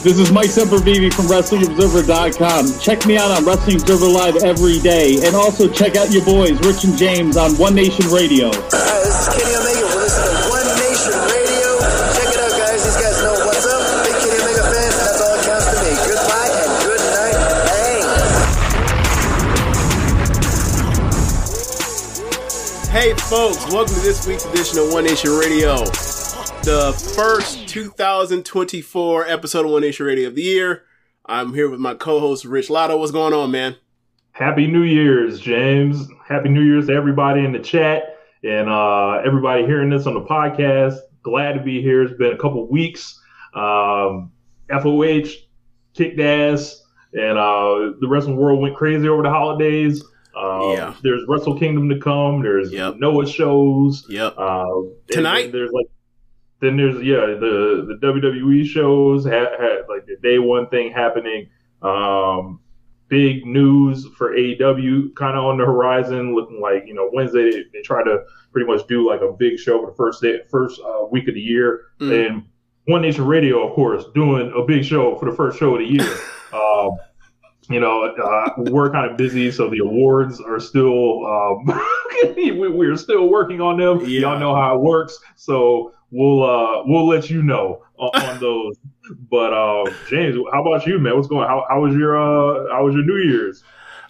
This is Mike Sempervive from WrestlingObserver.com. Check me out on Wrestling Observer Live every day. And also check out your boys, Rich and James, on One Nation Radio. Uh, this is Kenny Omega. We're listening to One Nation Radio. Check it out, guys. These guys know what's up. Big Kenny Omega fans, that's all that counts to me. Goodbye and good night. Bang. Hey, folks, welcome to this week's edition of One Nation Radio, the first 2024 episode of One Nation Radio of the year. I'm here with my co host, Rich Latta. What's going on, man? Happy New Year's, James. Happy New Year's to everybody in the chat and uh, everybody hearing this on the podcast. Glad to be here. It's been a couple weeks. Um, FOH kicked ass, and uh, the wrestling world went crazy over the holidays. Um, Yeah. There's Wrestle Kingdom to come. There's Yep. Noah shows. Yep. Uh, Tonight? there's like then there's yeah the the WWE shows had, had like the day one thing happening. Um, big news for AEW kind of on the horizon, looking like you know Wednesday they, they try to pretty much do like a big show for the first day first uh, week of the year, Mm. and One Nation Radio of course doing a big show for the first show of the year. um, you know, uh, we're kind of busy, so the awards are still um, we, we're still working on them. Yeah. Y'all know how it works, so we'll uh, we'll let you know on, on those. But uh, James, how about you, man? What's going? How how was your uh, how was your New Year's?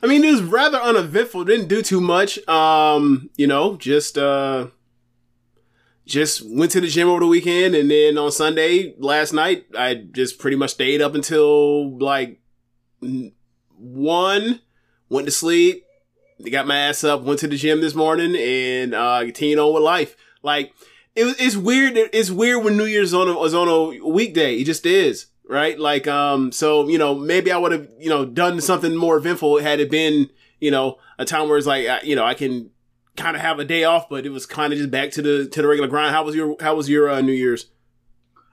I mean, it was rather uneventful. Didn't do too much. Um, you know, just uh just went to the gym over the weekend and then on Sunday last night I just pretty much stayed up until like one, went to sleep, got my ass up, went to the gym this morning and uh continued on with life. Like it it's weird it's weird when New Year's on a, was on a weekday. It just is. Right? Like um so, you know, maybe I would have, you know, done something more eventful had it been, you know, a time where it's like you know, I can kind of have a day off, but it was kind of just back to the to the regular grind. How was your How was your uh, New Year's?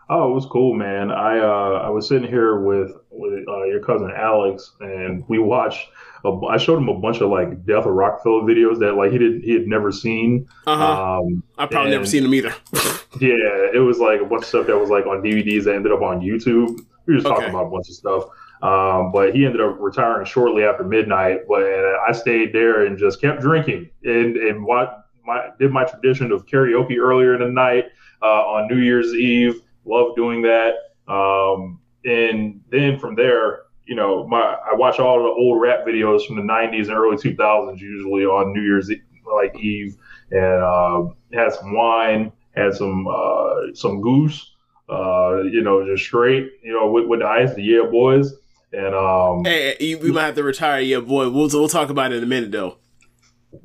Oh, it was cool, man. I uh, I was sitting here with with uh, your cousin Alex, and we watched. A, I showed him a bunch of like Death of Rockefeller videos that like he did he had never seen. Uh huh. Um, I probably never seen them either. Yeah, it was like a bunch of stuff that was like on DVDs that ended up on YouTube. We were just talking Okay. about a bunch of stuff. Um, but he ended up retiring shortly after midnight. But I stayed there and just kept drinking and and what my did my tradition of karaoke earlier in the night uh, on New Year's Eve. Love doing that. Um, and then from there, you know, my I watch all the old rap videos from the '90s and early 2000s usually on New Year's Eve, like Eve, and uh, had some wine, had some uh, some goose, uh, you know, just straight, you know, with, with the ice, the yeah boys, and um, hey, we might have to retire. Yeah, boy. We'll we'll talk about it in a minute though.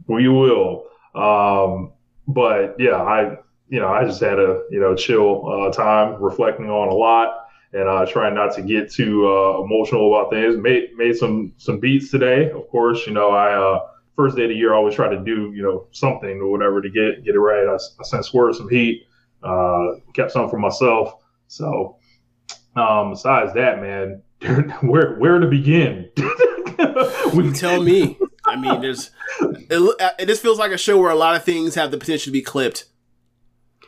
we will. Um, but yeah, I you know I just had a you know chill uh, time, reflecting on a lot, and uh, trying not to get too uh, emotional about things. Made made some some beats today, of course. You know I. Uh, First day of the year, I always try to do, you know, something or whatever to get get it right. I, I sent Swerve some heat, uh, kept some for myself. So, um, besides that, man, where where to begin? we tell me. I mean, there's it, it just feels like a show where a lot of things have the potential to be clipped.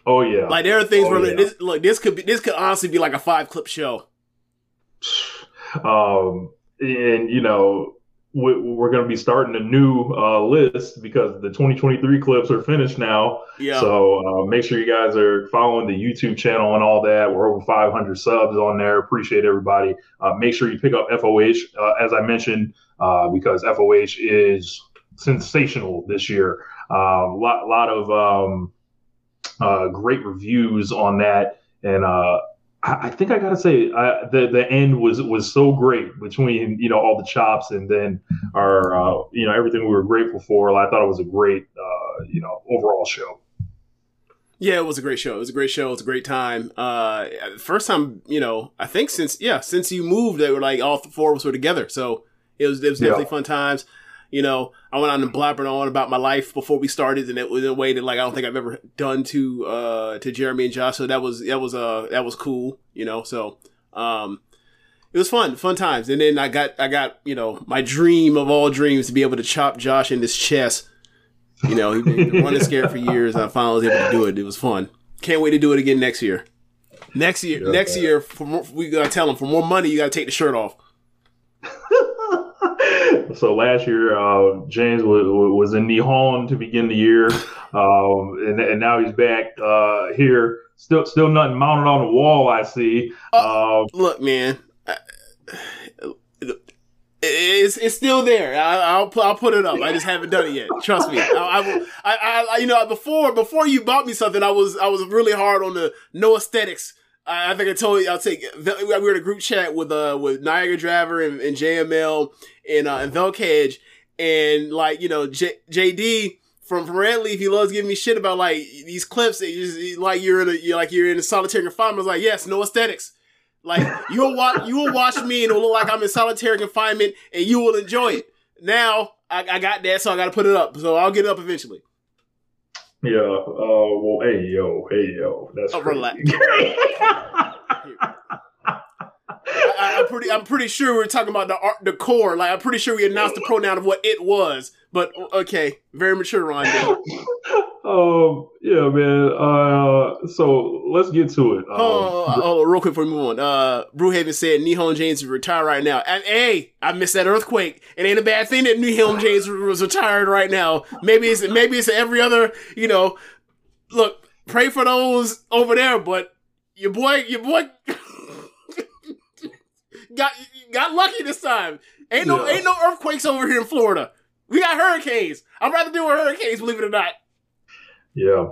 Oh yeah, like there are things oh, where yeah. this, look this could be this could honestly be like a five clip show. Um, and you know we're going to be starting a new uh, list because the 2023 clips are finished now. Yeah. So uh, make sure you guys are following the YouTube channel and all that. We're over 500 subs on there. Appreciate everybody. Uh, make sure you pick up FOH uh, as I mentioned uh, because FOH is sensational this year. A um, lot, lot of um, uh, great reviews on that and I think I gotta say uh, the the end was was so great between you know all the chops and then our uh, you know everything we were grateful for. I thought it was a great uh, you know overall show. Yeah, it was a great show. It was a great show. It was a great time. Uh, first time you know I think since yeah since you moved they were like all four of us were together. So it was it was definitely yeah. fun times you know, I went on and blabbered on about my life before we started, and it was in a way that like I don't think I've ever done to uh to Jeremy and Josh. So that was that was uh that was cool, you know. So um it was fun, fun times. And then I got I got, you know, my dream of all dreams to be able to chop Josh in his chest. You know, he'd been running scared for years. I finally was able to do it. It was fun. Can't wait to do it again next year. Next year, yeah, next year, for more, we gotta tell him for more money, you gotta take the shirt off. so last year, uh, James was, was in Nihon to begin the year, um, and, and, now he's back uh, here. Still, still nothing mounted on the wall. I see. Uh, um, look, man, it's it's still there. I, will I'll put it up. I just haven't done it yet. Trust me. I, I, I, I, you know before before you bought me something, I was I was really hard on the no aesthetics I, think I told you I'll take. We were in a group chat with uh with Niagara Driver and, and JML and uh and Velcage and like you know J, JD from from Red. He loves giving me shit about like these clips that you just like you're in a you're like you're in a solitary confinement. I was like, yes, no aesthetics. Like you'll watch you will watch me and it'll look like I'm in solitary confinement and you will enjoy it. Now I, I got that, so I got to put it up. So I'll get it up eventually. Yeah. Uh. Well. Hey, yo. Hey, yo. That's. Oh, relax. I, am pretty. I'm pretty sure we're talking about the art, the core. Like I'm pretty sure we announced the pronoun of what it was. But okay, very mature, Ron. um. Yeah, man. Uh. So let's get to it. Um, oh, oh, real quick before we move on. Uh, Brewhaven said Nihon James is retired right now. And hey, I missed that earthquake. It ain't a bad thing that Nihon James was retired right now. Maybe it's maybe it's every other. You know, look, pray for those over there, but your boy, your boy. got got lucky this time. Ain't no yeah. ain't no earthquakes over here in Florida. We got hurricanes. I'd rather deal with hurricanes, believe it or not. Yeah.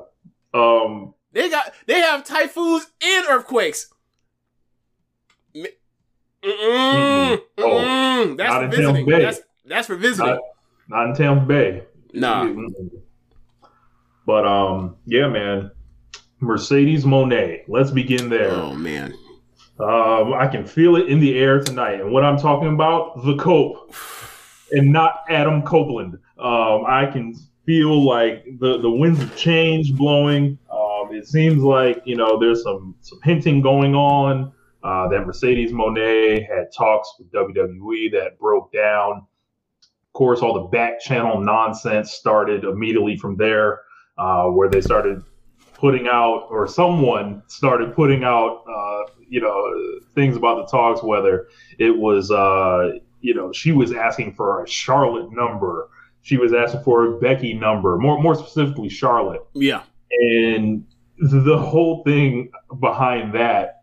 Um they got they have typhoons and earthquakes. Mm-mm, mm-mm. Oh, that's for visiting. That's, that's for visiting. Not, not in Tampa Bay. Nah. But um, yeah, man. Mercedes Moné. Let's begin there. Oh man. Um, I can feel it in the air tonight. And what I'm talking about, the cope, and not Adam Copeland. Um, I can feel like the, the winds of change blowing. Um, it seems like, you know, there's some, some hinting going on uh, that Mercedes Moné had talks with WWE that broke down. Of course, all the back channel nonsense started immediately from there, uh, where they started putting out, or someone started putting out, uh, you know, things about the talks, whether it was, uh, you know, she was asking for a Charlotte number, she was asking for a Becky number, more more specifically Charlotte. Yeah. And the whole thing behind that,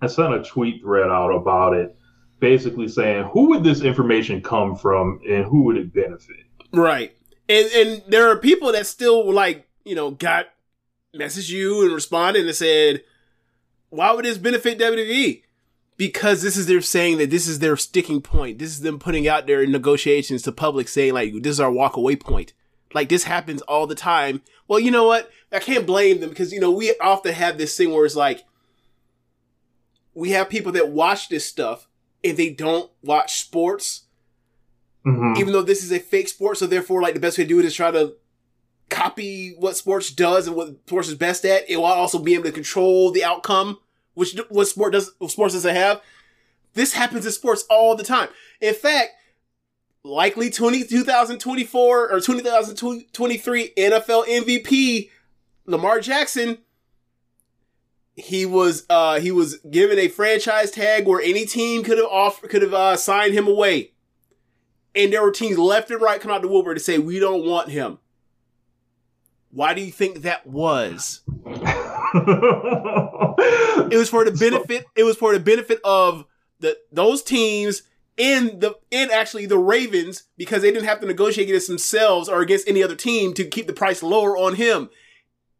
I sent a tweet thread out about it, basically saying who would this information come from and who would it benefit? Right. And and there are people that still like, you know, got messaged you and responded and said, why would this benefit WWE? Because this is their saying that this is their sticking point. This is them putting out their negotiations to public saying like, this is our walk away point. Like this happens all the time. Well, you know what? I can't blame them because, you know, we often have this thing where it's like, we have people that watch this stuff and they don't watch sports. Mm-hmm. Even though this is a fake sport, so therefore, like the best way to do it is try to copy what sports does and what sports is best at. It will also be able to control the outcome, which what sport does sports doesn't have. This happens in sports all the time. In fact, likely 20, 2024 or 2023 NFL MVP Lamar Jackson he was uh he was given a franchise tag where any team could have off could have uh, signed him away. And there were teams left and right come out to Wilbur to say we don't want him. Why do you think that was? it was for the benefit. It was for the benefit of the those teams in the in actually the Ravens because they didn't have to negotiate against themselves or against any other team to keep the price lower on him.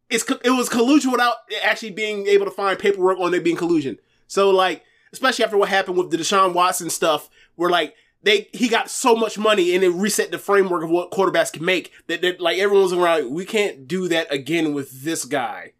It's it was collusion without actually being able to find paperwork on there being collusion. So like, especially after what happened with the Deshaun Watson stuff, where like they he got so much money and it reset the framework of what quarterbacks can make that, that like everyone was around. Like, we can't do that again with this guy.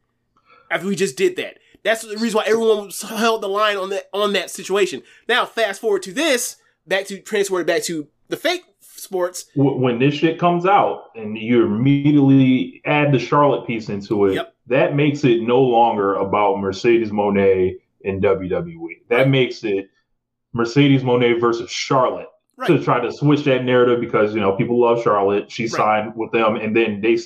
After we just did that, that's the reason why everyone held the line on that on that situation. Now, fast forward to this, back to transfer it back to the fake sports. When this shit comes out and you immediately add the Charlotte piece into it, Yep. that makes it no longer about Mercedes Moné and WWE. That makes it Mercedes Moné versus Charlotte Right. to try to switch that narrative because you know people love Charlotte. She Right. signed with them, and then they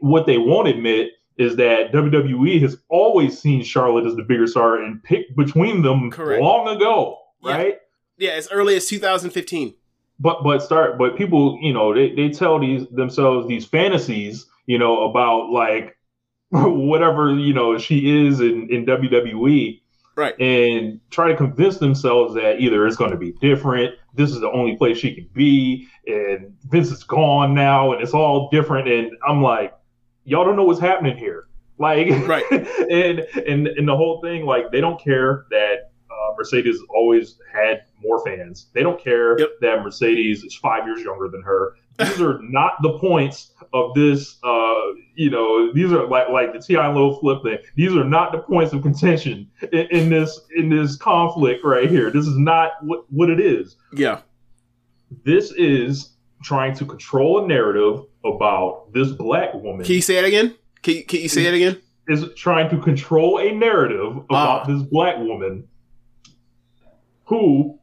what they won't admit is that WWE has always seen Charlotte as the bigger star and picked between them Correct. long ago, Yeah. right? Yeah, as early as 2015. but but start but people you know they, they tell these themselves these fantasies you know about like whatever you know she is in in WWE Right. and try to convince themselves that either it's going to be different this is the only place she can be and Vince is gone now and it's all different and I'm like y'all don't know what's happening here like Right. and and and the whole thing like they don't care that uh, Mercedes always had more fans. They don't care Yep. that Mercedes is five years younger than her. These are not the points of this. Uh, you know, these are like like the Ti Low flip thing. These are not the points of contention in, in this in this conflict right here. This is not what what it is. Yeah. This is trying to control a narrative about this black woman. Can you say it again? Can you, can you say it again? is trying to control a narrative about Ah. this black woman who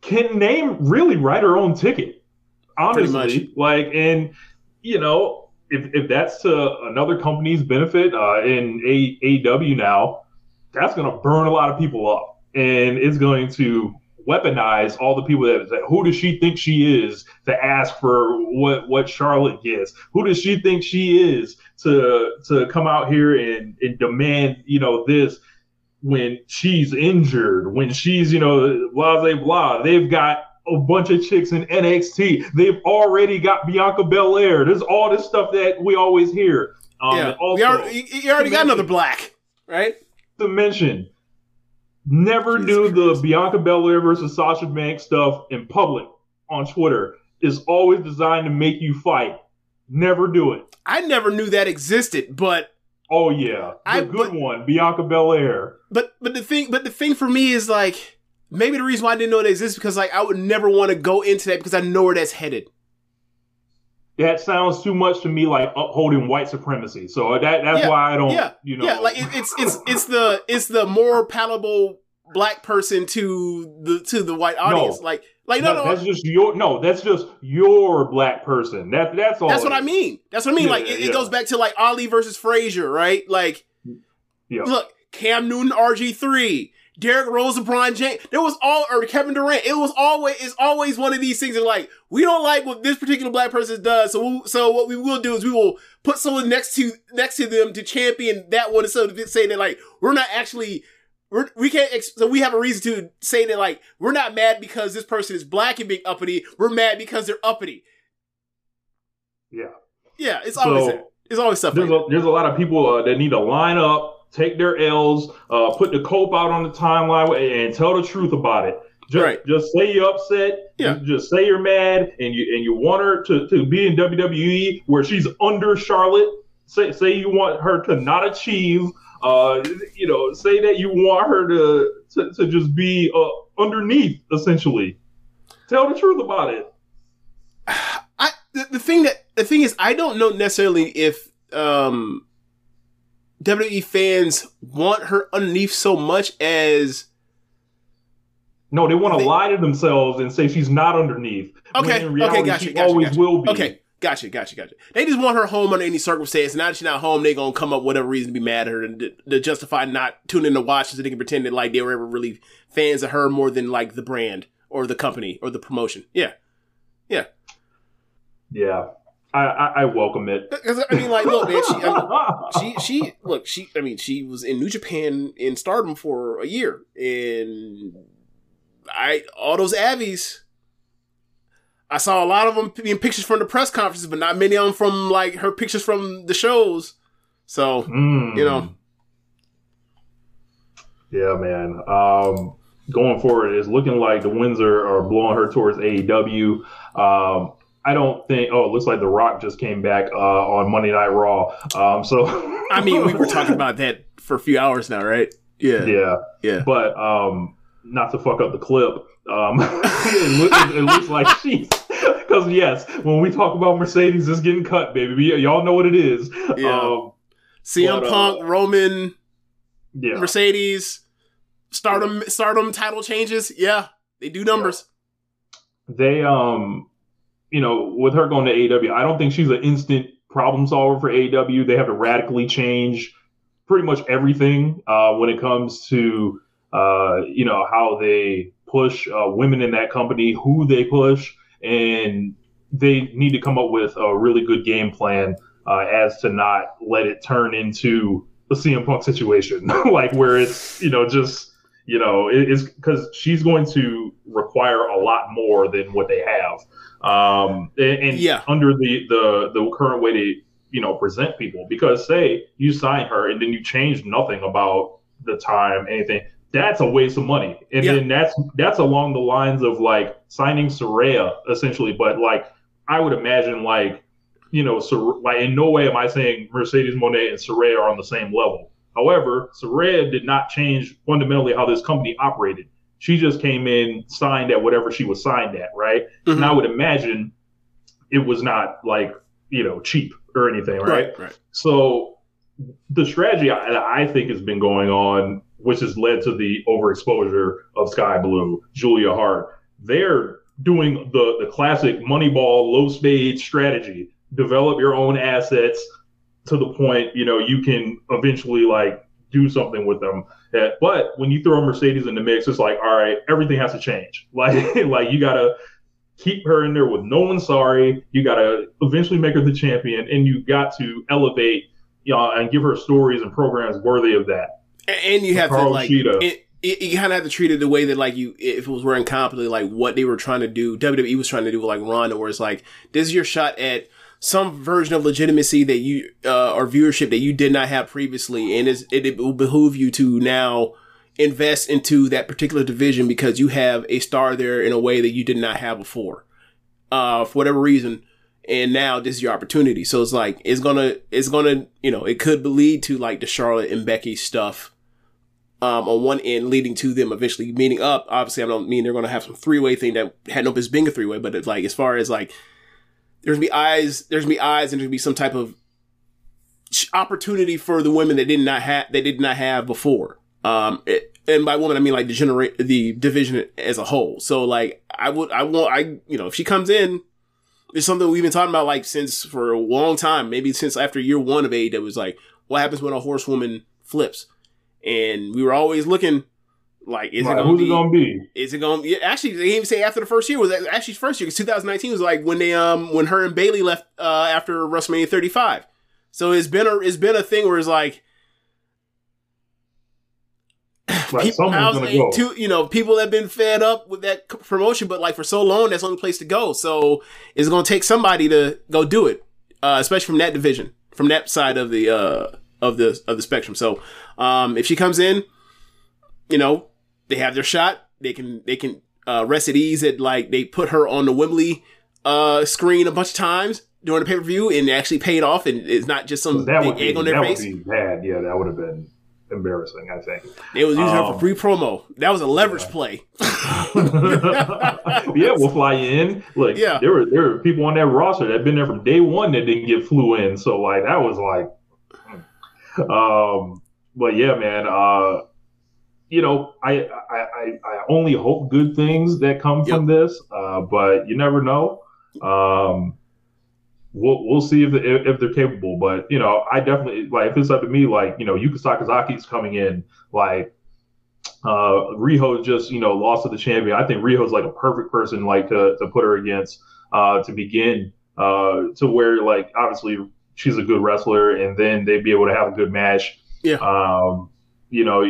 can name really write her own ticket. Honestly, like, and you know, if if that's to another company's benefit uh, in a AW now, that's going to burn a lot of people up, and it's going to weaponize all the people that who does she think she is to ask for what what Charlotte gets? Who does she think she is to to come out here and, and demand you know this when she's injured, when she's you know blah blah blah. They've got a bunch of chicks in NXT. They've already got Bianca Belair. There's all this stuff that we always hear. Um, yeah. also, we you, you already got another black, right? to mention, never Jesus do the Christ. Bianca Belair versus Sasha Banks stuff in public on Twitter. It's always designed to make you fight. Never do it. I never knew that existed, but Oh yeah, the I- good but- one, Bianca Belair. but but the thing but the thing for me is like maybe the reason why I didn't know it exists because like I would never want to go into that because I know where that's headed. That sounds too much to me like upholding white supremacy. So that that's Yeah, why I don't. yeah, you know, Yeah, like it, it's it's it's the it's the more palatable black person to the to the white audience. No. Like like no, no no. that's just your no. That's just your black person. That that's all. That's what I mean. That's what I mean. Yeah, like it, it goes back to like Ali versus Frazier, right? Like Yeah. look, Cam Newton, RG three, Derrick Rose, LeBron James. There was all or Kevin Durant. It was always it's always one of these things that like we don't like what this particular black person does. So we, so what we will do is we will put someone next to next to them to champion that one instead of saying that like we're not actually. We're, we can't, ex- so we have a reason to say that, like, we're not mad because this person is black and being uppity. We're mad because they're uppity. Yeah. Yeah, it's always So- that. It's always stuff There's like a, there's a lot of people uh, that need to line up, take their L's, uh, put the cope out on the timeline, and tell the truth about it. Just, Right. just say you're upset. Yeah. Just say you're mad, and you and you want her to, to be in WWE where she's under Charlotte. Say say you want her to not achieve. Uh, you know, say that you want her to to, to just be uh, underneath, essentially. Tell the truth about it. I the, the thing that the thing is I don't know necessarily if um WWE fans want her underneath so much as No, they want to lie to themselves and say she's not underneath. Okay, in reality, okay, gotcha, she gotcha, always gotcha. will be. Okay, gotcha, gotcha, gotcha. They just want her home under any circumstance. Now that she's not home, they're gonna come up with whatever reason to be mad at her and to, to justify not tuning in to watch so they can pretend that like they were ever really fans of her more than like the brand or the company or the promotion. Yeah, yeah. Yeah, I, I, I welcome it. 'Cause, I mean, like, look, man, she, I mean, she, she, look, she, I mean, she was in New Japan in Stardom for a year, and I, all those Abbies, I saw a lot of them being pictures from the press conferences, but not many of them from like her pictures from the shows. So, Mm. you know, Yeah, man. Um, going forward, it's looking like the winds are, are blowing her towards AEW. Um, I don't think. Oh, it looks like The Rock just came back uh, on Monday Night Raw. Um, so I mean, we were talking about that for a few hours now, right? Yeah, yeah, yeah. but um, not to fuck up the clip. Um, it, looks, it looks like she's because yes, when we talk about Mercedes, it's getting cut, baby. We- y'all know what it is. Yeah. Um, CM But, uh, Punk, Roman, yeah. Mercedes, Stardom, Stardom title changes. Yeah, they do numbers. they um you know with her going to AEW I don't think she's an instant problem solver for AEW they have to radically change pretty much everything uh when it comes to uh you know how they push uh, women in that company who they push and they need to come up with a really good game plan uh, as to not let it turn into a CM Punk situation. Like where it's you know just you know it- it's because she's going to require a lot more than what they have um and, and Yeah. under the the the current way to you know present people because say you sign her and then you change nothing about the time anything that's a waste of money and Yeah. then that's that's along the lines of like signing Saraya essentially but like I would imagine like you know Sor- like in no way am I saying Mercedes Moné and Saraya are on the same level However, Saraya did not change fundamentally how this company operated. She just came in, signed at whatever she was signed at, right? Mhm. And I would imagine it was not like, you know, cheap or anything, right? right, right. So the strategy I, I think has been going on, which has led to the overexposure of Skye Blue, Julia Hart. They're doing the the classic Moneyball low spade strategy. Develop your own assets to the point you know you can eventually like do something with them. Uh, But when you throw Mercedes in the mix, it's like all right, everything has to change. Like like you gotta keep her in there with no one sorry. You gotta eventually make her the champion, and you got to elevate you know, and give her stories and programs worthy of that. And, you have to Carl like it, it, you kind of have to treat it the way that like you if it was wearing completely like what they were trying to do WWE was trying to do with like Ronda where it's like this is your shot at some version of legitimacy that you uh, or viewership that you did not have previously and it will behoove you to now invest into that particular division because you have a star there in a way that you did not have before uh for whatever reason and now this is your opportunity so it's like it's gonna it's gonna you know it could lead to like the charlotte and becky stuff um, on one end, leading to them eventually meeting up. Obviously, I don't mean they're going to have some three way thing that had no business being a three way, but it's like as far as like there's gonna be eyes, there's gonna be eyes, and there's gonna be some type of opportunity for the women that did not have that did not have before. Um, it, and by woman, I mean like the generate the division as a whole. So like I would, I want, I you know, if she comes in. It's something we've been talking about like since for a long time, maybe since after year one of AEW was like, what happens when a horsewoman flips? and we were always looking like, is it going who's to it be? gonna be? Is it going? actually, they didn't even say after the first year was that- actually first year because 2019 was like when they um when her and Bailey left uh after WrestleMania 35. So it's been a it's been a thing where it's like Like people gonna go. too, you know, people have been fed up with that c- promotion, but like for so long, that's the only place to go. So it's going to take somebody to go do it, uh, especially from that division, from that side of the uh of the of the spectrum. So um, if she comes in, you know, they have their shot. They can they can uh, rest at ease. At like they put her on the Wembley uh screen a bunch of times during the pay per view, and actually paid off. And it's not just some that big would be egg on their that face. would be bad. Yeah, that would have been embarrassing. I think. They was using her Um, for free promo. That was a leverage play. yeah, we'll fly you in. Look, Yeah. there were there were people on that roster that had been there from day one that didn't get flew in. So like that was like, hmm. um, but yeah, man. Uh, you know, I, I I I only hope good things that come from this, uh, but you never know. Um, we'll we'll see if if if they're capable. But you know, I definitely like if it's up to me, like you know, Yuka Sakazaki's coming in, like uh Riho just you know lost to the champion. I think Riho's like a perfect person like to to put her against uh to begin uh to where like obviously she's a good wrestler and then they'd be able to have a good match. Yeah. Um you know,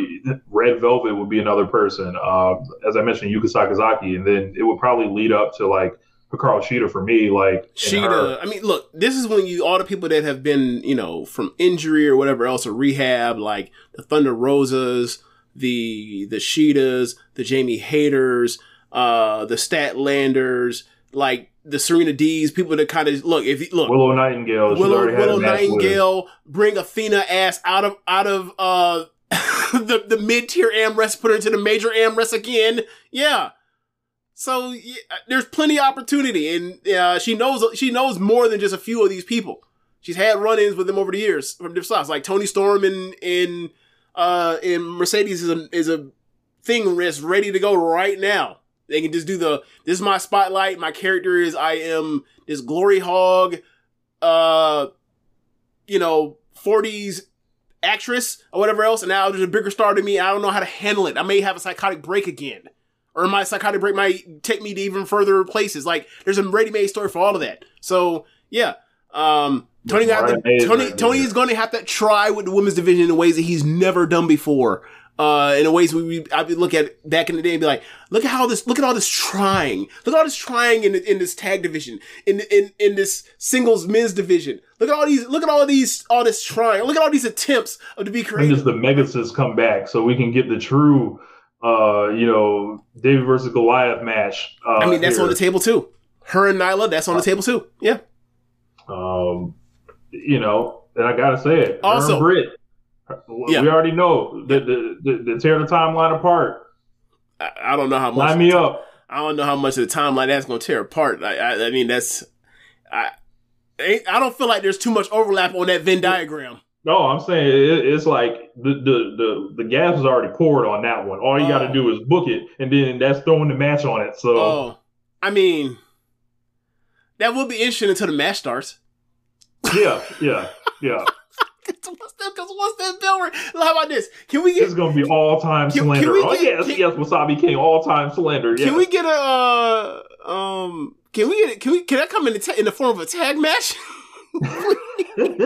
Red Velvet would be another person. Uh, as I mentioned, Yuka Sakazaki, and then it would probably lead up to like Hikaru Shida for me. Like. Shida. I mean, look, this is when you all the people that have been, you know, from injury or whatever else or rehab, like the Thunder Rosas, the the Shidas, the Jamie Hayters, uh, the Statlanders, like the Serena D's, people that kind of look if you look Willow Nightingale. Willow, already had a Willow. Nightingale, bring Athena ass out of out of uh the the mid tier AmRest, put her into the major AmRest again. Yeah. So yeah, there's plenty of opportunity, and uh, she knows she knows more than just a few of these people. She's had run-ins with them over the years from different styles, like Toni Storm in in uh in Mercedes is a is a thing that's ready to go right now. They can just do the this is my spotlight. My character is I am this glory hog, uh, you know, 40s actress or whatever else, and now there's a bigger star to me. I don't know how to handle it. I may have a psychotic break again. Or my psychotic break might take me to even further places. Like there's a ready-made story for all of that. So yeah. Um Tony got to, Tony amazing. Tony is going to have to try with the women's division in ways that he's never done before. Uh, in the ways we, we I would look at back in the day and be like, look at how this, look at all this trying, look at all this trying in in this tag division, in in in this singles men's division. Look at all these, look at all these, all this trying. Look at all these attempts of to be When creative. does the Megasis come back so we can get the true, uh, you know, David versus Goliath match? Uh, I mean, that's here. on the table too. Her and Nyla, that's on the table too. Yeah. Um, you know, and I gotta say it. Also- Britt, Yeah. we already know that the, the, the tear the timeline apart. I, I don't know how much. Line me up. I don't know how much of the timeline that's going to tear apart. I, I, I mean, that's. I. I don't feel like there's too much overlap on that Venn diagram. No, I'm saying it, it's like the, the the the gas is already poured on that one. All you got to Oh. do is book it, and then that's throwing the match on it. So Oh, I mean, that will be interesting until the match starts. yeah, yeah, yeah. Because what's that? Because what's that bell? ring? How about this? Can we get? It's gonna be all time Can- can slander. we oh get- yes, can- yes, Wasabi King, all time slander. Yeah. Can we get a? Uh, um. Can we? Can we? Can that come in the ta- in the form of a tag match? you, you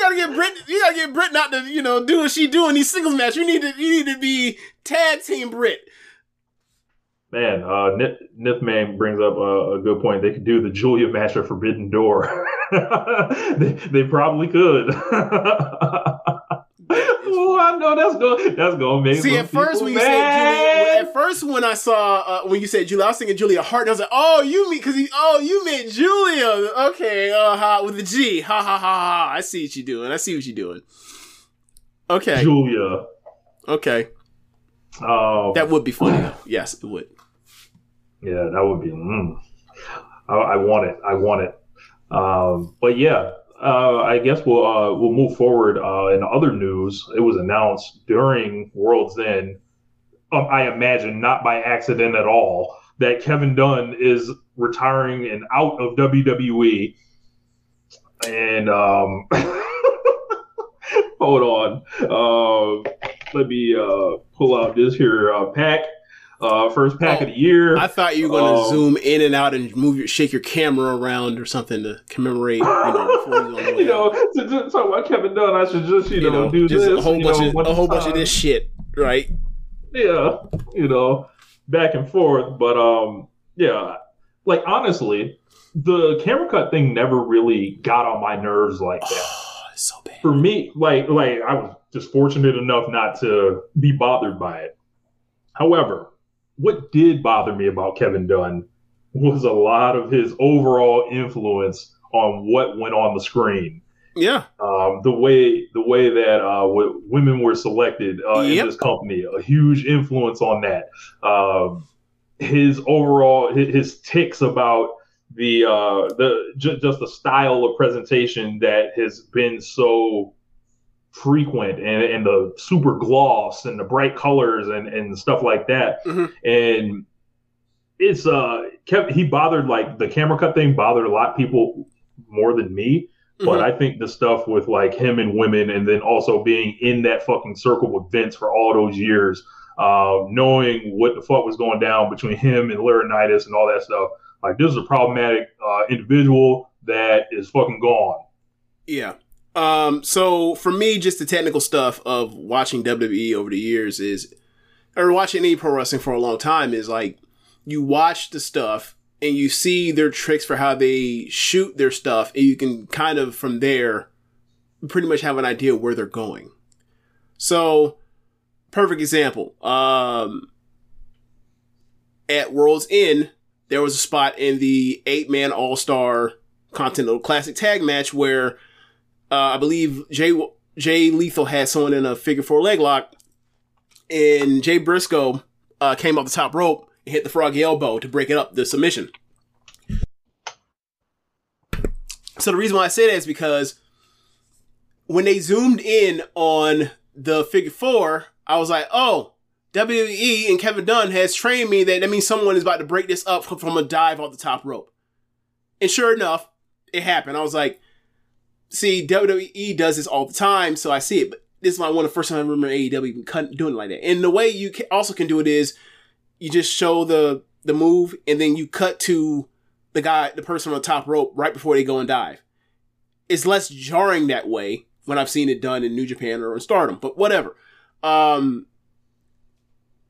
gotta get Britt. You gotta get Britt not to you know do what she do in these singles match. You need to. You need to be tag team Britt. Man, uh, Nith, Nithman brings up a, a good point. They could do the Giulia match at Forbidden Door. they, they probably could. oh, I know that's going that's going to make See, at first when you said. Julia, at first when I saw uh, when you said Julia, I was thinking Julia Hart, and I was like, oh, you mean because oh, you meant Giulia? Okay, uh, ha, with the G, ha ha ha ha. I see what you're doing. I see what you're doing. Okay, Giulia. okay, Um, that would be funny. though. Yes, it would. Yeah, that would be. Mm. I, I want it. I want it. Um, but yeah, uh, I guess we'll uh, we'll move forward. Uh, in other news, it was announced during World's End. Um, I imagine not by accident at all that Kevin Dunn is retiring and out of WWE. And um, hold on, uh, let me uh, pull out this here uh, pack. Uh, first pack Oh, of the year. I thought you were going to Um, zoom in and out and move your shake your camera around or something to commemorate. You know, before he's on the way you know, to, to talk about Kevin Dunn, I should just you, You know, know, do just this. a whole you bunch know, of a whole bunch of this shit, right? Yeah, you know, back and forth. But um, yeah, like honestly, the camera cut thing never really got on my nerves like that. Oh, so bad. For me, like like I was just fortunate enough not to be bothered by it. However, what did bother me about Kevin Dunn was a lot of his overall influence on what went on the screen. Yeah, um, the way the way that uh, w- women were selected uh, Yep. in this company, a huge influence on that. Um, his overall his, his ticks about the uh, the ju- just the style of presentation that has been so frequent and, and the super gloss and the bright colors and, and stuff like that. Mhm. And it's uh kept he bothered like the camera cut thing bothered a lot of people more than me. But Mhm. I think the stuff with like him and women, and then also being in that fucking circle with Vince for all those years, uh, knowing what the fuck was going down between him and Laurinaitis and all that stuff. Like this is a problematic uh, individual that is fucking gone. Yeah. Um, so for me, just the technical stuff of watching WWE over the years is, or watching any pro wrestling for a long time is like, you watch the stuff and you see their tricks for how they shoot their stuff and you can kind of from there pretty much have an idea where they're going. So, perfect example. Um, at World's End, there was a spot in the eight man all star Continental Classic tag match where uh, I believe Jay Jay Lethal had someone in a figure four leg lock, and Jay Briscoe uh, came off the top rope and hit the froggy elbow to break it up the submission. So the reason why I say that is because when they zoomed in on the figure four, I was like, oh, WWE and Kevin Dunn has trained me that that means someone is about to break this up from a dive off the top rope. And sure enough, it happened. I was like, see, WWE does this all the time, so I see it. But this is my one of the first time I remember AEW even doing it like that. And the way you ca- also can do it is you just show the the move, and then you cut to the guy, the person on the top rope right before they go and dive. It's less jarring that way when I've seen it done in New Japan or in Stardom, but whatever. Um,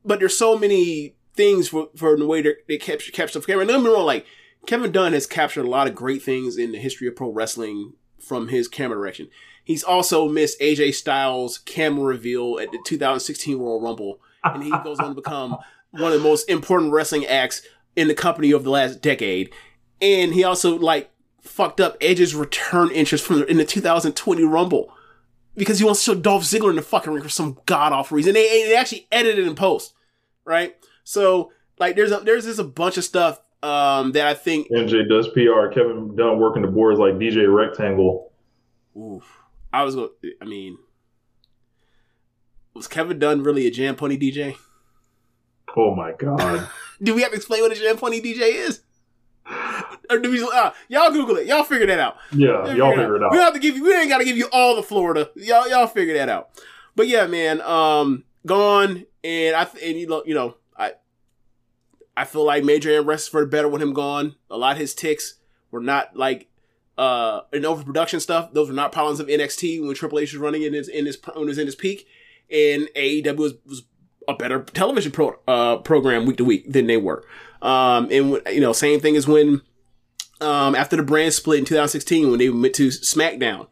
but there's so many things for, for the way they capture capture the camera. And don't wrong, like Kevin Dunn has captured a lot of great things in the history of pro wrestling from his camera direction. He's also missed AJ Styles' camera reveal at the 2016 Royal Rumble, and he goes on to become one of the most important wrestling acts in the company over the last decade. And he also like fucked up Edge's return interest from the, in the 2020 Rumble because he wants to show Dolph Ziggler in the fucking ring for some god awful reason. They, they actually edited in post, right? So like, there's a there's just a bunch of stuff um, that I think. MJ does PR. Kevin Dunn working the boards like DJ Rectangle. Oof, I was going. I mean, was Kevin Dunn really a jam pony DJ? Oh my god. Do we have to explain what a jam pony DJ is? Or do we? Uh, y'all Google it. Y'all figure that out. Yeah, y'all figure it out. We don't have to give you. We ain't got to give you all the Florida. Y'all, y'all figure that out. But yeah, man. Um, gone, and I and you know, you know, I, feel like Major and the better with him gone. A lot of his ticks were not like uh in overproduction stuff. Those were not problems of NXT when Triple H was running in his in his when was in his peak, and AEW was was a better television pro, uh, program week to week than they were. Um, and you know, same thing as when um, after the brand split in 2016 when they went to SmackDown.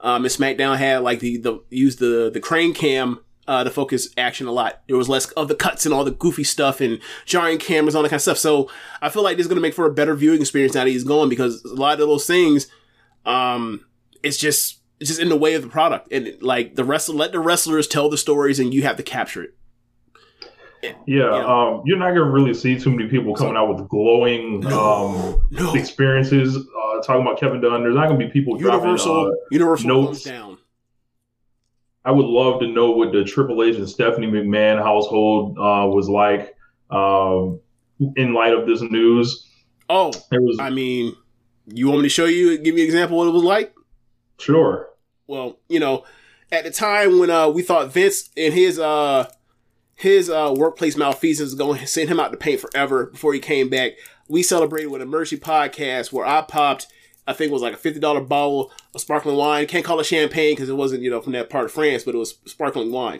Um, and SmackDown had like the the used the the crane cam uh, to focus action a lot. There was less of the cuts and all the goofy stuff and jarring cameras, all that kind of stuff. So I feel like this is going to make for a better viewing experience now that he's gone because a lot of those things, um, it's just it's just in the way of the product and like the wrestler let the wrestlers tell the stories and you have to capture it. Yeah, Yeah. um, you're not gonna really see too many people coming out with glowing um, no. experiences uh, talking about Kevin Dunn. There's not gonna be people Universal, dropping. Uh, Universal notes. down. I would love to know what the Triple H and Stephanie McMahon household uh, was like um, in light of this news. Oh, It was I mean, you want me to show you, give you an example of what it was like? sure. Well, you know, at the time when uh, we thought Vince and his uh, his uh, workplace malfeasance was going to send him out to paint forever before he came back, we celebrated with a Mercy podcast where I popped, I think it was like a fifty dollar bottle of sparkling wine. Can't call it champagne because it wasn't you know from that part of France, but it was sparkling wine.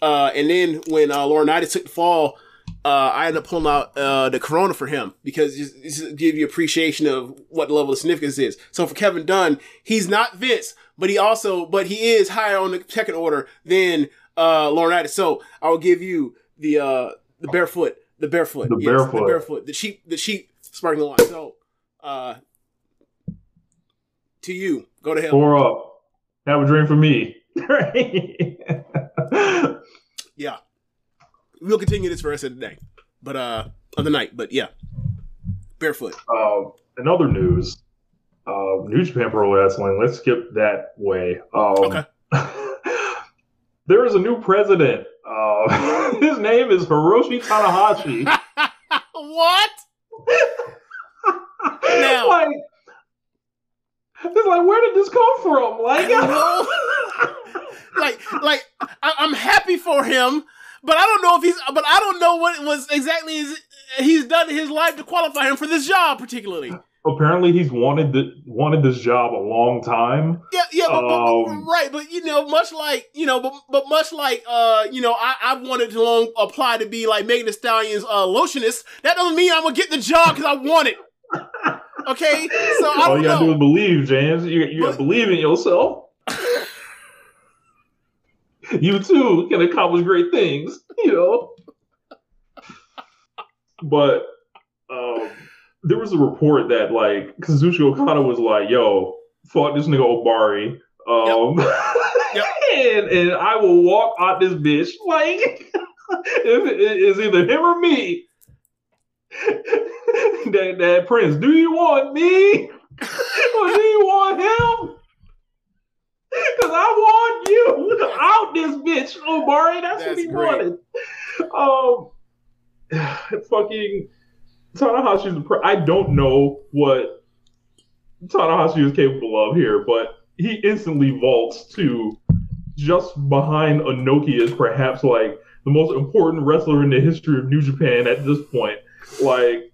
Uh, and then when uh, Laurinaitis took the fall, uh, I ended up pulling out uh, the Corona for him because just, just give you appreciation of what the level of significance is. So for Kevin Dunn, he's not Vince, but he also, but he is higher on the second order than uh, Laurinaitis. So I will give you the uh, the barefoot, the barefoot, The the barefoot. barefoot, the cheap, the cheap sparkling wine. So uh, to you, go to hell. Pour up. Have a drink for me. Yeah. We'll continue this for rest of the day. But uh of the night. But yeah. Barefoot. uh, in other news, uh, New Japan Pro Wrestling. Let's skip that way. Um, Okay. there is a new president. Uh, his name is Hiroshi Tanahashi. what? Now- like, it's like, where did this come from? Like, like, like I, I'm happy for him, but I don't know if he's. But I don't know what was exactly his, he's done in his life to qualify him for this job, particularly. apparently he's wanted the, wanted this job a long time. Yeah, yeah, but, but- but- Um, right. But you know, much like you know, but but much like uh, you know, I I wanted to long apply to be like Megan Thee Stallion's uh lotionist. That doesn't mean I'm gonna get the job because I want it. Okay, so I All you gotta do is believe, James. You, you gotta believe in yourself. you too can accomplish great things, you know. But um, there was a report that like Kazuchika Okada was like, "Yo, fuck this nigga Ohbari." Um, Yep. and and I will walk out this bitch like if it is either him or me. that that prince, do you want me or do you want him? Because I want you Look out this bitch, Ohbari. That's, what That's he great. wanted. Um, fucking Tanahashi's. the pre- I don't know what Tanahashi is capable of here, but he instantly vaults to just behind Inoki as perhaps like the most important wrestler in the history of New Japan at this point. Like,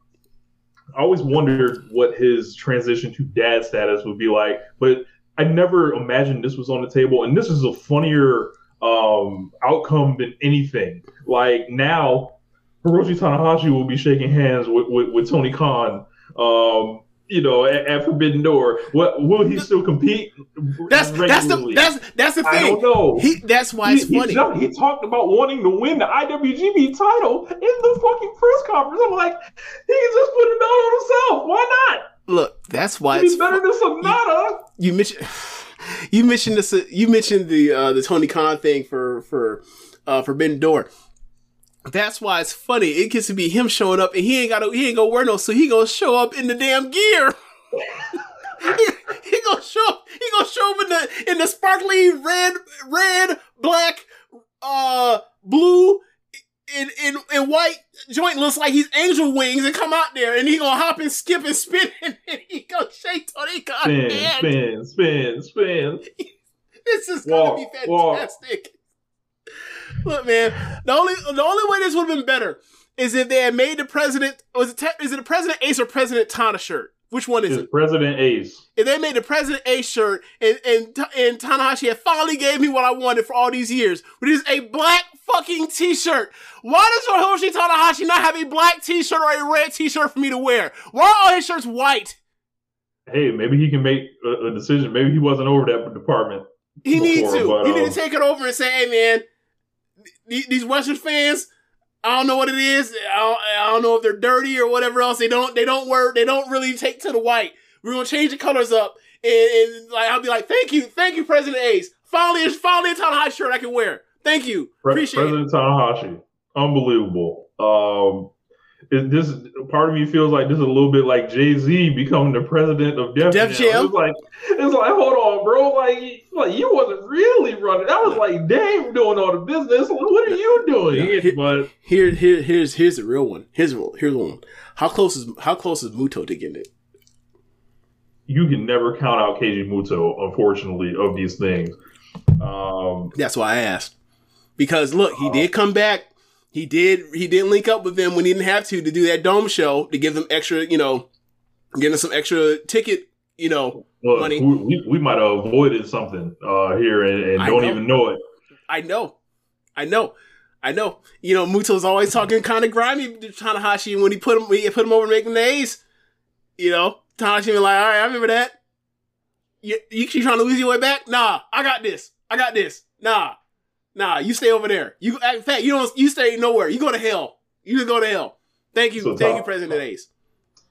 I always wondered what his transition to dad status would be like, but I never imagined this was on the table. And this is a funnier um, outcome than anything. Like now, Hiroshi Tanahashi will be shaking hands with, with, with Tony Khan. Um, you know, at, at Forbidden Door. What will he still compete? That's that's the that's that's the thing. I don't know. He that's why it's he funny. ju- he talked about wanting to win the IWGP title in the fucking press conference. I'm like, he can just put it down on himself. Why not? Look, that's why it's better than Sonata. you mentioned you mentioned this you mentioned the uh the Tony Khan thing for for uh Forbidden Door. That's why it's funny. It gets to be him showing up and he ain't got to, he ain't gonna wear no so he gonna show up in the damn gear. he, he gonna show up he gonna show up in the in the sparkly red red black uh blue in, in, in white joint looks like he's angel wings and come out there and he gonna hop and skip and spin and he gonna shake Tony Khan Spin, spin, spin, spin. This is Walk, gonna be walk. Look, man, the only the only way this would have been better is if they had made the president was it te- is it a President Ace or President Tana shirt? Which one is It's it? President Ace. If they made the President Ace shirt and and and Tanahashi had finally gave me what I wanted for all these years, which is a black fucking T-shirt. Why does Hiroshi Tanahashi not have a black T-shirt or a red T-shirt for me to wear? Why are all his shirts white? Hey, maybe he can make a, a decision. Maybe he wasn't over that department. He needs to. but, he need um, to take it over and say, "Hey, man, these Western fans, I don't know what it is. I don't, I don't know if they're dirty or whatever else. They don't. They don't wear. They don't really take to the white. We're gonna change the colors up, and, and like I'll be like, thank you, thank you, President Ace. Finally, it's finally a Tanahashi shirt I can wear. Thank you, Pre- appreciate it. President Tanahashi, unbelievable. Um, it, this part of me feels like this is a little bit like Jay Z becoming the president of Def, Def Jam. Jam? It's like it's like hold on, bro. Like like you wasn't really running. I was like Dave doing all the business. What are you doing? Yeah. But Here, here, here's here's the real one. Here's the real- here's the one. How close is how close is Muto to getting it? you can never count out Keiji Muto, unfortunately, of these things. Um, That's why I asked. Because look, he did come back. He did he did link up with them when he didn't have to to do that dome show to give them extra, you know, getting some extra ticket, you know. look, Money. we, we, might have avoided something uh, here and, and don't know. even know it. I know. I know. I know. You know, Muto's always talking kind of grimy to Tanahashi when he put him he put him over making the A's. You know, Tanahashi be like, all right, I remember that. You, you keep trying to lose your way back? Nah, I got this. I got this. Nah. Nah, you stay over there. You in fact, you don't you stay nowhere. You go to hell. You just go to hell. Thank you. So Thank you, President Ace.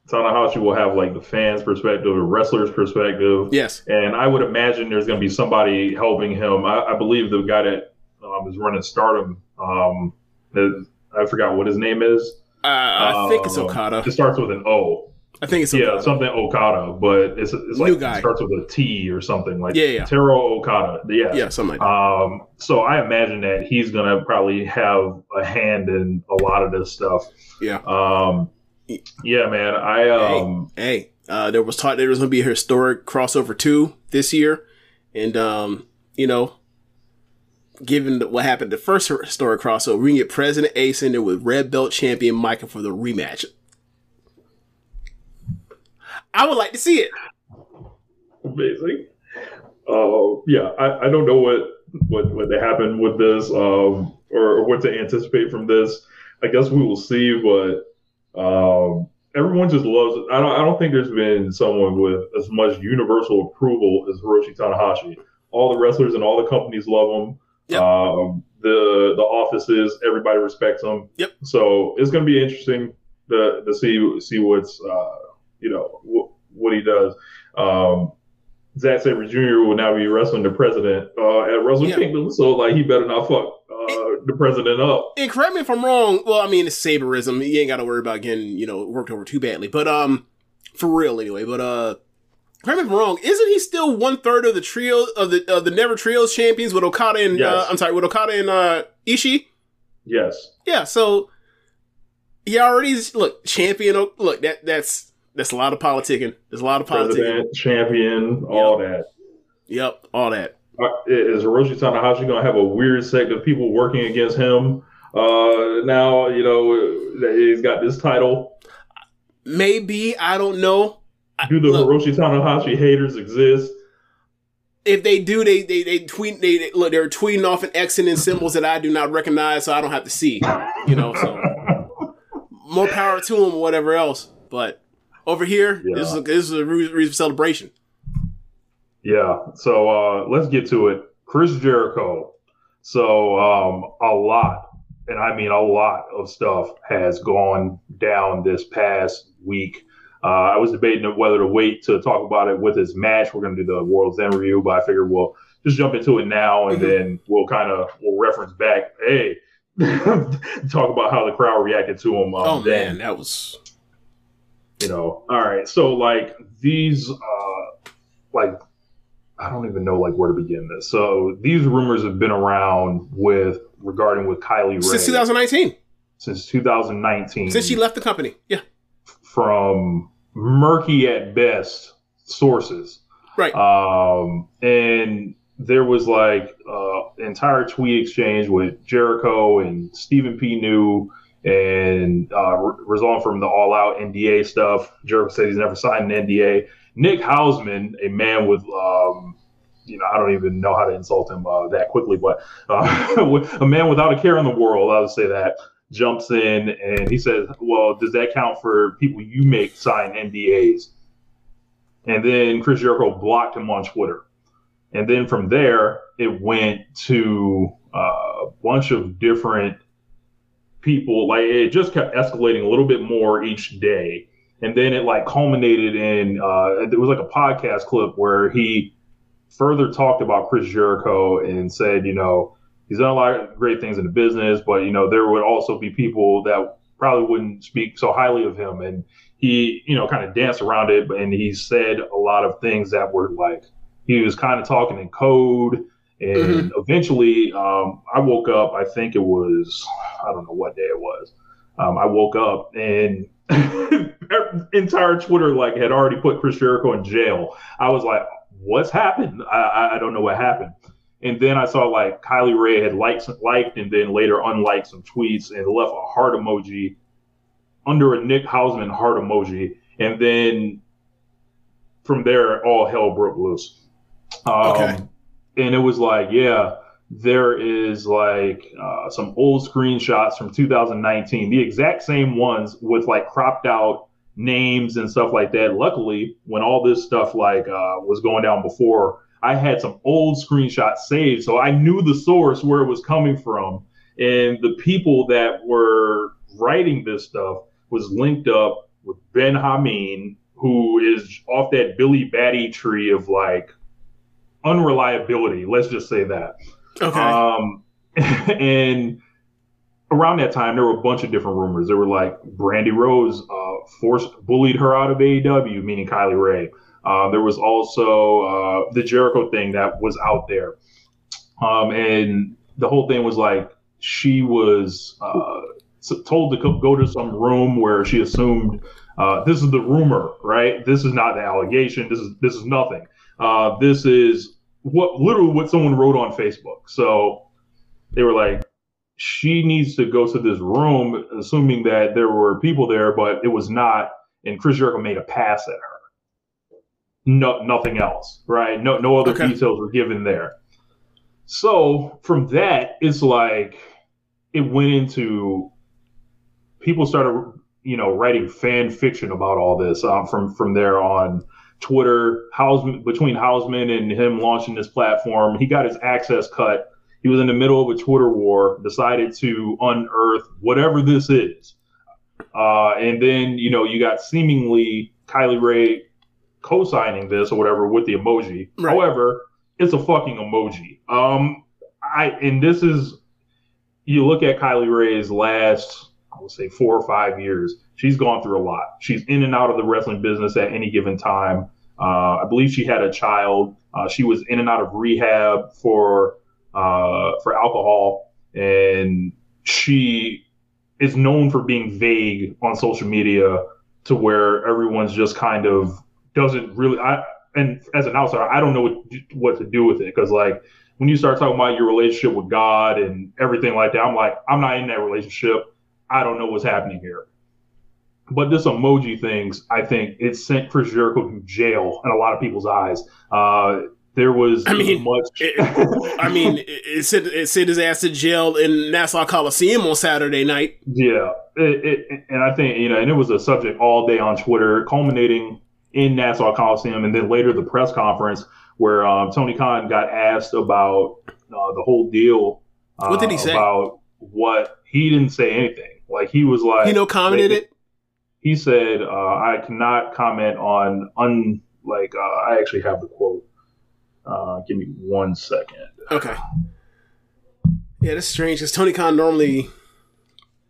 Tanahashi will have like the fans' perspective, the wrestler's perspective. Yes. And I would imagine there's going to be somebody helping him. I, I believe the guy that um, is running Stardom, um, is- I forgot what his name is. Uh, I think it's Um, Okada. It starts with an O. I think it's yeah, something Okada, but it's it's New like guy. it starts with a T or something like Yeah, yeah. Taro Okada. Yeah, Yeah, something like that. Um, so I imagine that he's gonna probably have a hand in a lot of this stuff. Yeah. Um, yeah, man. I um, hey, uh, there was talk there was going to be a historic crossover two this year, and um, you know, given the- what happened the first historic crossover, we can get President Ace in there with Red Belt Champion Maika for the rematch. I would like to see it. amazing. Uh, yeah, I, I don't know what what what happened with this, um, or, or what to anticipate from this. I guess we will see, but um, everyone just loves it. I don't I don't think there's been someone with as much universal approval as Hiroshi Tanahashi. All the wrestlers and all the companies love him. Yep. Um, the the offices, everybody respects him. Yep. So it's going to be interesting to to see see what's uh, you know wh- what he does. Um, Zack Sabre Jr. will now be wrestling the president uh, at Wrestle Yeah. Kingdom, so like he better not fuck uh, the president up. And correct me if I'm wrong. Well, I mean, it's saberism. You ain't got to worry about getting you know worked over too badly. But um, for real anyway. But uh, correct me if I'm wrong. Isn't he still one third of the trio of the of the Never Trios champions with Okada and uh, I'm sorry with Okada and uh, Ishii? Yes, Yeah. So he already look champion. Look that that's that's a lot of politicking. There's a lot of politicking. champion, all that. Yep, all that. Uh, Hiroshi Tanahashi going to have a weird sect of people working against him? Uh, now you know that he's got this title. Maybe I don't know. Do the look, Hiroshi Tanahashi haters exist? if they do, they they they tweet. They, they look. They're tweeting off and in symbols that I do not recognize, so I don't have to see. You know, so more power to them or whatever else. But over here, this is a, this is a reason for celebration. Yeah. So uh, let's get to it. Chris Jericho. So um, a lot, and I mean a lot of stuff has gone down this past week. Uh, I was debating whether to wait to talk about it with his match. We're going to do the World's End review, but I figured we'll just jump into it now, and Mhm. then we'll kind of we'll reference back. Hey, talk about how the crowd reacted to him. Um, Oh then man, that was you know all right so like these uh like i don't even know like where to begin this so these rumors have been around with regarding with Kylie Rae since 2019, since 2019 since she left the company. Yeah, from murky at best sources right. um, and there was like uh, entire tweet exchange with Jericho and Stephen P. New and uh, re- resolving from the All Out NDA stuff. Jericho said he's never signed an NDA. Nick Hausman, a man with, um, you know, I don't even know how to insult him uh, that quickly, but uh, a man without a care in the world, I would say that, jumps in and he says, Well, does that count for people you make sign NDAs? And then Chris Jericho blocked him on Twitter. And then from there, it went to uh, a bunch of different people. Like it just kept escalating a little bit more each day. And then it like culminated in uh, it was like a podcast clip where he further talked about Chris Jericho and said, you know, he's done a lot of great things in the business, but you know, there would also be people that probably wouldn't speak so highly of him. And he, you know, kind of danced around it, and he said a lot of things that were like he was kind of talking in code. And eventually, um, I woke up. I think it was I don't know what day it was. Um, I woke up and entire Twitter like had already put Chris Jericho in jail. I was like, "What's happened? I, I, don't know what happened." And then I saw like Kylie Rae had liked, liked and then later unliked some tweets and left a heart emoji under a Nick Hausman heart emoji. And then from there, all hell broke loose. Um, Okay. And it was like, yeah, there is like uh, some old screenshots from 2019, the exact same ones with like cropped out names and stuff like that. Luckily, when all this stuff like uh, was going down before, I had some old screenshots saved, so I knew the source where it was coming from, and the people that were writing this stuff was linked up with Ben Hameen, who is off that Billy Batty tree of like unreliability. Let's just say that. Okay. Um, and around that time, there were a bunch of different rumors. There were like Brandi Rhodes uh, forced bullied her out of AEW, meaning Kylie Rae. Uh, there was also uh, the Jericho thing that was out there, um, and the whole thing was like she was uh, told to go to some room where she assumed uh, this is the rumor, right? This is not the allegation. This is this is nothing. Uh, this is what literally what someone wrote on Facebook. So they were like, she needs to go to this room, assuming that there were people there, but it was not. And Chris Jericho made a pass at her. No, nothing else, right? No, no other Okay. details were given there. So from that, it's like it went into people started, you know, writing fan fiction about all this. Um, from from there on Twitter, Hausman between Hausman and him launching this platform, he got his access cut. He was in the middle of a Twitter war, decided to unearth whatever this is. Uh, and then, you know, you got seemingly Kylie Rae co signing this or whatever with the emoji. Right. However, it's a fucking emoji. Um, I, and this is, you look at Kylie Rae's last, I would say four or five years, she's gone through a lot. She's in and out of the wrestling business at any given time. Uh, I believe she had a child. Uh, she was in and out of rehab for uh, for alcohol, and she is known for being vague on social media to where everyone's just kind of doesn't really. I and as an outsider, I don't know what what to do with it because like when you start talking about your relationship with God and everything like that, I'm like I'm not in that relationship. I don't know what's happening here. But this emoji things, I think it sent Chris Jericho to jail in a lot of people's eyes. Uh, there was I mean, much. It- I mean, it, it sent it sent his ass to jail in Nassau Coliseum on Saturday night. Yeah, it, it, and I think you know, and it was a subject all day on Twitter, culminating in Nassau Coliseum, and then later the press conference where um, Tony Khan got asked about uh, the whole deal. Uh, What did he say? About what he didn't say anything. Like he was like He no commented it. He said, uh, "I cannot comment on un like uh, I actually have the quote. Uh, give me one second. Okay. Yeah, that's strange because Tony Khan normally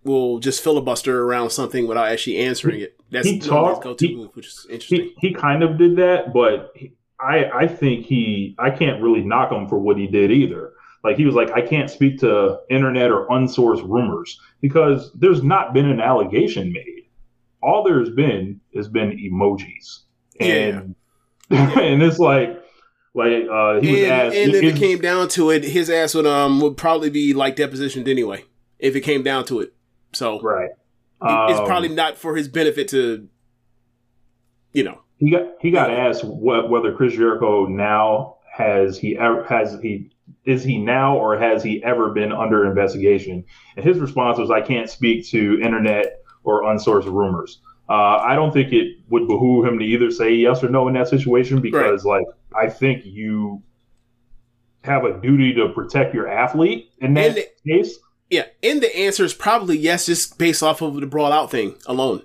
will just filibuster around something without actually answering it. That's he talked- go-to he- move, which is interesting. he, he kind of did that, but he, I I think he I can't really knock him for what he did either. Like he was like I can't speak to internet or unsourced rumors because there's not been an allegation made. All there's been has been emojis, and and it's like like uh, he was and, asked. and if it came down to it, his ass would um would probably be like depositioned anyway. If it came down to it, so right, it's Um, probably not for his benefit to, you know. He got he got asked what, whether Chris Jericho now has he ever has he is he now or has he ever been under investigation? And his response was, "I can't speak to internet or unsourced rumors." Uh, I don't think it would behoove him to either say yes or no in that situation because, like, I think you have a duty to protect your athlete in that And the- case. Yeah, and the answer is probably yes, just based off of the brawl out thing alone.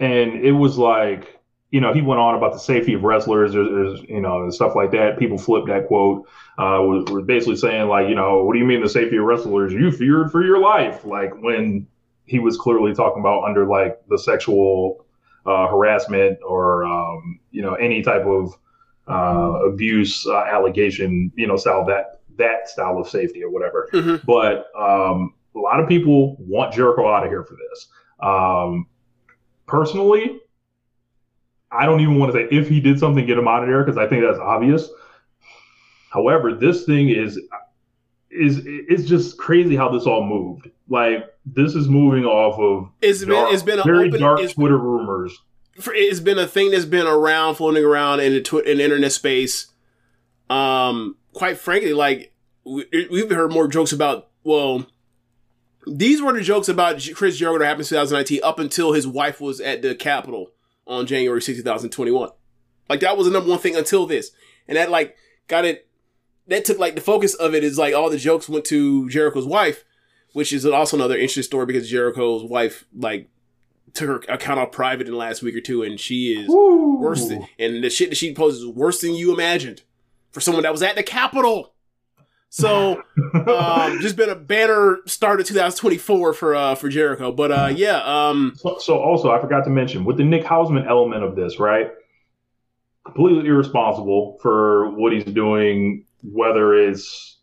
and it was like you know he went on about the safety of wrestlers there's, there's you know and stuff like that. People flipped that quote uh was, was basically saying like you know what do you mean the safety of wrestlers? You feared for your life. Like when he was clearly talking about under like the sexual uh, harassment or um, you know any type of uh, abuse uh, allegation you know style that that style of safety or whatever. Mhm. but um, a lot of people want Jericho out of here for this. Um, personally, I don't even want to say if he did something, get him out of there because I think that's obvious. However, this thing is is it's just crazy how this all moved. Like this is moving off of It's been dark- it's been a very open, dark it's, Twitter rumors. it's been a thing that's been around, floating around in the twi- in the internet space. Um, quite frankly, like we, we've heard more jokes about. Well, these were the jokes about Chris Jericho that happened in 2019 up until his wife was at the Capitol on January 6, 2021. Like that was the number one thing until this, and that like got it. That took like the focus of it is like all the jokes went to Jericho's wife, which is also another interesting story because Jericho's wife like took her account off private in the last week or two, and she is worse than, and the shit that she posts is worse than you imagined for someone that was at the Capitol. So um, just been a banner start of 2024 for uh for Jericho. But uh yeah, um So, so also, I forgot to mention with the Nick Hausman element of this, right? Completely irresponsible for what he's doing, whether it's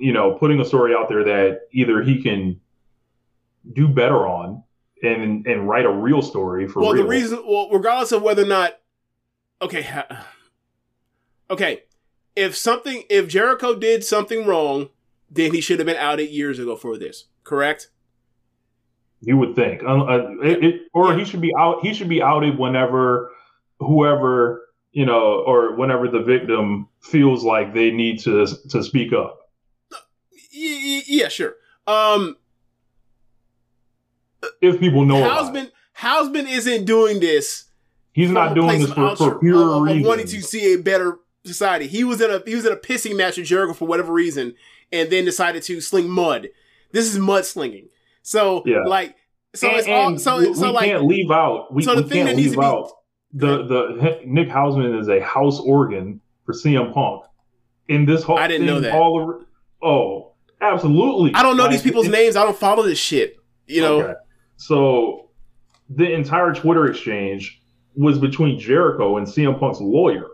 you know putting a story out there that either he can do better on and and write a real story for well real. the reason well regardless of whether or not okay okay if something if Jericho did something wrong, then he should have been outed years ago for this. Correct? You would think, uh, uh, it, it, or he should be out. He should be outed whenever whoever you know, or whenever the victim feels like they need to to speak up. Yeah, sure. Um If people know. Hausman Hausman isn't doing this he's not doing this for, for pure of- of reasons. wanting to see a better society. He was in a he was in a pissing match with Jericho for whatever reason, and then decided to sling mud. This is mud slinging. So Yeah. like so and, it's all so we, so we like can't leave out. We, so the we thing can't that needs leave to be- out the the Nick Hausman is a house organ for CM Punk. In this whole, I didn't know thing, that. All over, oh, absolutely. I don't know Like, these people's it- names. I don't follow this shit. You know. Okay. So the entire Twitter exchange was between Jericho and CM Punk's lawyer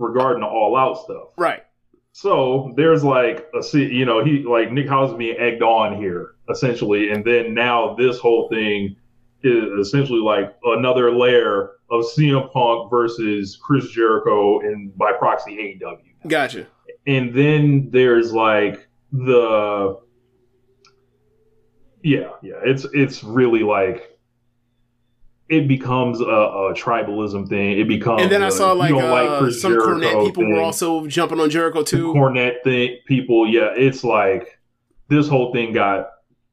regarding the all out stuff. Right. So there's like a you know he like Nick House being egged on here essentially, and then now this whole thing is essentially like another layer of CM Punk versus Chris Jericho and by proxy AEW Gotcha. and then there's like the yeah yeah it's it's really like it becomes a, a tribalism thing it becomes and then I a, saw like, uh, some Jericho Cornette people thing, were also jumping on Jericho the too. Cornette thing people yeah it's like this whole thing got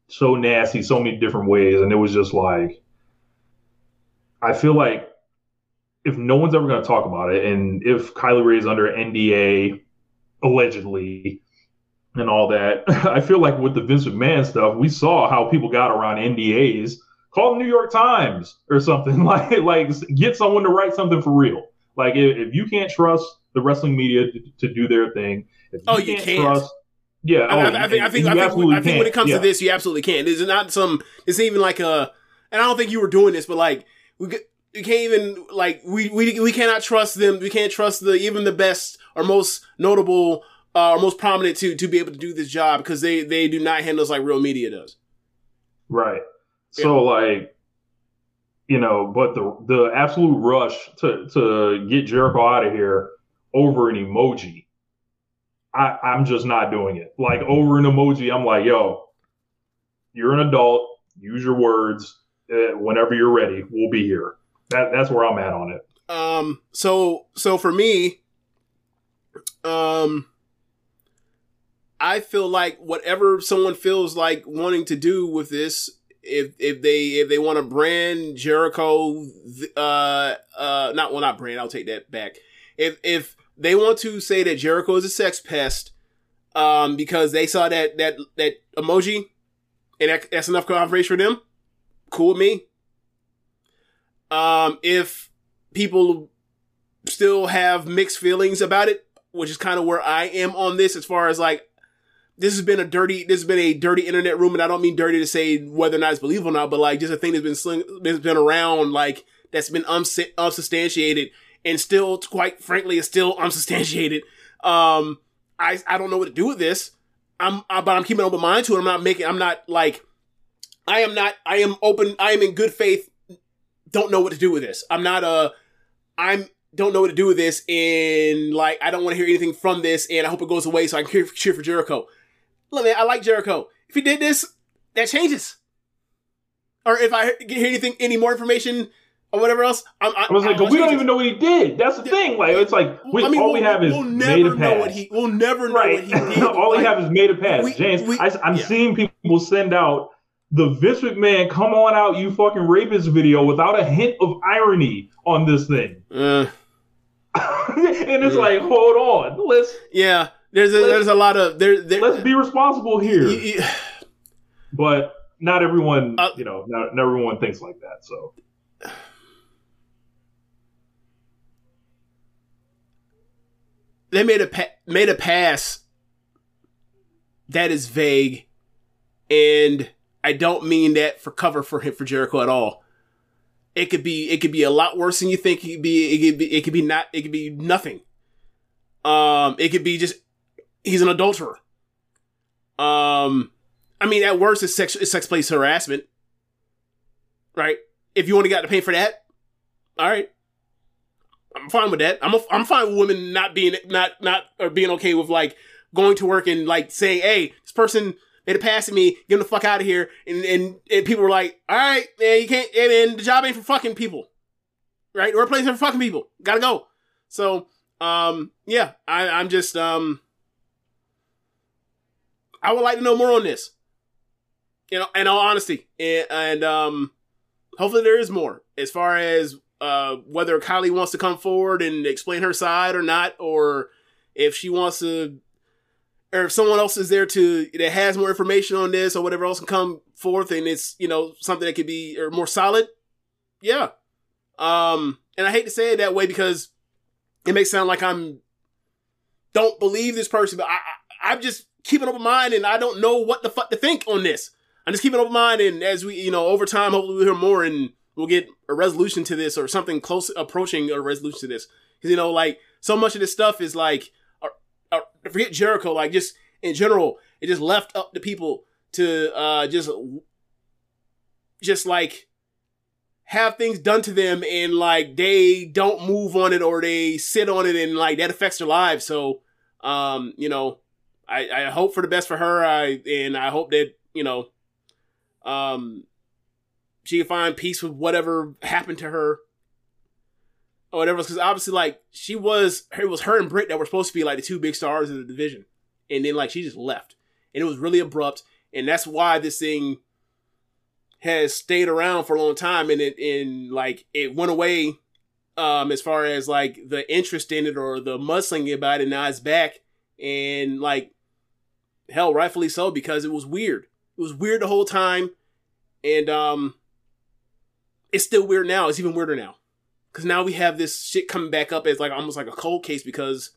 so nasty so many different ways and it was just like I feel like if no one's ever going to talk about it, and if Kylie Rae is under NDA, allegedly, and all that, I feel like with the Vince McMahon stuff, we saw how people got around NDAs. Call the New York Times or something like like get someone to write something for real. Like if, if you can't trust the wrestling media to, to do their thing, if Oh, you can't. trust, yeah, I, oh, I, I think I think I think, I think when it comes Yeah. to this, you absolutely can. This is not some. It's even like a. And I don't think you were doing this, but like we we can't even like we we we cannot trust them. We can't trust the even the best or most notable uh, or most prominent to to be able to do this job because they they do not handle us like real media does. Right. So like, you know, but the the absolute rush to to get Jericho out of here over an emoji, I I'm just not doing it. Like over an emoji, I'm like, yo, you're an adult. Use your words. Uh, whenever you're ready, we'll be here. That that's where I'm at on it. Um. So so for me, um, I feel like whatever someone feels like wanting to do with this, if if they if they want to brand Jericho, uh, uh, not well, not brand. I'll take that back. If if they want to say that Jericho is a sex pest, um, because they saw that that that emoji, and that, that's enough confirmation for them. Cool with me. Um, if people still have mixed feelings about it, which is kind of where I am on this as far as like this has been a dirty this has been a dirty internet room and I don't mean dirty to say whether or not it's believable or not, but like just a thing that's been sling, that's been around like that's been unsu- unsubstantiated and still quite frankly is still unsubstantiated. Um I I don't know what to do with this. I'm I, but I'm keeping an open mind to it. I'm not making I'm not like I am not I am open I am in good faith don't know what to do with this. I'm not a I'm don't know what to do with this and like I don't want to hear anything from this and I hope it goes away so I can cheer, cheer for Jericho. Look man, I like Jericho. If he did this, that changes. Or if I hear anything, any more information or whatever else, I'm, I, I was like, I'll we don't even know what he did. That's the thing. Like it's like we, I mean, all we'll, we have is we'll made never a know pass. what he. We'll never know right. what he did. all we have is made a pass. we- James, we- I, am yeah. seeing people send out the Vince McMahon "Come on out, you fucking rapist" video without a hint of irony on this thing, Uh, and it's Yeah. like, hold on, let's yeah, there's a, there's a lot of there. there let's be responsible here. y- y- But not everyone, Uh, you know, not, not everyone thinks like that. So they made a pa- made a pass that is vague, and I don't mean that for cover for him for Jericho at all. It could be it could be a lot worse than you think. It could be it could be it could be not it could be nothing. Um, it could be just he's an adulterer. Um, I mean, at worst, it's sex it's sex place harassment, right? If you want to get to pay for that, all right, I'm fine with that. I'm a, I'm fine with women not being not not or being okay with like going to work and like saying, "Hey, this person made a pass at me, get the fuck out of here," and and, and people were like, "All right, man, you can't. Hey, man, the job ain't for fucking people, right? The workplace ain't for fucking people. Gotta go." So, um, yeah, I, I'm just um, I would like to know more on this. You know, in all honesty, and, and um, hopefully there is more as far as uh whether Kylie wants to come forward and explain her side or not, or if she wants to, or if someone else is there to that has more information on this or whatever else can come forth, and it's you know something that could be or more solid. Yeah, um, and I hate to say it that way because it makes sound like I'm don't believe this person, but I, I I'm just keeping an open mind and I don't know what the fuck to think on this. I'm just keeping an open mind and as we you know over time, hopefully we'll hear more and we'll get a resolution to this or something close approaching a resolution to this. Because you know, like so much of this stuff is like, uh, uh, forget Jericho, like just in general, it just left up to people to uh just just like have things done to them and like they don't move on it or they sit on it and like that affects their lives. So um, you know, I, I hope for the best for her. I and I hope that, you know, um she can find peace with whatever happened to her or whatever. Because obviously, like she was, it was her and Britt that were supposed to be like the two big stars of the division, and then like she just left, and it was really abrupt, and that's why this thing has stayed around for a long time, and it and like it went away. Um, as far as like the interest in it or the mudslinging about it, now it's back, and like hell, rightfully so because it was weird. It was weird the whole time, and um, it's still weird now. It's even weirder now. Because now we have this shit coming back up as like almost like a cold case because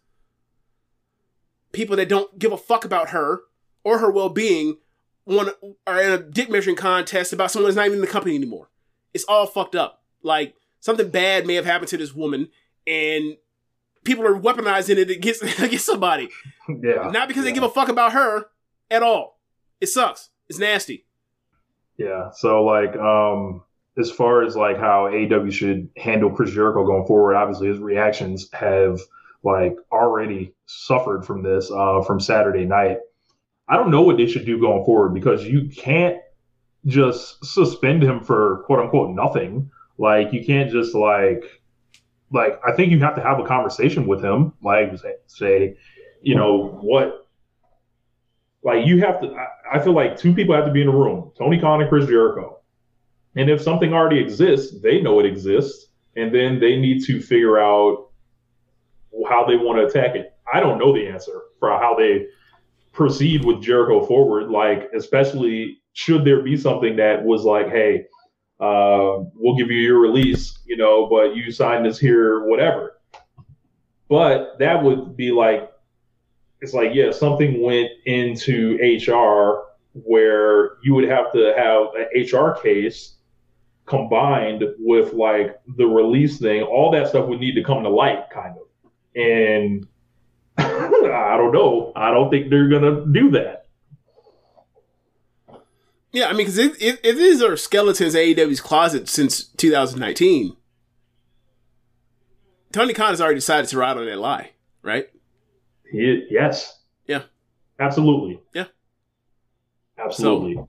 people that don't give a fuck about her or her well being want are in a dick measuring contest about someone that's not even in the company anymore. It's all fucked up. Like something bad may have happened to this woman and people are weaponizing it against against somebody. Yeah. Not because they give a fuck about her at all. It sucks. It's nasty. Yeah. So like, um, as far as like how AW should handle Chris Jericho going forward, obviously his reactions have like already suffered from this uh, from Saturday night. I don't know what they should do going forward because you can't just suspend him for quote unquote nothing. Like you can't just like like I think you have to have a conversation with him. Like say, you know what like you have to I, I feel like two people have to be in the room tony khan and chris jericho and if something already exists they know it exists and then they need to figure out how they want to attack it i don't know the answer for how they proceed with jericho forward like especially should there be something that was like hey uh, we'll give you your release you know but you signed this here whatever. But that would be like it's like yeah something went into hr where you would have to have an hr case combined with like the release thing. All that stuff would need to come to light kind of. And i don't know. I don't think they're gonna do that Yeah, I mean, because if, if, if these are skeletons in AEW's closet since 2019, Tony Khan has already decided to ride on that lie, right? He- yes Yeah. absolutely Yeah. absolutely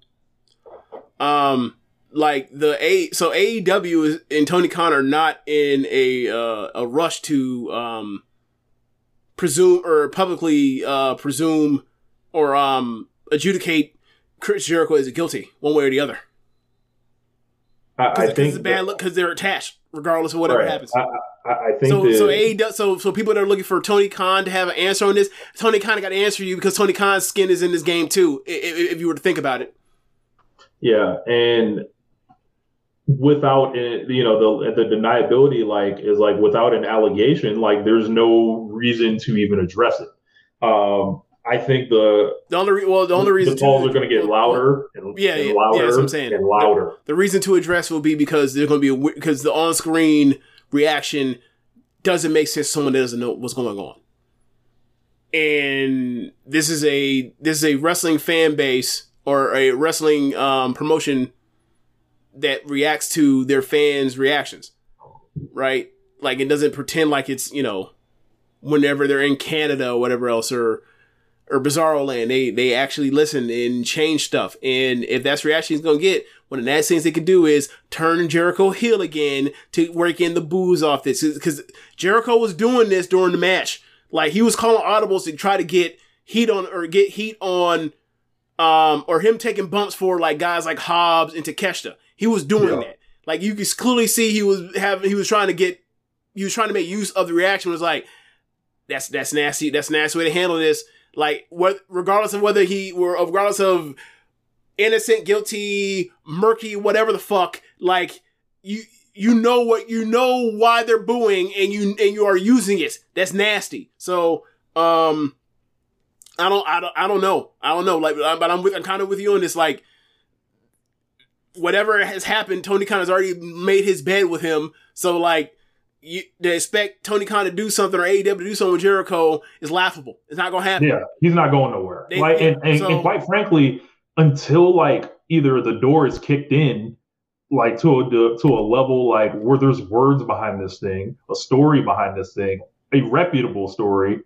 Um, like the A, so AEW is, and Tony Khan are not in a uh, a rush to um presume or publicly uh presume or um adjudicate Chris Jericho is guilty one way or the other. i, I think it's a bad look because they're attached regardless of whatever right. happens. I, I, I think So that, so AEW, so so people that are looking for Tony Khan to have an answer on this, Tony Khan got to answer you because Tony Khan's skin is in this game too. i- i- If you were to think about it, Yeah, and without you know the the deniability like is like without an allegation, like there's no reason to even address it. Um, I think the The only re- well, the only reason the calls are going to get louder and, Yeah, and yeah, louder yeah, that's what I'm saying. and louder. The reason to address will be because there's going to be because the on-screen reaction doesn't make sense to someone that doesn't know what's going on. And this is a this is a wrestling fan base or a wrestling um, promotion that reacts to their fans' reactions, right? Like it doesn't pretend like it's you know whenever they're in Canada or whatever else or or Bizarro Land, they they actually listen and change stuff. And if that's reaction he's gonna get, one of the next things they can do is turn Jericho heel again to work in the boos off this. Because Jericho was doing this during the match. Like he was calling audibles to try to get heat on or get heat on um or him taking bumps for like guys like Hobbs and Takeshita. He was doing Yeah. that. Like you could clearly see he was having he was trying to get he was trying to make use of the reaction. It was like that's that's nasty. That's a nasty way to handle this. Like what, regardless of whether he were, regardless of innocent, guilty, murky, whatever the fuck. Like you, you know what, you know why they're booing, and you and you are using it. That's nasty. So, um, I don't, I don't, I don't know. I don't know. Like, but I'm with, I'm kind of with you on this. Like, whatever has happened, Tony Khan has already made his bed with him. So, like, you to expect Tony Khan to do something or AEW to do something with Jericho is laughable. It's not gonna happen. Yeah, he's not going nowhere. They- like, and, and, so- and quite frankly, until like either the door is kicked in, like to a to a level like where there's words behind this thing, a story behind this thing, a reputable story.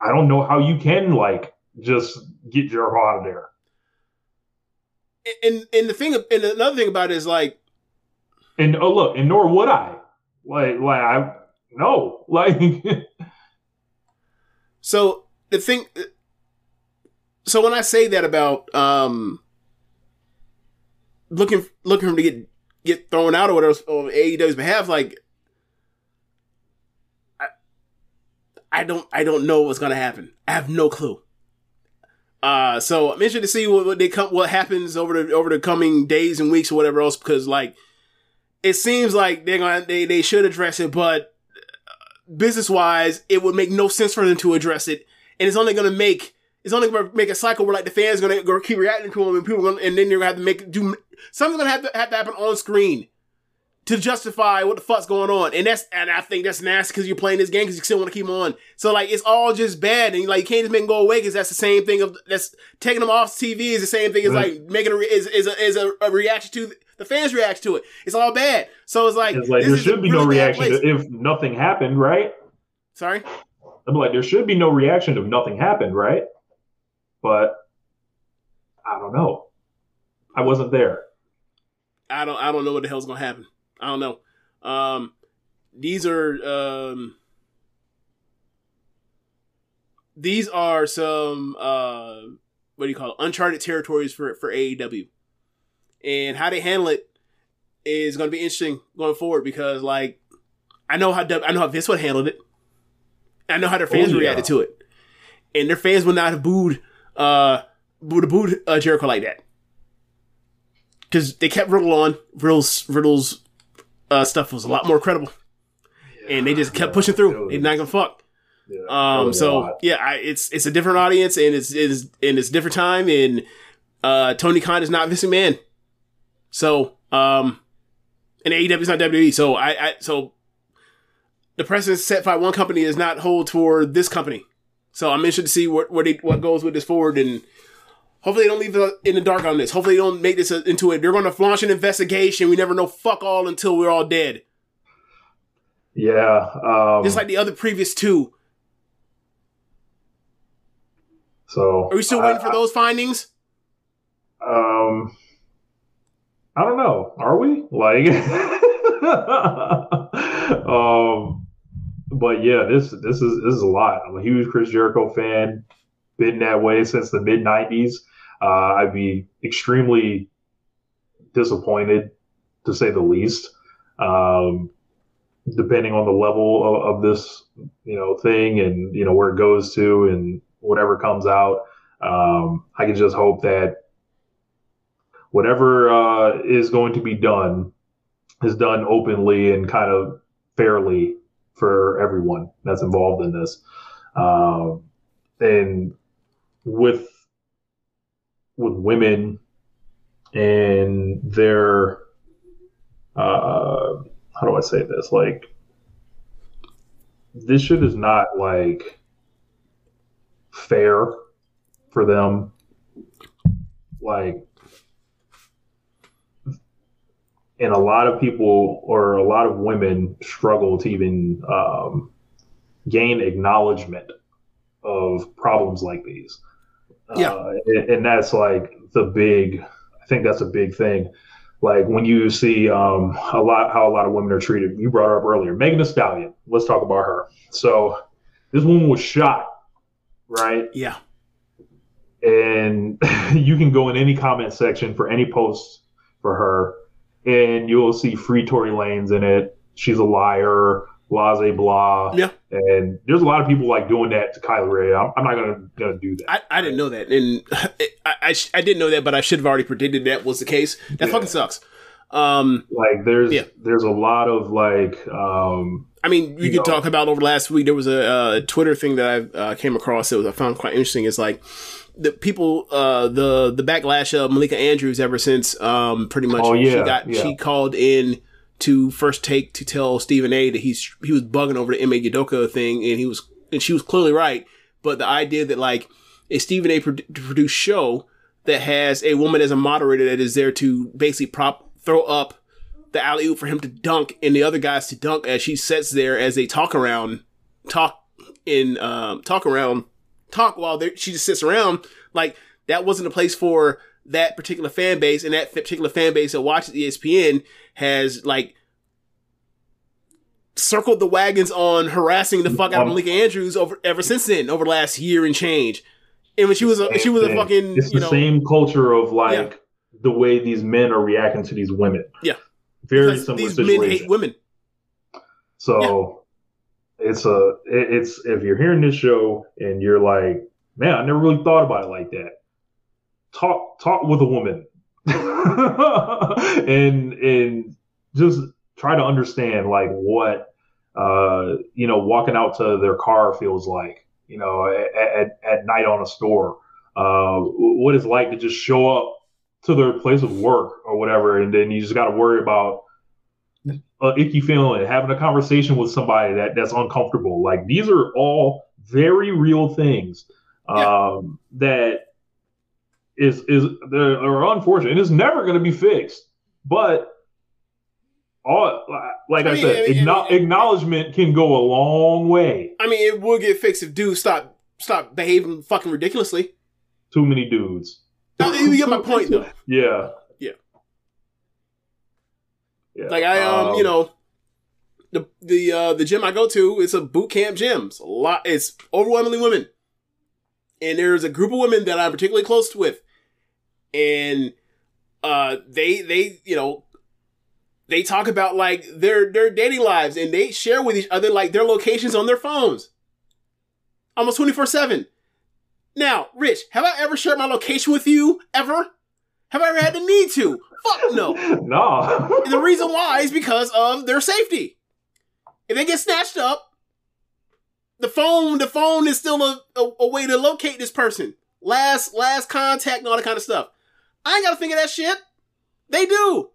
I don't know how you can like just get Jericho out of there. And and the thing and another thing about it is like And oh look, and nor would I. Like like I no like so the thing. So when I say that about um looking looking for him to get get thrown out or whatever on AEW's behalf, like I I don't I don't know what's gonna happen. I have no clue. Uh, so I'm interested to see what, what they come, what happens over the over the coming days and weeks or whatever else. Because like, it seems like they're gonna they they should address it, but uh, business wise, it would make no sense for them to address it, and it's only gonna make it's only gonna make a cycle where like the fans gonna, gonna keep reacting to them, and people gonna, and then you're gonna have to make do something's gonna have to have to happen on screen to justify what the fuck's going on. And that's and I think that's nasty because you're playing this game because you still want to keep on. So like it's all just bad, and like you can't just make them go away because that's the same thing of that's taking them off TV is the same thing as Right. like making a is is a, is a, a reaction to the fans react to it. It's all bad. So it's like it's like there should be no really bad reaction if nothing happened, right? Sorry. I'm like, there should be no reaction if nothing happened, right? But I don't know. I wasn't there. I don't I don't know what the hell's gonna happen. I don't know. Um these are um these are some uh what do you call it? Uncharted territories for for AEW. And how they handle it is gonna be interesting going forward because like I know how W- I know how Vince would handled it. I know how their fans Oh, yeah. reacted to it. And their fans would not have booed uh booed booed uh, Jericho like that because they kept Riddle on. Riddle's Riddle's uh, stuff was a lot more credible, and they just kept pushing through. They're not gonna fuck. Yeah, Um, so yeah, I, it's it's a different audience, and it's it's and it's a different time, and uh, Tony Khan is not Vince McMahon. So um, and AEW is not WWE. So I, I so the precedent set by one company does not hold toward this company. So I'm interested to see what what, they, what goes with this forward and. Hopefully they don't leave us in the dark on this. Hopefully they don't make this into it. They're going to launch an investigation. We never know fuck all until we're all dead. yeah. Um, Just like the other previous two. so Are we still I- waiting for those findings? Um, I don't know. Are we like? um, but yeah, this this is this is a lot. I'm a huge Chris Jericho fan. Been that way since the mid '90s. Uh, I'd be extremely disappointed, to say the least. Um, depending on the level of, of this, you know, thing, and you know where it goes to, and whatever comes out. Um, I can just hope that whatever uh, is going to be done is done openly and kind of fairly for everyone that's involved in this. Um, and with with women and their uh how do I say this? Like this shit is not like fair for them. Like and a lot of people or a lot of women struggle to even um, gain acknowledgement of problems like these. Yeah. Uh, and, and that's like the big, I think that's a big thing. Like when you see um, a lot, how a lot of women are treated. You brought her up earlier, Megan Thee Stallion. Let's talk about her. So this woman was shot, right? Yeah. and you can go in any comment section for any post for her, and you'll see free Tory Lanez in it. She's a liar, blase blah. Yeah. And there's a lot of people like doing that to Kylie Rae. I'm, I'm not gonna gonna do that. I, I didn't know that, and I, I, sh- I didn't know that, but I should have already predicted that was the case. That Yeah. fucking sucks. Um, like there's Yeah. there's a lot of like um I mean, we You could know. talk about over last week. There was a uh, Twitter thing that I uh, came across that was I found quite interesting. Is like the people, uh, the the backlash of Malika Andrews ever since um, pretty much Oh, she yeah, got yeah. she called in to first take to tell Stephen A. that he's he was bugging over the Ime Udoka thing, and he was and she was clearly right. But the idea that like a Stephen A. produ- produced show that has a woman as a moderator that is there to basically prop throw up the alley oop for him to dunk and the other guys to dunk as she sits there as they talk around, talk in um, talk around, talk while she just sits around. Like that wasn't a place for that particular fan base, and that particular fan base that watches ESPN has like circled the wagons on harassing the fuck out of Um, Malika Andrews over ever since then, over the last year and change. And when she was a she was a fucking it's the know same culture of like the way these men are reacting to these women. Yeah. Very because similar these situation. men hate women. So it's a it's if you're hearing this show and you're like, man, I never really thought about it like that. Talk talk with a woman, and and just try to understand like what uh you know walking out to their car feels like. You know, at at, at night on a store, uh, what it's like to just show up to their place of work or whatever, and then you just got to worry about a icky feeling, having a conversation with somebody that that's uncomfortable. Like these are all very real things um, that is is that are unfortunate and it's never going to be fixed. But all like I, I mean, said, I mean, I mean- acknowledgement can go a long way. I mean, it would get fixed if dudes stop stop behaving fucking ridiculously. Too many dudes. You get my point though. Yeah. Yeah. Like I um, you know, the the uh the gym I go to, it's a boot camp gym. It's a lot it's overwhelmingly women. And there's a group of women that I'm particularly close with. And uh they they, you know, they talk about like their their dating lives and they share with each other like their locations on their phones. Almost 24/7. Now, Rich, have I ever shared my location with you ever? Have I ever had the need to? Fuck no. no. The reason why is because of their safety. If they get snatched up, the phone, the phone is still a, a, a way to locate this person. Last last contact and all that kind of stuff. I ain't gotta think of that shit. They do.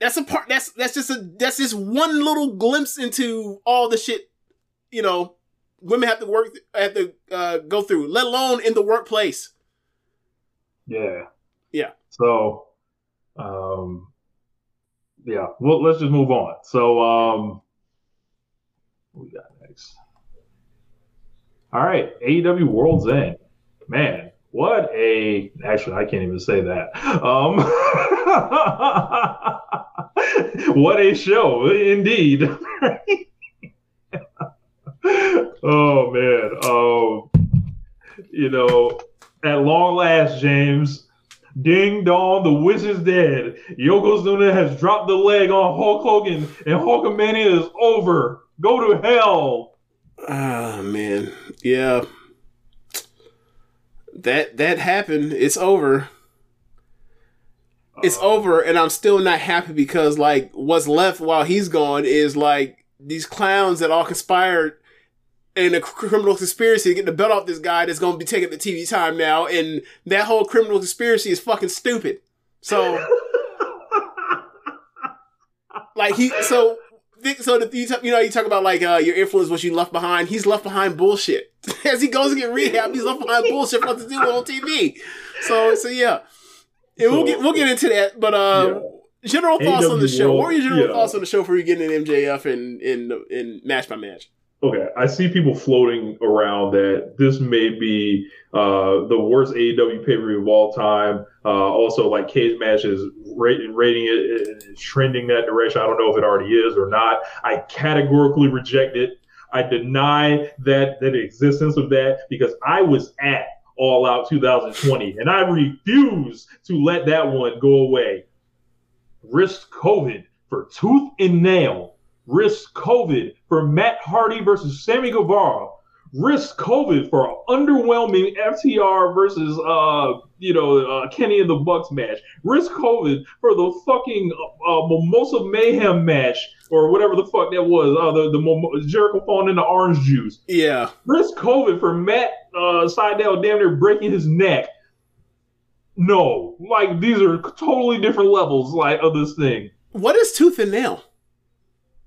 That's a part that's that's just a that's just one little glimpse into all the shit, you know, women have to work have to uh, go through, let alone in the workplace. Yeah. Yeah. So, um, yeah. Well, let's just move on. So, um, what we got next? All right, AEW World's End. Man, what a actually I can't even say that. Um, what a show, indeed. oh man. Um, you know, at long last, James. Ding dong, the witch is dead. Yokozuna has dropped the leg on Hulk Hogan, and Hulkamania is over. Go to hell. Ah man, yeah. That that happened. It's over. It's over, and I'm still not happy because like what's left while he's gone is like these clowns that all conspired and a criminal conspiracy to get the belt off this guy that's going to be taking the TV time now, and that whole criminal conspiracy is fucking stupid. So, like he, so, so the, you, talk, you know, you talk about like uh, your influence, what you left behind. He's left behind bullshit. As he goes to get rehab, he's left behind bullshit for what to do on TV. So, so yeah, and we'll get we'll get into that. But uh, general thoughts on the AEW show. What were your general yeah. thoughts on the show for you getting in MJF and in in match by match? Okay, I see people floating around that this may be uh, the worst AEW pay per view of all time. Uh, also, like cage matches rating, rating it is trending that direction. I don't know if it already is or not. I categorically reject it. I deny that that existence of that because I was at All Out 2020 and I refuse to let that one go away. Risk COVID for tooth and nail risk COVID for Matt Hardy versus Sammy Guevara, risk COVID for underwhelming FTR versus uh you know uh, Kenny and the Bucks match, risk COVID for the fucking uh, Mimosa Mayhem match or whatever the fuck that was, uh, the the Mimo- Jericho falling into orange juice, Yeah, risk COVID for Matt uh, Sydal damn near breaking his neck. No, like these are totally different levels like of this thing. what is tooth and nail?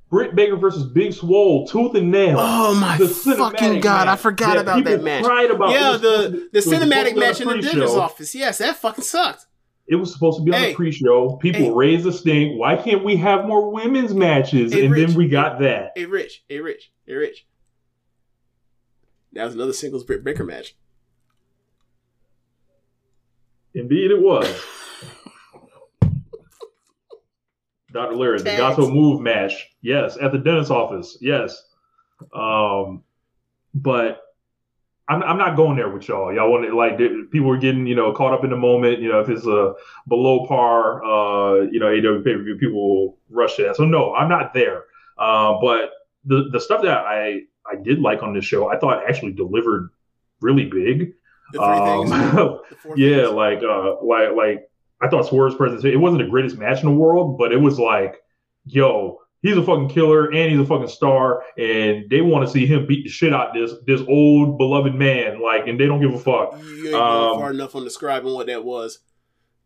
Britt Baker versus Big Swole, tooth and nail. Oh my fucking god! I forgot that about that match. cried about. Yeah, was the the it was supposed cinematic to be on match in the office. Yes, that fucking sucked. It was supposed to be on Hey. the pre-show. People Hey. raised the stink. Why can't we have more women's matches? Hey, and Rich. then we got that. Hey, Rich. Hey, Rich. Hey, Rich. That was another singles Britt Baker match. Indeed, it was. Dr. Larry, the Gato Move match. Yes, at the dentist's office. Yes. Um, but I'm, I'm not going there with y'all. Y'all want to like there- people are getting you know caught up in the moment. You know, if it's a below par, uh, you know, AW pay per view, people will rush to that. So no, I'm not there. Uh, but the the stuff that I I did like on this show, I thought actually delivered really big. The three things. Um, The four yeah, things. like uh like like I thought Swerve's presentation it wasn't the greatest match in the world, but it was like, yo, he's a fucking killer and he's a fucking star, and they want to see him beat the shit out this this old beloved man, like, and they don't give a fuck. You ain't going Um, far enough on describing what that was.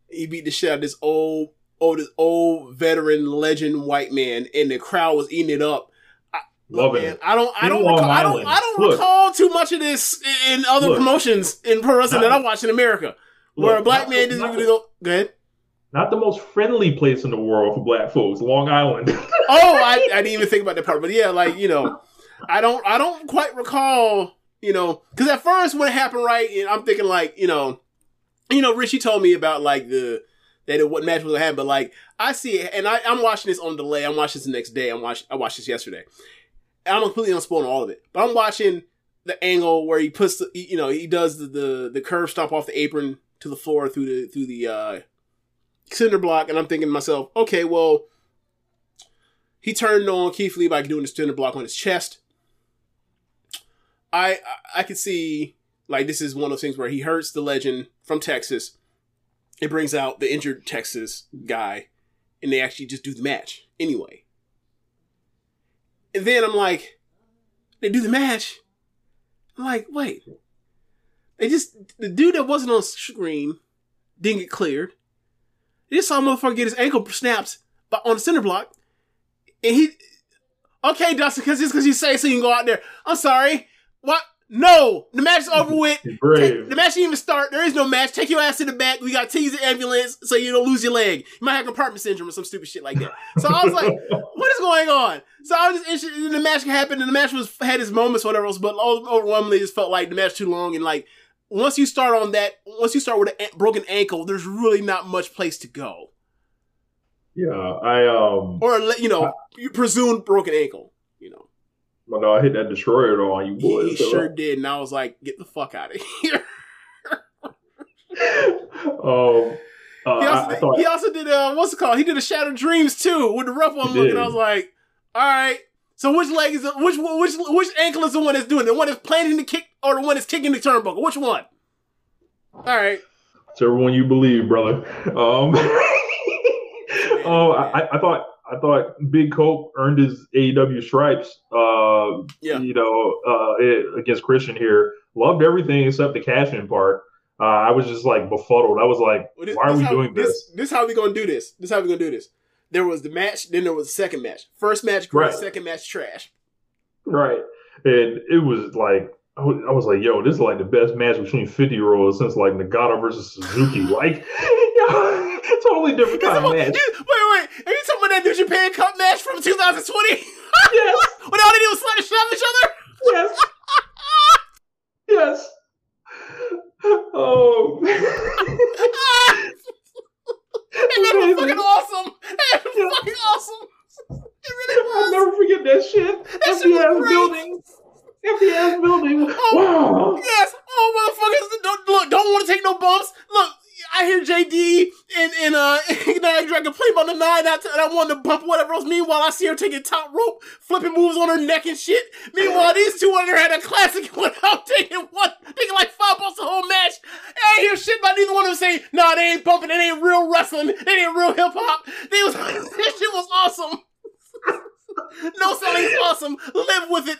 He beat the shit out of this old, old, this old veteran legend white man, and the crowd was eating it up. Loving Man, it. I don't, I don't, recall, I don't. I don't recall too much of this in other Look. promotions in pro wrestling that I watch in America, where a black man the- just not gonna the- go. Go ahead. Not the most friendly place in the world for black folks, Long Island. Oh, I, I didn't even think about that part, but yeah, like you know, I don't, I don't quite recall, you know, because at first when it happened, right, and I'm thinking like, you know, you know, Richie told me about like the that it, what match was I had, but like I see it, and I, I'm watching this on delay. I'm watching this the next day. I'm watching, I watched this yesterday. And I'm completely unspoiling all of it, but I'm watching the angle where he puts, the, you know, he does the, the the curve stomp off the apron to the floor through the through the uh cinder block, and I'm thinking to myself, okay, well. He turned on Keith Lee by doing the cinder block on his chest. I I, I could see like this is one of those things where he hurts the legend from Texas. It brings out the injured Texas guy, and they actually just do the match anyway. And then I'm like, they do the match. I'm like, wait. They just the dude that wasn't on screen didn't get cleared. They just saw a motherfucker get his ankle snapped by- on the center block. And he, okay, Dustin, because just because you say so, you can go out there. I'm sorry. What? No, the match is over with. Brave. The match didn't even start. There is no match. Take your ass to the back. We got to use the ambulance so you don't lose your leg. You might have compartment syndrome or some stupid shit like that. So I was like, what is going on? So I was just interested in the match can happen, and the match was had its moments, whatever else, but overwhelmingly just felt like the match too long. And like, once you start on that, once you start with a broken ankle, there's really not much place to go. Yeah, I um, Or, you know, you presume broken ankle, you know. well, no, I hit that destroyer though on you boys. so- sure did. And I was like, get the fuck out of here. um, uh, He I, also, I thought he also did uh what's it called? He did a Shattered Dreams too with the rough one look, and I was like, all right. So which leg is the, which which which ankle is the one that's doing it? The one that's planting the kick or the one that's kicking the turnbuckle? Which one? All right. whichever one you believe, brother. Um, oh, I, I thought I thought Big Cope earned his AEW stripes. Uh, Yeah. you know, uh, it- against Christian here. Loved everything except the cash in part. Uh, I was just like befuddled. I was like, Well, this- why are we how- doing this? This is how we gonna do this. This how we gonna do this. There was the match, then there was the second match. First match great, Right. second match trash. Right. And it was like, I was, like, yo, this is like the best match between 50 year olds since like Nagata versus Suzuki. Like, yo, totally different kind of match. you- wait, wait, are you talking about that New Japan Cup match from 2020? Yes. when all they did was slap and shove each other? Yes. yes. Oh. It really was fucking awesome. It was fucking awesome. It really I'll never forget that shit. That shit Empty was building. Empty building. Oh, Wow. Yes. Oh, motherfuckers, don't, look, don't want to take no bumps. Look, I hear JD and, and uh, Ignite Dragon play about the nine, and I want to bump whatever else. Meanwhile, I see her taking top rope, flipping moves on her neck and shit. Meanwhile, these two under had a classic without taking one, taking like five bumps the whole match. I hear shit about neither one of them saying, nah, they ain't bumping, it ain't real wrestling, it ain't real hip hop. They was, this shit was awesome. no selling is awesome. Live with it.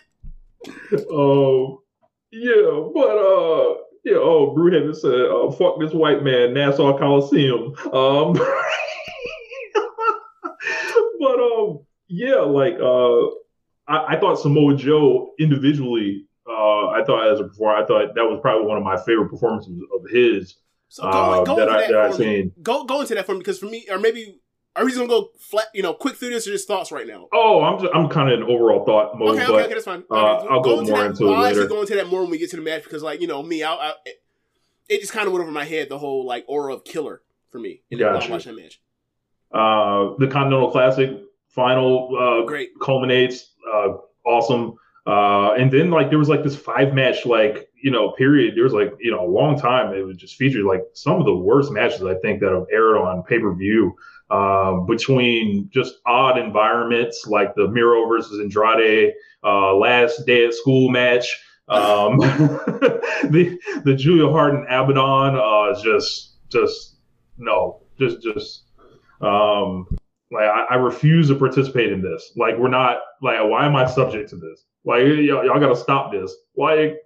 Oh, yeah, but uh, yeah. Oh, Brewhaven said, uh, "Fuck this white man, Nassau Coliseum." Um, but um, yeah, like uh, I, I thought Samoa Joe individually. Uh, I thought as a performer, I thought that was probably one of my favorite performances of his So go, uh, go that I that, that I've seen. Go go into that for me because for me, or maybe are we just gonna go flat, you know, quick through this or just thoughts right now? Oh, I'm just, I'm kind of in overall thought mode, okay, but okay, okay, that's fine. uh, Okay, I'll go into more that, into it I'll later. go into that more when we get to the match because, like, you know, me, I, I it, just kind of went over my head the whole like aura of killer for me. Gotcha. watching that match. uh, the Continental Classic final uh, Great. culminates. Uh, awesome. Uh, and then like there was like this five match like you know period. There was like you know a long time. It was just featured like some of the worst matches I think that have aired on pay per view. Um, between just odd environments like the Miro versus Andrade uh, last day at school match, um, the the Julia Hart and Abaddon, uh, just just no, just just um, like I, I refuse to participate in this. Like we're not like why am I subject to this? Like y'all, y'all got to stop this. Like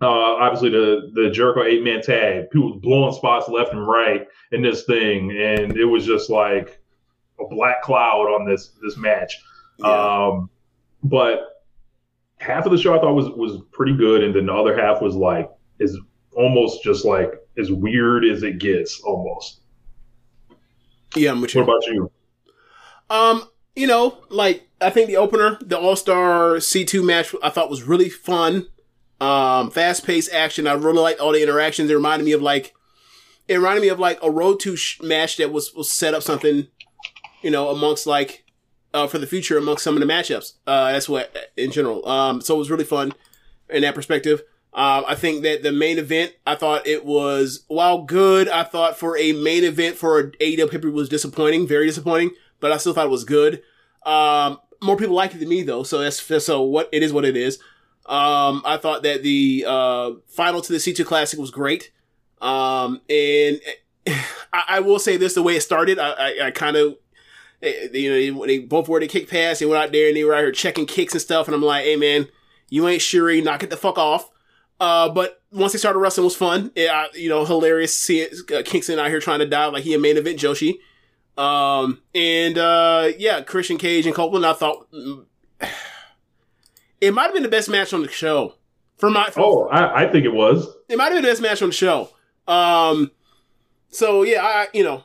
uh, obviously the the Jericho eight man tag, people blowing spots left and right in this thing, and it was just like a black cloud on this this match. Um, but half of the show I thought was was pretty good, and then the other half was like is almost just like as weird as it gets almost. Yeah, I'm with What about you? Um, you know, like I think the opener, the All Star C two match, I thought was really fun. Um, fast paced action. I really liked all the interactions. It reminded me of like, it reminded me of like a Road to sh- match that was was set up something, you know, amongst like, uh, for the future amongst some of the matchups. Uh, that's what in general. Um, so it was really fun in that perspective. Um, I think that the main event, I thought it was, while good, I thought for a main event for a AEW pay was disappointing, very disappointing, but I still thought it was good. Um, more people liked it than me though, so that's so what it is what it is. Um, I thought that the uh, final to the C2 Classic was great. Um, and I, I will say this: the way it started, I, I, I kind of, you know, they both were to kick pass. They went out there and they were out here checking kicks and stuff. And I'm like, hey man, you ain't Shuri, knock it the fuck off. Uh, but once they started wrestling, was fun. It, you know, hilarious seeing uh, Kingston out here trying to dive like he a main event Joshi. Um, and uh, yeah, Christian Cage and Copeland. I thought mm, it might have been the best match on the show. For my, for, Oh, I, I think it was. it might have been the best match on the show. Um, so yeah, I you know,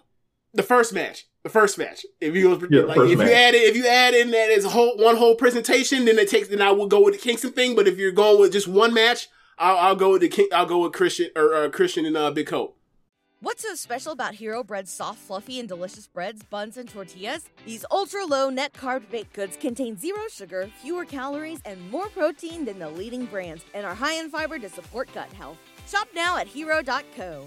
the first match, the first match. If you Yeah, like, if match. you add it, if you add in that as a whole one whole presentation, then it takes. Then I will go with the Kingston thing. But if you're going with just one match, I'll, I'll go with the King. I'll go with Christian or uh, Christian and uh, Big Hope. What's so special about Hero Bread's soft, fluffy, and delicious breads, buns, and tortillas? These ultra low net carb baked goods contain zero sugar, fewer calories, and more protein than the leading brands, and are high in fiber to support gut health. Shop now at hero.co.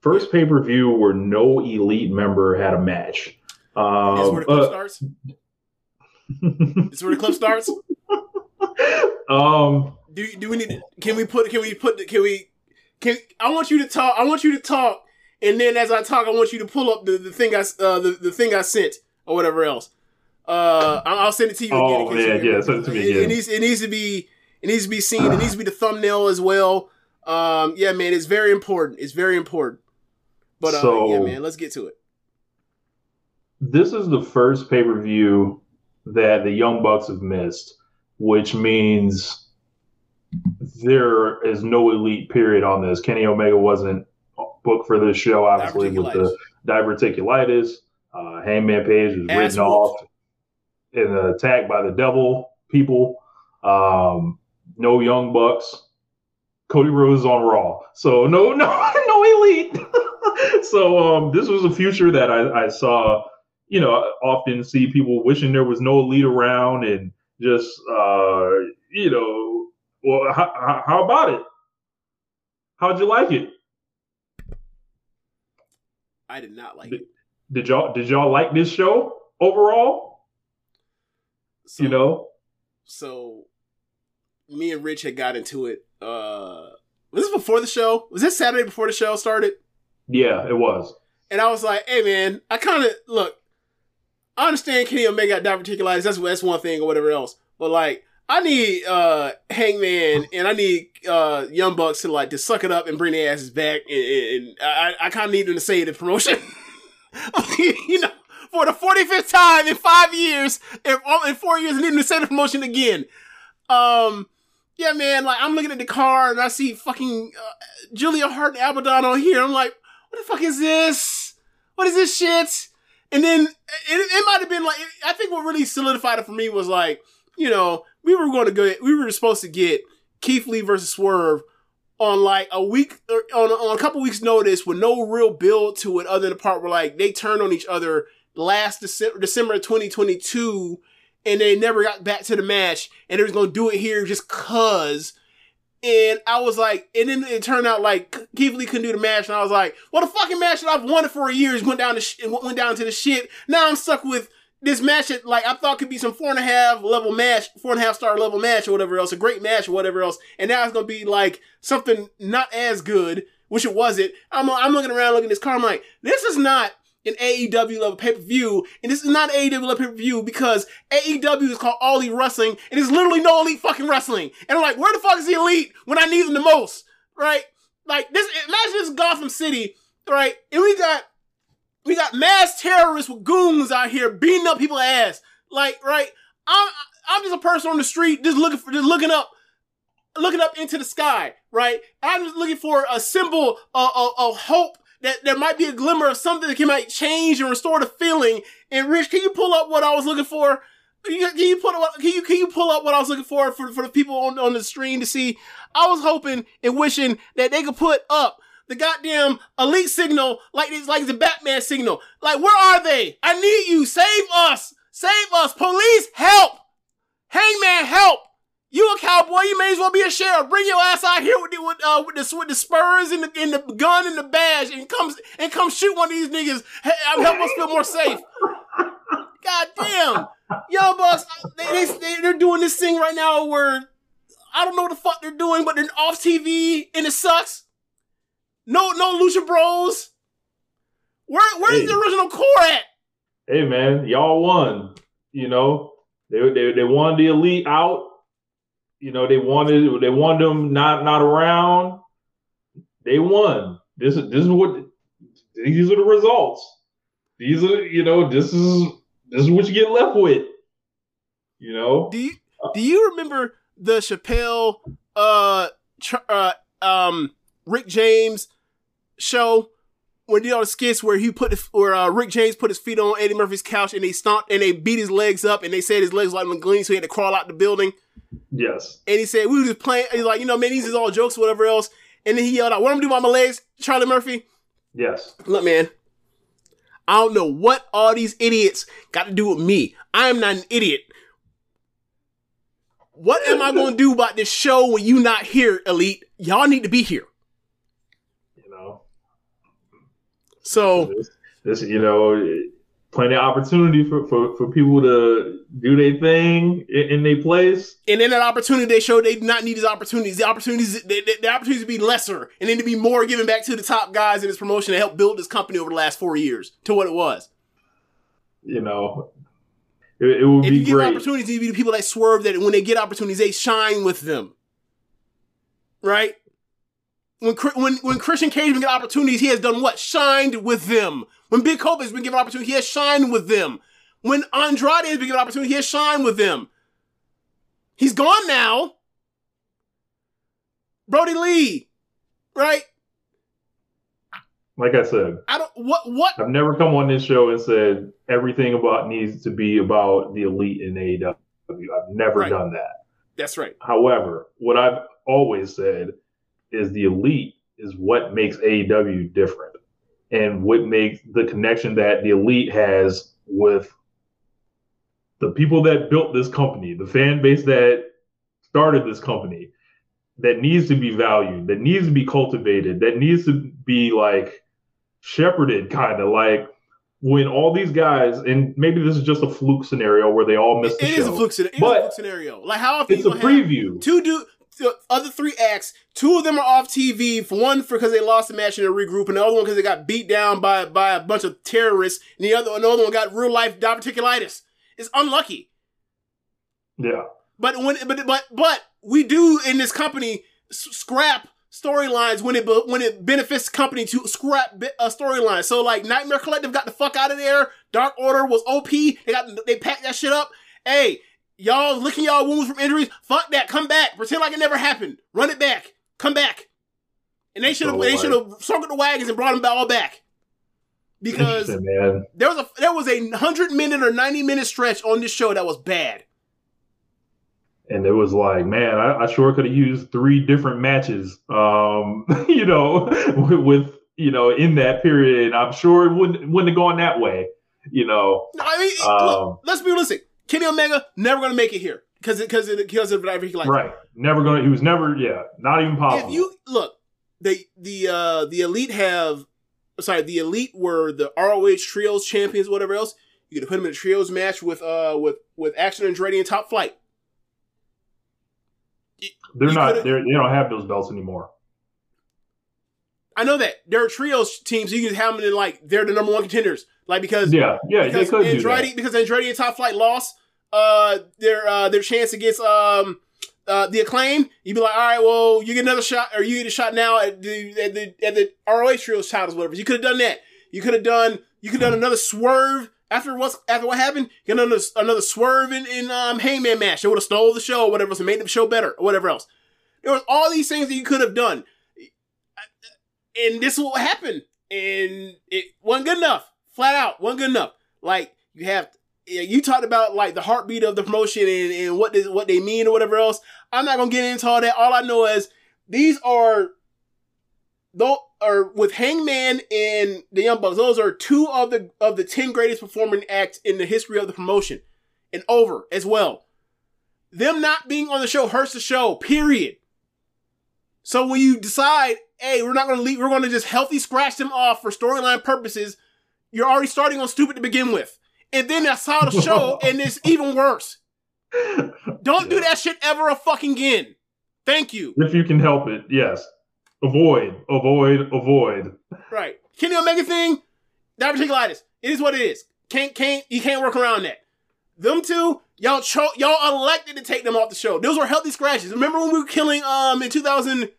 First pay per view where no elite member had a match. Um, This is where the clip uh, starts. Is where the clip starts. um, Do do we need? Can we put? Can we put? Can we? Can I want you to talk? I want you to talk and then as I talk, I want you to pull up the, the thing I uh, the, the thing I sent or whatever else. Uh, I'll send it to you again. Oh, in case yeah, yeah, send it to me It, again. it needs it needs to be it needs to be seen. It needs to be the thumbnail as well. Um, yeah, man, it's very important. It's very important. But uh, So- yeah, man, let's get to it. this is the first pay per view that the Young Bucks have missed, which means there is no elite period on this. Kenny Omega wasn't booked for this show, obviously, with the diverticulitis. Uh, Hangman Page was Ass written off in an attack by the devil people. Um, no Young Bucks. Cody Rhodes on Raw. So no, no, no elite. so um, this was a future that I, I saw, you know, I often see people wishing there was no elite around and just, uh, you know, well, how, how- about it? How'd you like it? I did not like Did- it. Did y'all did y'all like this show overall? So, You know, so me and Rich had got into it. Uh, was this before the show? Was this Saturday before the show started? yeah, it was. And I was like, "Hey, man, I kind of look. I understand Kenny Omega got diverticulitis. That's that's one thing or whatever else. But like, I need uh Hangman and I need uh Young Bucks to like to suck it up and bring their asses back. And, and, I I kind of need them to save the promotion. you know, for the forty fifth time in five years, in, in four years, I need them to save the promotion again. Um. Yeah, man. Like I'm looking at the car and I see fucking uh, Julia Hart and Abaddon on here. I'm like, what the fuck is this? What is this shit? And then it, it might have been like I think what really solidified it for me was like you know we were going to go we were supposed to get Keith Lee versus Swerve on like a week or on, on a couple weeks notice with no real build to it other than the part where like they turned on each other last December December 2022 and they never got back to the match and they was going to do it here just cuz and I was like, and then it turned out like Keith Lee couldn't do the match, and I was like, well, the fucking match that I've wanted for years went down to sh- went down to the shit. Now I'm stuck with this match that like I thought could be some four and a half level match, four and a half star level match or whatever else, a great match or whatever else, and now it's gonna be like something not as good, which it wasn't. I'm I'm looking around looking at this car, I'm like, this is not an AEW level pay per view, and this is not AEW level pay per view because AEW is called All Elite Wrestling, and there's literally no elite fucking wrestling. And I'm like, where the fuck is the elite when I need them the most, right? Like this, imagine this Gotham City, right? And we got we got mass terrorists with goons out here beating up people's ass, like right? I'm I'm just a person on the street just looking for just looking up looking up into the sky, right? I'm just looking for a symbol of, of, of hope that there might be a glimmer of something that can might change and restore the feeling. And Rich, can you pull up what I was looking for? Can you, can you pull up? Can you can you pull up what I was looking for for, for the people on, on the screen to see? I was hoping and wishing that they could put up the goddamn elite signal like it's like the Batman signal. Like where are they? I need you. Save us. Save us. Police help. Hangman help. You a cowboy? You may as well be a sheriff. Bring your ass out here with the with, uh, with the with the spurs and the, and the gun and the badge, and come and come shoot one of these niggas. Hey, uh, help us feel more safe. God damn, Bucks, they, they they they're doing this thing right now where I don't know what the fuck they're doing, but they're off TV and it sucks. No no Lucha Bros. Where where's Hey. the original core at? Hey man, y'all won. You know, they they they wanted the elite out. You know, they wanted they wanted them not not around. They won. This is this is what these are the results. These are you know this is this is what you get left with. You know, Do you do you remember the Chappelle uh, tr- uh um Rick James show where he did all the skits where he put the, where uh, Rick James put his feet on Eddie Murphy's couch and they stomped and they beat his legs up and they said his legs like McGlean so he had to crawl out the building yes. and he said we were just playing he's like you know man these is all jokes or whatever else and then he yelled out what I'm gonna do about my legs Charlie Murphy Yes. Look, man, I don't know what all these idiots got to do with me. I am not an idiot. What am I to do about this show when you not here, Elite? Y'all need to be here. You know. So, this, you know plenty of opportunity for, for, for people to do their thing in, in their place. And in that opportunity, they showed they did not need these opportunities. The opportunities, the, the, the opportunities to be lesser, and then to be more given back to the top guys in this promotion to help build this company over the last four years to what it was. You know, it, it would If be you give great. opportunities, you be the people that swerve that when they get opportunities, they shine with them. Right? When when when Christian Cage been given opportunities, he has done what? Shined with them. When Big Hope has been given opportunity, he has shined with them. When Andrade has been given opportunity, he has shined with them. He's gone now. Brodie Lee, right? like I said, I don't what what I've never come on this show and said everything about needs to be about the elite in AEW. I've never Right. done that. that's right. However, what I've always said is the elite is what makes AEW different and what makes the connection that the elite has with the people that built this company, the fan base that started this company, that needs to be valued, that needs to be cultivated, that needs to be like shepherded, kind of like when all these guys, and maybe this is just a fluke scenario where they all missed It the is show. a fluke, scena- it is a fluke scenario. Like how often It's you a preview. two do the other three acts. Two of them are off TV. For one, for because they lost the match and they regroup, and the other one because they got beat down by by a bunch of terrorists. And the other another one got real life diverticulitis. It's unlucky. Yeah. But when but but but we do in this company s- scrap storylines when it when it benefits the company to scrap bi- a storyline. So like Nightmare Collective got the fuck out of there. Dark Order was OP. They got they packed that shit up. Hey, y'all licking y'all wounds from injuries. Fuck that. Come back. Pretend like it never happened. Run it back. Come back. And they should have they should have circled the wagons and brought them all back. Because there was a there was a hundred minute or ninety minute stretch on this show that was bad. and it was like, man, I, I sure could have used three different matches, um, you know, with, with you know in that period. I'm sure it wouldn't wouldn't have gone that way, you know. I mean, Um, look, let's be realistic. Kenny Omega never gonna make it here because because because of diverticulitis. right? Never gonna. He was never. Yeah, not even possible. If you look, the the uh the elite have sorry, the elite were the ROH trios champions, whatever else. You could put them in a trios match with uh with with Action Andretti and Top Flight. they're you not. They're, they don't have those belts anymore. I know that there are trios teams. So you can have them in like they're the number one contenders, like because Yeah, yeah, they because Andretti because Andretti and Top Flight lost uh their uh their chance against um uh the acclaim. You'd be like, all right, well, you get another shot, or you get a shot now at the at the at the ROH trios titles, whatever. You could have done that. You could have done you could have done another swerve after what's after what happened. You another another swerve in, in um Hangman match. They would have stole the show, or whatever and made the show better, or whatever else. There was all these things that you could have done, and this is what happened, and it wasn't good enough. Flat out, wasn't good enough. Like you have, you talked about like the heartbeat of the promotion and, and what what they mean or whatever else. I'm not gonna get into all that. All I know is these are though are with Hangman and the Young Bucks. Those are two of the of the ten greatest performing acts in the history of the promotion, and over as well. Them not being on the show hurts the show. Period. So when you decide, hey, we're not to leave, we're to just healthy scratch them off for storyline purposes, you're already starting on stupid to begin with. And then I saw the show, and it's even worse. Don't do that shit ever a fucking again. Thank you. If you can help it, yes. Avoid, avoid, avoid. Right. Kenny Omega thing, diverticulitis. It is what it is. Can't can't you can't work around that. Them two, y'all cho- y'all elected to take them off the show. Those were healthy scratches. Remember when we were killing um in 2000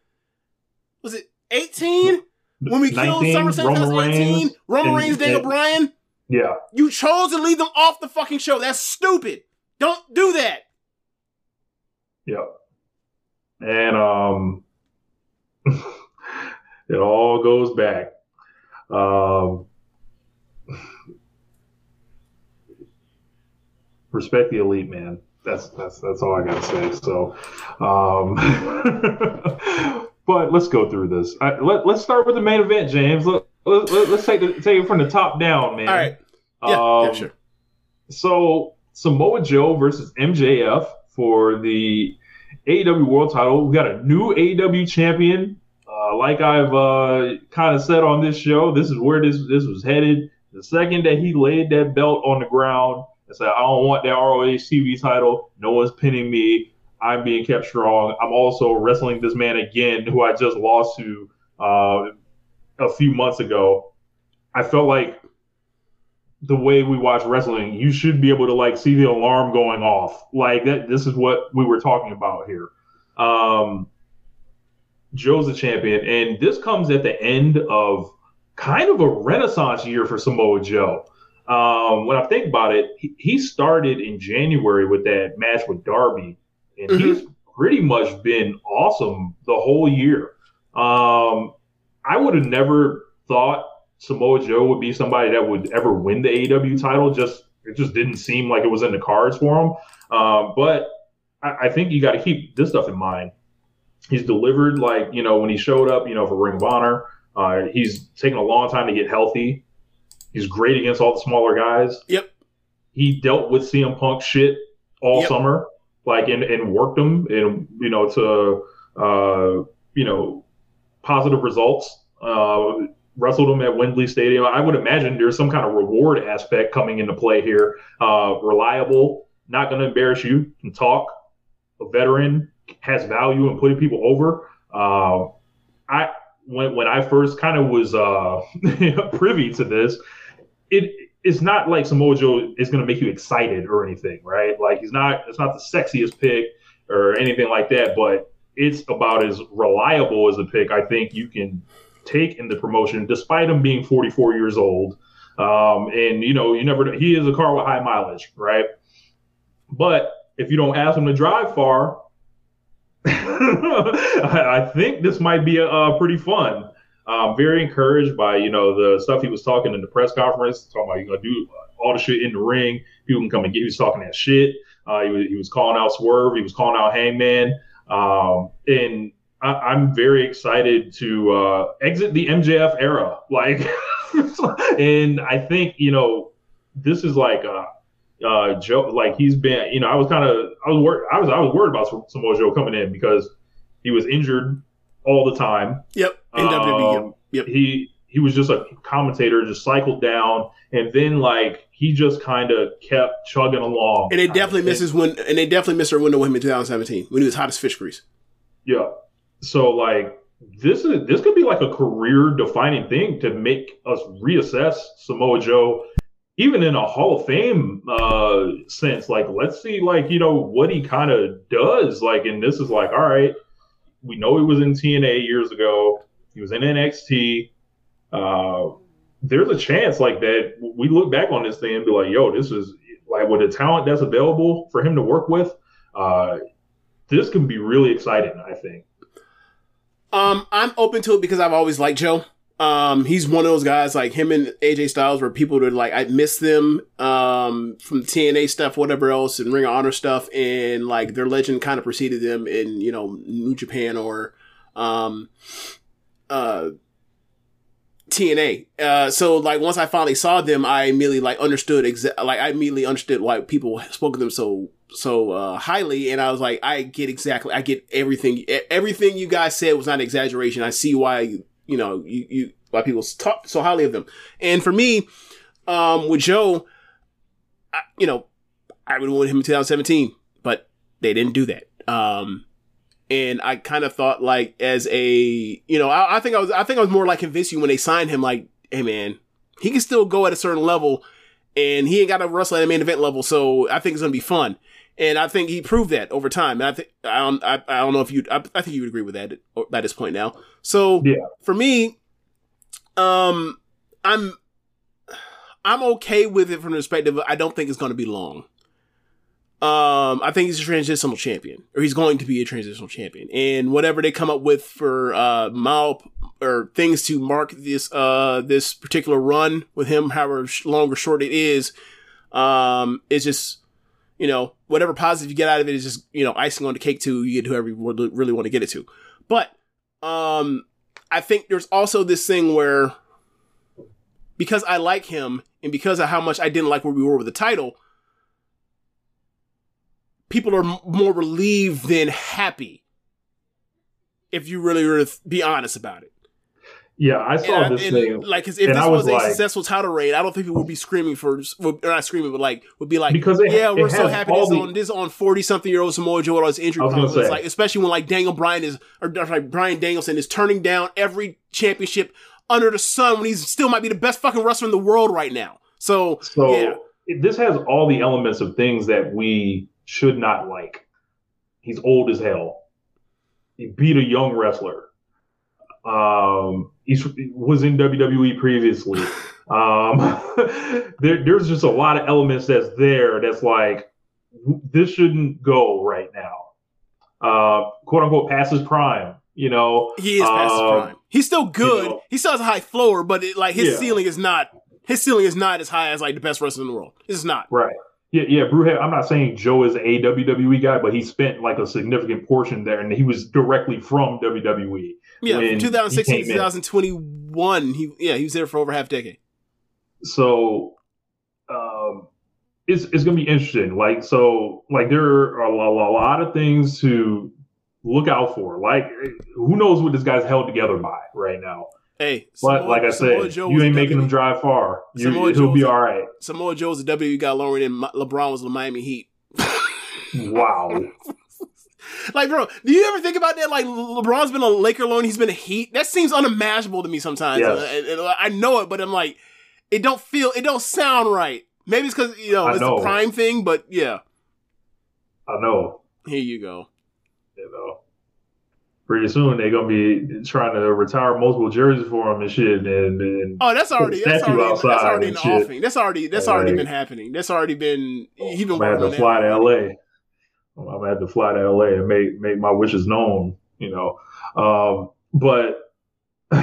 was it 18? When we killed 19, SummerSlam Roman 2018, Reigns, Roman Reigns, Daniel Bryan, Yeah, you chose to leave them off the fucking show. That's stupid. Don't do that. yeah. And um, it all goes back. Um, respect the elite, man. That's that's that's all I gotta say. So, um, but let's go through this. I, let Let's start with the main event, James. Let, let, let's take the, take it from the top down, man. All right. Yeah, yeah, Um, sure. So Samoa Joe versus MJF for the AEW World Title. We got a new AEW champion. Uh, like I've uh, kind of said on this show, this is where this this was headed. The second that he laid that belt on the ground and said, I don't want that ROH TV title, no one's pinning me. I'm being kept strong. I'm also wrestling this man again, who I just lost to uh, a few months ago. I felt like the way we watch wrestling, you should be able to like see the alarm going off. Like that. This is what we were talking about here. Um, Joe's a champion, and this comes at the end of kind of a renaissance year for Samoa Joe. Um, when I think about it, he, he, started in January with that match with Darby, and mm-hmm. he's pretty much been awesome the whole year. Um, I would have never thought Samoa Joe would be somebody that would ever win the AEW title. Just it just didn't seem like it was in the cards for him. Um, but I, I think you got to keep this stuff in mind. He's delivered like you know when he showed up, you know for Ring of Honor. Uh, he's taken a long time to get healthy. He's great against all the smaller guys. Yep. He dealt with CM Punk shit all yep. summer, like and, and worked him and you know to uh, you know positive results. Uh, wrestled him at Wembley Stadium. I would imagine there's some kind of reward aspect coming into play here. Uh, reliable, not going to embarrass you, can talk, a veteran, has value in putting people over. Uh, I when when I first kind of was uh, privy to this, it it's not like Samoa Joe is going to make you excited or anything, right? Like he's not it's not the sexiest pick or anything like that, but it's about as reliable as a pick I think you can take in the promotion, despite him being 44 years old. Um, and you know, you never he is a car with high mileage, right? But if you don't ask him to drive far, I think this might be a pretty fun. Very encouraged by you know the stuff he was talking in the press conference, talking about you gonna do all the shit in the ring. People can come and get. He was talking that shit. Uh, he, was, he was calling out Swerve. He was calling out Hangman. Um, and I, am very excited to uh, exit the MJF era. Like, and I think you know this is like uh, uh, Joe. Like he's been, you know, I was kind of I was worried. I was I was worried about Samoa Joe coming in because he was injured all the time. Yep. In um, WWE. Yep. He he was just a commentator, just cycled down, and then like he just kind of kept chugging along. And they definitely misses when, and they definitely missed their window with him in 2017 when he was hot as fish grease. Yeah. So like this is this could be like a career defining thing to make us reassess Samoa Joe, even in a Hall of Fame uh, sense. Like let's see like you know what he kind of does. Like and this is like all right, we know he was in TNA years ago. He was in NXT. Uh, there's a chance like that we look back on this thing and be like, yo, this is like with the talent that's available for him to work with. Uh, this can be really exciting, I think. Um, I'm open to it because I've always liked Joe. Um, he's one of those guys like him and AJ Styles where people would like, I miss them, um, from TNA stuff, whatever else, and Ring of Honor stuff, and like their legend kind of preceded them in, you know, New Japan or, um, uh, TNA. Uh, so like once I finally saw them, I immediately like understood exa- like I immediately understood why people spoke of them so so uh, highly, and I was like, I get exactly, I get everything. Everything you guys said was not an exaggeration. I see why you know you, you why people talk so highly of them. And for me, um, with Joe, I, you know, I would have wanted him in 2017, but they didn't do that. Um, and I kind of thought like as a you know I, I, think I was I think I was more like convinced you when they signed him like hey man he can still go at a certain level and he ain't got to wrestle at a main event level so I think it's gonna be fun and I think he proved that over time. And I think I don't I, I don't know if you I, I, think you would agree with that at this point now. So yeah. for me, um, I'm I'm okay with it from the perspective. I don't think it's going to be long. Um, I think he's a transitional champion, or he's going to be a transitional champion, and whatever they come up with for uh mile or things to mark this uh this particular run with him, however long or short it is, um, is just you know, whatever positive you get out of it is just, you know, icing on the cake to you get whoever you really want to get it to. But, um, I think there's also this thing where because I like him and because of how much I didn't like where we were with the title, people are more relieved than happy. If you really, really be honest about it. Yeah, I saw And this and, thing. like, if this was, was a successful title reign, I don't think people would be screaming for, would, or not screaming, but like would be like, Because it- yeah, it we're so happy this the- on this on forty something year old Samoa Joe with all his injury I was gonna problems. Like, especially when like Daniel Bryan is, or like Brian Danielson is turning down every championship under the sun when he still might be the best fucking wrestler in the world right now. So, So yeah, this has all the elements of things that we should not like. He's old as hell. He beat a young wrestler. Um, he was in WWE previously. Um, there, there's just a lot of elements that's there that's like this shouldn't go right now. Uh, quote unquote, past his prime. You know, he is past his Um, prime. He's still good. know. he still has a high floor, but it, like his Yeah. ceiling is not. His ceiling is not as high as like the best wrestler in the world. It's not. Right. Yeah, yeah, Brewhead. I'm not saying Joe is a WWE guy, but he spent like a significant portion there, and he was directly from. WWE. Yeah, from 2016 to 2021, he yeah he was there for over half a decade. So, um, it's it's gonna be interesting. Like, so, like there are a lot of things to look out for. Like, who knows what this guy's held together by right now? Hey, But Samoa- like I said, Joe you ain't making W- him drive far. You, he'll Joe's be all right. Samoa Joe's a W got lower than LeBron was the Miami Heat. Wow. Like, bro, do you ever think about that? Like, LeBron's been a Laker loan, he's been a Heat. That seems unimaginable to me sometimes. Yes. Uh, and- and I know it, but I'm like, it don't feel, it don't sound right. Maybe it's because you know I it's know. a prime thing, but yeah, I know. here you go. you know. Pretty soon they're gonna be trying to retire multiple jerseys for him and shit, and, and Oh, that's already that's already, that's already in the shit. offing. That's already that's already like- been happening. That's already been he's been I'm gonna have to fly to LA. I'm gonna have to fly to LA and make make my wishes known, you know. Um, but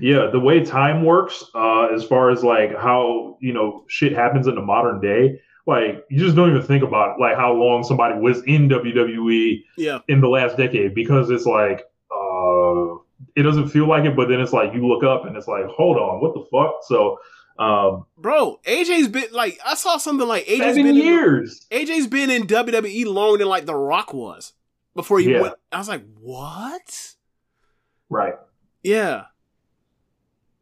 yeah, the way time works, uh, as far as like how you know shit happens in the modern day, like you just don't even think about like how long somebody was in WWE Yeah, in the last decade because it's like uh it doesn't feel like it but then it's like you look up and it's like hold on what the fuck so um bro, AJ's been like I saw something like AJ's seven been in, years AJ's been in WWE longer than like The Rock was before he Yeah. went. I was like, what? right Yeah,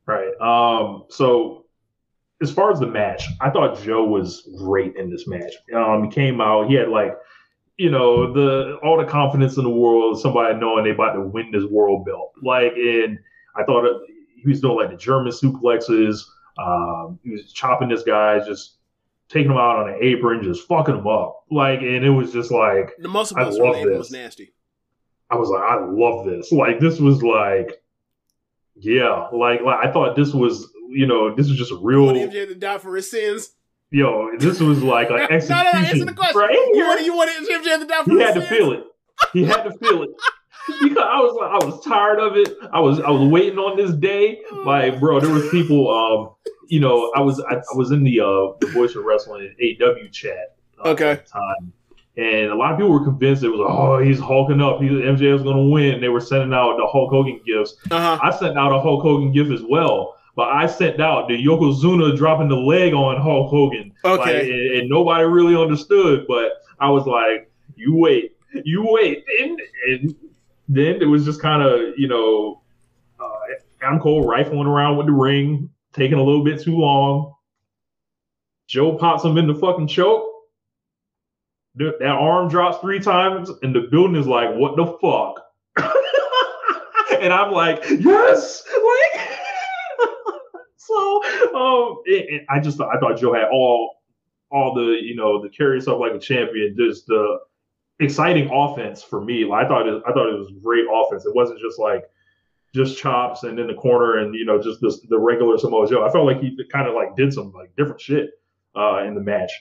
right um so as far as the match i thought joe was great in this match um he came out he had like you know the all the confidence in the world somebody knowing they about to win this world belt like and i thought it, he was doing like the german suplexes um he was chopping this guy just taking him out on an apron just fucking him up like and it was just like the muscle I love this. was nasty. I was like, I love this. Like this was like, yeah, like, like I thought this was, you know, this was just a real, Want MJ to die for his sins? yo, this was like an execution. no, no. Answer the question. Right? You want you want MJ to die for He had to feel it. He had to feel it. Because I was like, I was tired of it. I was, I was waiting on this day. Like, bro, there was people, um, you know, I was, I, I was in the uh, the Voice of Wrestling AW chat. Uh, Okay. Time. And a lot of people were convinced it was, oh, he's hulking up. He, MJ was going to win. They were sending out the Hulk Hogan gifts. Uh huh. I sent out a Hulk Hogan gift as well, but I sent out the Yokozuna dropping the leg on Hulk Hogan. Okay. Like, and, and nobody really understood, but I was like, you wait, you wait. And, and then it was just kind of, you know, uh, Adam Cole rifling around with the ring, taking a little bit too long. Joe pops him in the fucking choke. That arm drops three times, and the building is like, what the fuck? and I'm like, yes, like. So, um, it, I just I thought Joe had all, all the you know the carry yourself like a champion, just the exciting offense for me. Like I thought it, I thought it was great offense. It wasn't just like just chops and in the corner and you know just this, the regular Samoa Joe. I felt like he kind of like did some like different shit uh, in the match.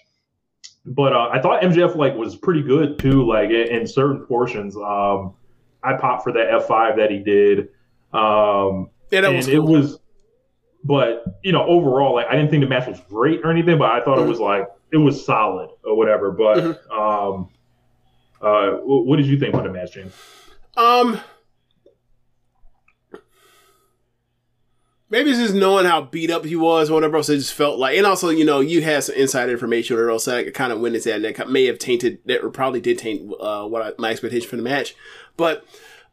But uh, I thought MJF like was pretty good too, like in, in certain portions. Um, I popped for that F5 that he did. Um, Yeah, that and was it was, but you know, overall, like I didn't think the match was great or anything, but I thought Mhm. it was like it was solid or whatever. But Mhm. um, uh, wh- what did you think about the match, James? Um, maybe it's just knowing how beat up he was, or whatever else. It just felt like, and also, you know, you had some inside information, or else that kind of went into that. That may have tainted, that or probably did taint uh, what I, my expectation for the match. But,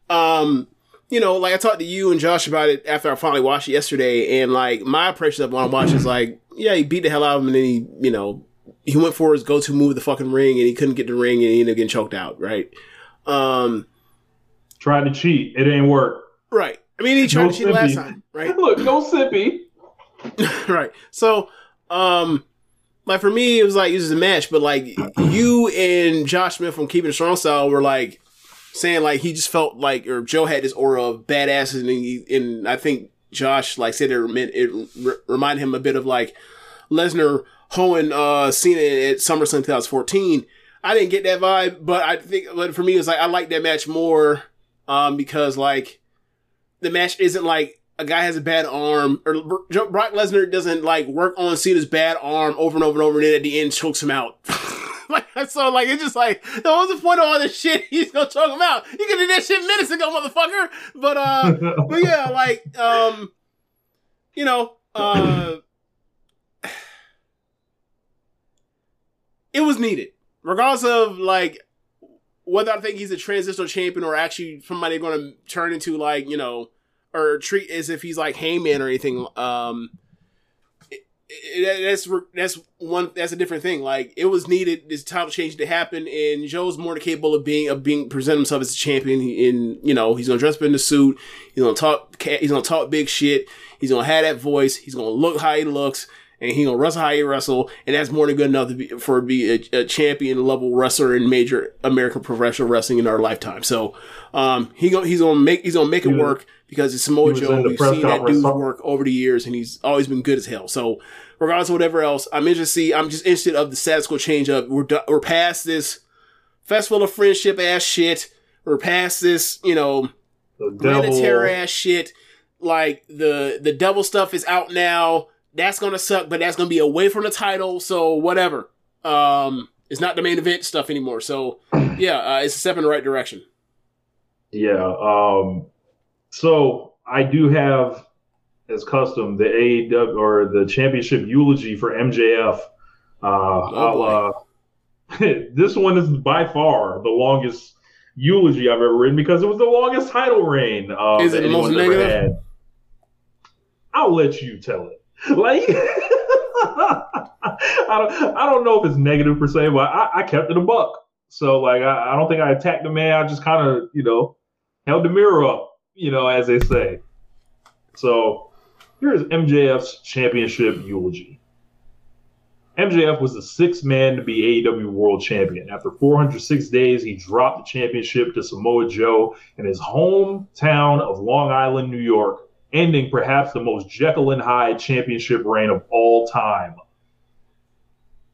um, you know, like I talked to you and Josh about it after I finally watched it yesterday, and like my impression of when I watched is like, yeah, he beat the hell out of him, and then he, you know, he went for his go-to move, the fucking ring, and he couldn't get the ring, and he ended up getting choked out, right? Um, Tried to cheat, it didn't work. right. I mean, he tried No to cheat last time, right? Look, no sippy. right. So, um, like for me, it was like it was a match, but like you and Josh Smith from Keeping It Strong Style were like saying like he just felt like or Joe had this aura of badass, and he, and I think Josh like said it it re- reminded him a bit of like Lesnar hoeing uh Cena at SummerSlam 2014. I didn't get that vibe, but I think but for me it was like I like that match more um because like the match isn't like a guy has a bad arm or Bro- Brock Lesnar doesn't like work on Cena's bad arm over and over and over and then at the end chokes him out. like so like it's just like what was the point of all this shit? He's gonna choke him out. You could did that shit minutes ago, motherfucker. But uh but yeah, like um you know, uh it was needed. Regardless of like whether I think he's a transitional champion or actually somebody going to turn into like you know or treat as if he's like Heyman or anything. Um, that's that's one that's a different thing. Like it was needed this title change to happen, and Joe's more capable of being of being present himself as a champion. In you know he's gonna dress up in the suit. He's gonna talk. He's gonna talk big shit. He's gonna have that voice. He's gonna look how he looks and he gonna wrestle how he wrestle, and that's more than good enough to be, for be a, a champion level wrestler in major American professional wrestling in our lifetime. So, um, he gonna he's gonna make he's gonna make it work because it's Samoa Joe. We've seen that dude's work over the years, and he's always been good as hell. So, regardless of whatever else, I'm interested. To see, I'm just interested of the status quo change up. We're do- we're past this festival of friendship ass shit. We're past this, you know, The devil. ass shit. Like the the double stuff is out now. That's gonna suck, but that's gonna be away from the title. So whatever. Um, it's not the main event stuff anymore. So yeah, uh, it's a step in the right direction. Yeah. Um, so I do have, as custom, the AEW or the championship eulogy for MJF. Uh, I'll, uh, this one is by far the longest eulogy I've ever written because it was the longest title reign. Um, Is it the most negative? had. I'll let you tell it. Like, I don't, I don't know if it's negative per se, but I, I kept it a buck. So like, I, I don't think I attacked the man. I just kind of, you know, held the mirror up, you know, as they say. So here's MJF's championship eulogy. MJF was the sixth man to be AEW World Champion. After 406 days, he dropped the championship to Samoa Joe in his hometown of Long Island, New York, ending perhaps the most Jekyll and Hyde championship reign of all time.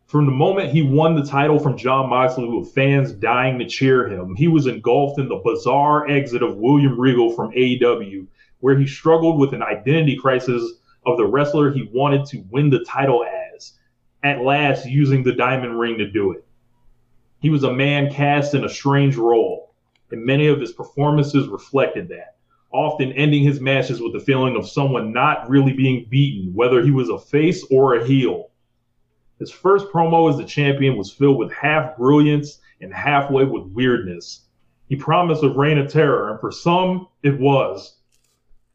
From the moment he won the title from Jon Moxley, with fans dying to cheer him, he was engulfed in the bizarre exit of William Regal from AEW, where he struggled with an identity crisis of the wrestler he wanted to win the title as, at last using the diamond ring to do it. He was a man cast in a strange role, and many of his performances reflected that, often ending his matches with the feeling of someone not really being beaten, whether he was a face or a heel. His first promo as the champion was filled with half brilliance and halfway with weirdness. He promised a reign of terror, and for some, it was.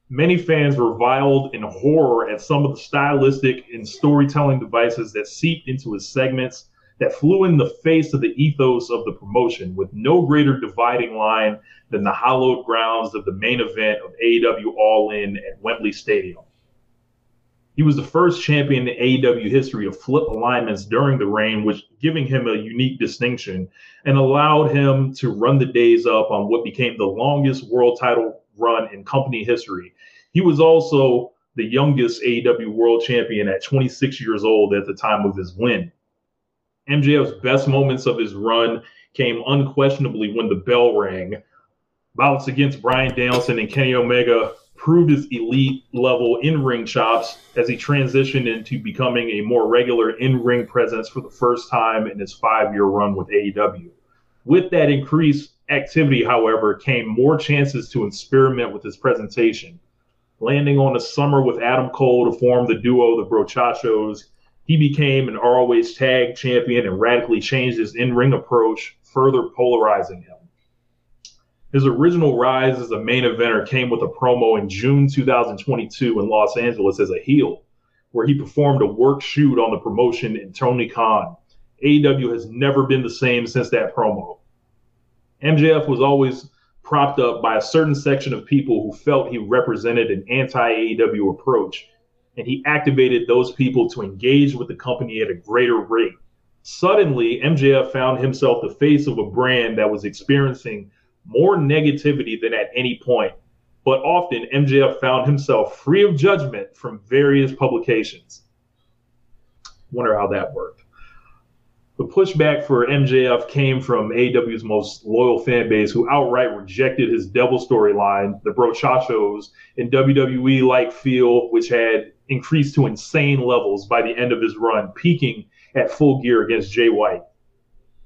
Many fans reviled in horror at some of the stylistic and storytelling devices that seeped into his segments that flew in the face of the ethos of the promotion, with no greater dividing line than the hallowed grounds of the main event of AEW All In at Wembley Stadium. He was the first champion in AEW history to flip alignments during the reign, which giving him a unique distinction and allowed him to run the days up on what became the longest world title run in company history. He was also the youngest AEW world champion at 26 years old at the time of his win. MJF's best moments of his run came unquestionably when the bell rang. Bouts against Bryan Danielson and Kenny Omega proved his elite level in ring chops as he transitioned into becoming a more regular in ring presence for the first time in his five year run with AEW. With that increased activity, however, came more chances to experiment with his presentation. Landing on a summer with Adam Cole to form the duo, the Brochachos, he became an ROH tag champion and radically changed his in ring approach, further polarizing him. His original rise as a main eventer came with a promo in June 2022 in Los Angeles as a heel, where he performed a work shoot on the promotion in Tony Khan. AEW has never been the same since that promo. MJF was always propped up by a certain section of people who felt he represented an anti AEW approach, and he activated those people to engage with the company at a greater rate. Suddenly, MJF found himself the face of a brand that was experiencing more negativity than at any point. But often, MJF found himself free of judgment from various publications. Wonder how that worked. The pushback for MJF came from AEW's most loyal fan base, who outright rejected his devil storyline, the brochachos, and WWE like feel, which had increased to insane levels by the end of his run, peaking at full gear against Jay White.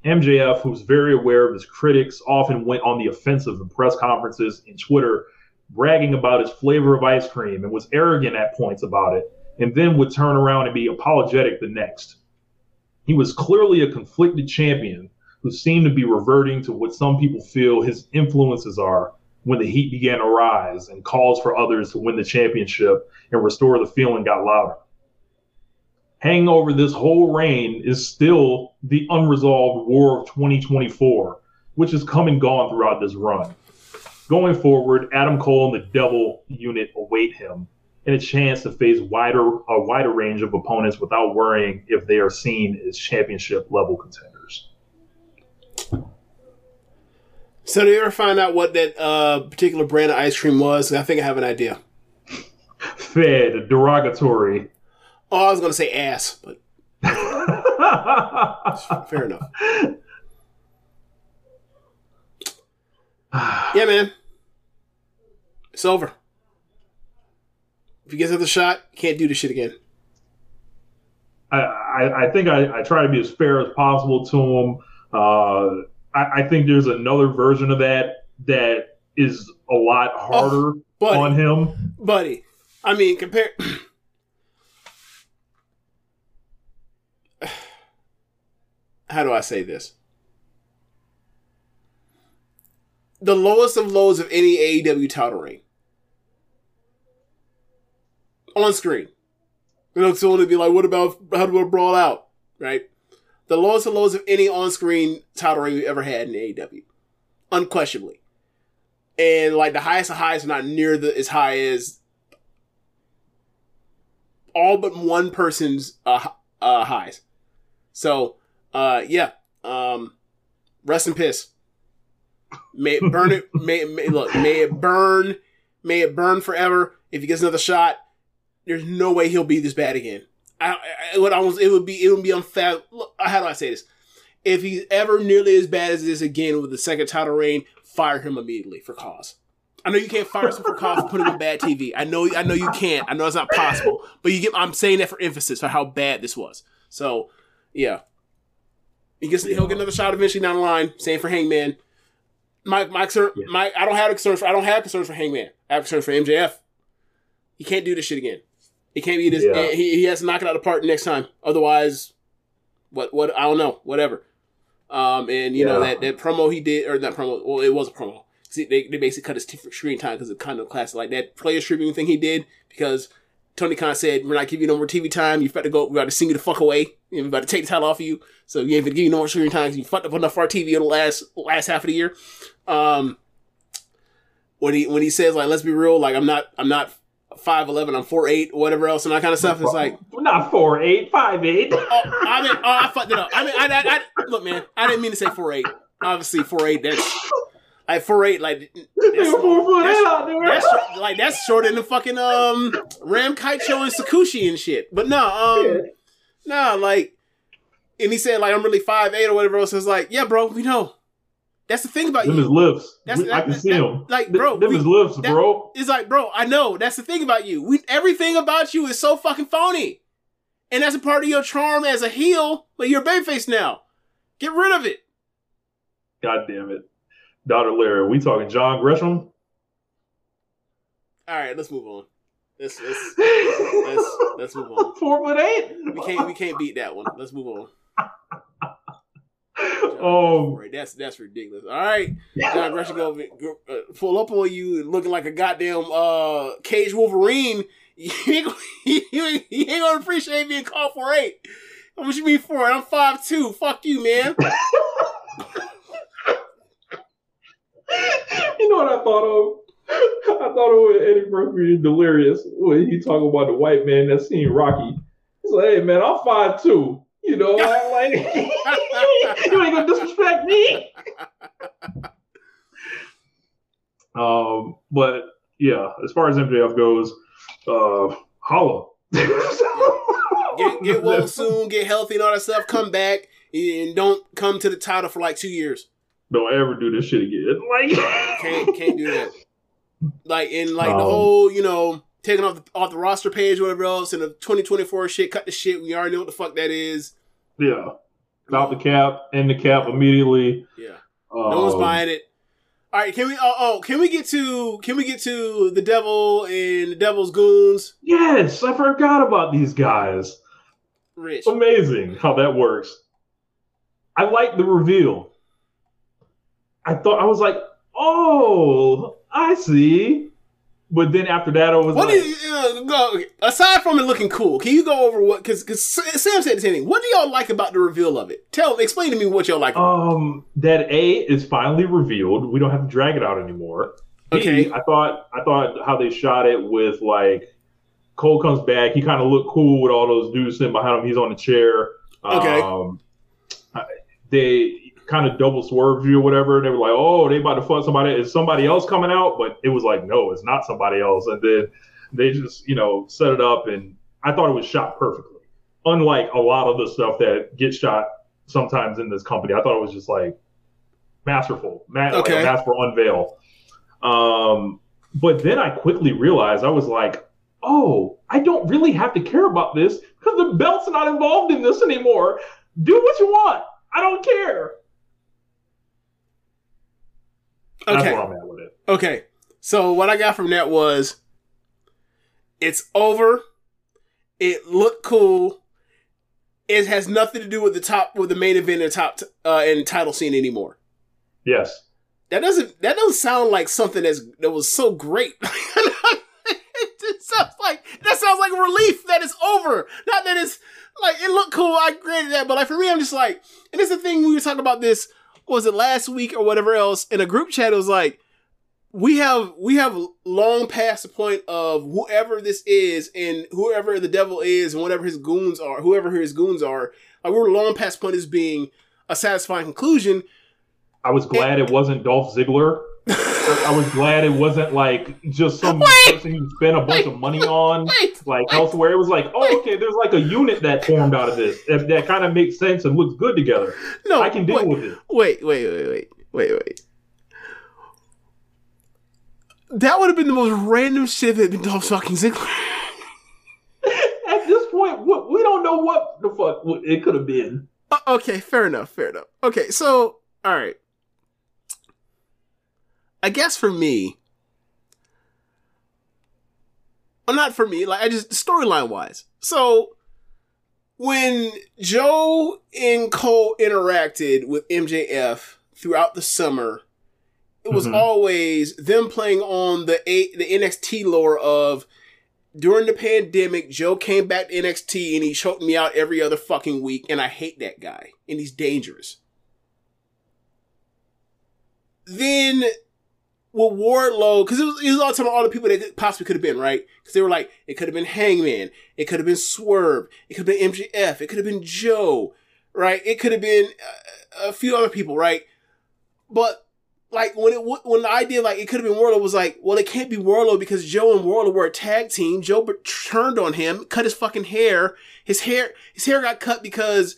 MJF, who's very aware of his critics, often went on the offensive in press conferences and Twitter, bragging about his flavor of ice cream and was arrogant at points about it, and then would turn around and be apologetic the next. He was clearly a conflicted champion who seemed to be reverting to what some people feel his influences are when the heat began to rise and calls for others to win the championship and restore the feeling got louder. Hanging over this whole reign is still the unresolved War of 2024, which has come and gone throughout this run. Going forward, Adam Cole and the Devil unit await him, and a chance to face wider a wider range of opponents without worrying if they are seen as championship level contenders. So, did you ever find out what that uh, particular brand of ice cream was? I think I have an idea. Fed, derogatory. Oh, I was going to say ass, but fair enough. yeah, man. It's over. If he gets another shot, can't do this shit again. I, I, I think I, I try to be as fair as possible to him. Uh, I, I think there's another version of that that is a lot oh, harder buddy. on him. Buddy, I mean, compare. How do I say this? The lowest of lows of any AEW title reign. On screen. You know, someone would be like, what about how do I brawl out? Right? The lowest of lows of any on screen title reign we've ever had in AEW. Unquestionably. And like the highest of highs not near the as high as all but one person's uh, uh highs. So uh yeah. Um rest in piss. May it burn it may, may look, may it burn, may it burn forever. If he gets another shot, there's no way he'll be this bad again. I, I would almost it would be it would be unfair. Look, how do I say this? If he's ever nearly as bad as this again with the second title reign, fire him immediately for cause. I know you can't fire someone for cause for putting on bad TV. I know I know you can't. I know it's not possible. But you get I'm saying that for emphasis for how bad this was. So yeah. He gets he'll get another shot eventually down the line. Same for Hangman. My my concern my I don't have concerns for I don't have concerns for Hangman. I have concerns for MJF. He can't do this shit again. He can't be this. Yeah. He, he has to knock it out of the park next time. Otherwise, what what I don't know. Whatever. Um, and you know that that promo he did or that promo. Well, it was a promo. See, they they basically cut his t- screen time because it's kind of classic like that player streaming thing he did because Tony Khan said we're not giving you no more TV time. You about to go. We got to sing you the fuck away. And we about to take the title off of you. So you ain't give you no more screen time. You fucked up enough for our TV in the last last half of the year. Um, when he when he says like let's be real like I'm not I'm not five eleven I'm four eight whatever else and that kind of stuff. It's like not four eight, five eight. oh, I mean, oh, I fucked it up. I mean, I, I, I look, man, I didn't mean to say four eight. Obviously, four eight. That's like four eight. Like that's, four that's- out that's like that's shorter than the fucking um Ram Kaicho and Sakushi and shit. But no, um, no, like, and he said like I'm really five eight or whatever else. It's like, yeah, bro, we know. That's the thing about Them you. his lips. That's- We- I can that- see that- them. like, bro, Them we- his lips, that- bro. It's like, bro, I know. That's the thing about you. We everything about you is so fucking phony. And that's a part of your charm as a heel, but you're a babyface now. Get rid of it. God damn it. Daughter Larry, we talking John Gresham? All right, let's move on. Let's let's let's, let's move on. Four foot eight? We can't we can't beat that one. Let's move on. Oh, Right, that's that's ridiculous. All right, John Gresham go, uh, pull up on you looking like a goddamn uh cage Wolverine. You ain't, you ain't, you ain't gonna appreciate being called for eight. What you mean for it? I'm five two. Fuck you, man. you know what I thought of? I thought it was Eddie Murphy Delirious when he talking about the white man that seen Rocky. He's like, "Hey man, I'm five two. You know, I'm like, you ain't gonna disrespect me." Um, but yeah, as far as MJF goes, uh, holla. Get, get well soon, get healthy and all that stuff. Come back and don't come to the title for like two years. Don't ever do this shit again. Like, Can't can't do that. Like and like the Um, whole you know taking off the off the roster page, whatever else, and the 2024 shit. Cut the shit. We already know what the fuck that is. yeah, out the cap, in the cap immediately. Yeah. Um, No one's buying it. All right, can we? Oh, oh, can we get to? Can we get to the devil and the devil's goons? Yes, I forgot about these guys. Rich. Amazing how that works. I like the reveal. I thought I was like, oh, I see. But then after that, I was What do like, you uh, go aside from it looking cool? Can you go over what? Because Sam said the same thing. What do y'all like about the reveal of it? Tell explain to me what y'all like. about um, that A is finally revealed. We don't have to drag it out anymore. Okay. I thought I thought how they shot it with like Cole comes back. He kind of looked cool with all those dudes sitting behind him. He's on the chair. Okay. Um, they kind of double swerved you or whatever. And They were like, "Oh, they about to fuck somebody. Is somebody else coming out?" But it was like, "No, it's not somebody else." And then they just, you know, set it up, and I thought it was shot perfectly. Unlike a lot of the stuff that gets shot sometimes in this company, I thought it was just like masterful, ma- like Okay. a masterful unveil. Um, but then I quickly realized I was like, "Oh, I don't really have to care about this because the belt's not involved in this anymore. Do what you want. I don't care." That's Okay. where I'm at with it. Okay. So what I got from that was it's over. It looked cool. It has nothing to do with the top with the main event and top uh and title scene anymore. Yes. That doesn't that doesn't sound like something that's that was so great. it just sounds like that sounds like relief that it's over. Not that it's like it looked cool. I granted that, but like for me, I'm just like, and it's the thing we were talking about this. Was it last week or whatever else? In a group chat, it was like we have we have long past the point of whoever this is and whoever the devil is and whatever his goons are, whoever his goons are. Like we're long past the point as being a satisfying conclusion. I was glad it wasn't Dolph Ziggler. I was glad it wasn't like just some Wait! person you spent a bunch of money on, Wait, like elsewhere. It was like, oh, okay, there's like a unit that formed out of this that, that kind of makes sense and looks good together. no, I can deal wait, with it. Wait, wait, wait, wait, wait, wait. That would have been the most random shit that been Dolph fucking Ziggler. At this point, we we don't know what the fuck it could have been. Uh, okay, fair enough, fair enough. Okay, so all right. I guess for me, well, not for me. Like I just storyline wise. So when Joe and Cole interacted with MJF throughout the summer, it was Mhm. always them playing on the a- the NXT lore of during the pandemic, Joe came back to NXT and he choked me out every other fucking week, and I hate that guy, and he's dangerous. Then with Wardlow, because it was, it was all talking about all the people that possibly could have been, right? Because they were like, it could have been Hangman, it could have been Swerve, it could have been MJF, it could have been Joe, right? It could have been uh, a few other people, right? But like when it when the idea like it could have been Wardlow was like, well, it can't be Wardlow because Joe and Wardlow were a tag team. Joe turned on him, cut his fucking hair. His hair his hair got cut because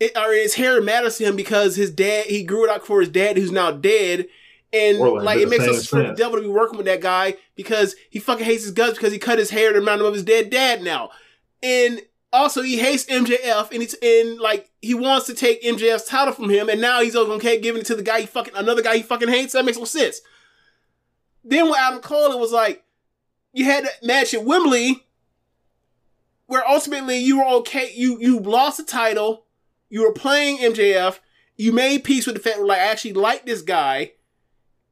it, or his hair matters to him because his dad he grew it out for his dad who's now dead. And Orlando like it makes same sense for the devil to be working with that guy because he fucking hates his guts because he cut his hair to remind him of his dead dad now. And also he hates MJF and he's and like he wants to take MJF's title from him and now he's okay giving it to the guy he fucking another guy he fucking hates. That makes no sense. Then with Adam Cole, it was like you had that match at Wembley where ultimately you were okay. You you lost the title. You were playing MJF. you made peace with the fact like I actually like this guy,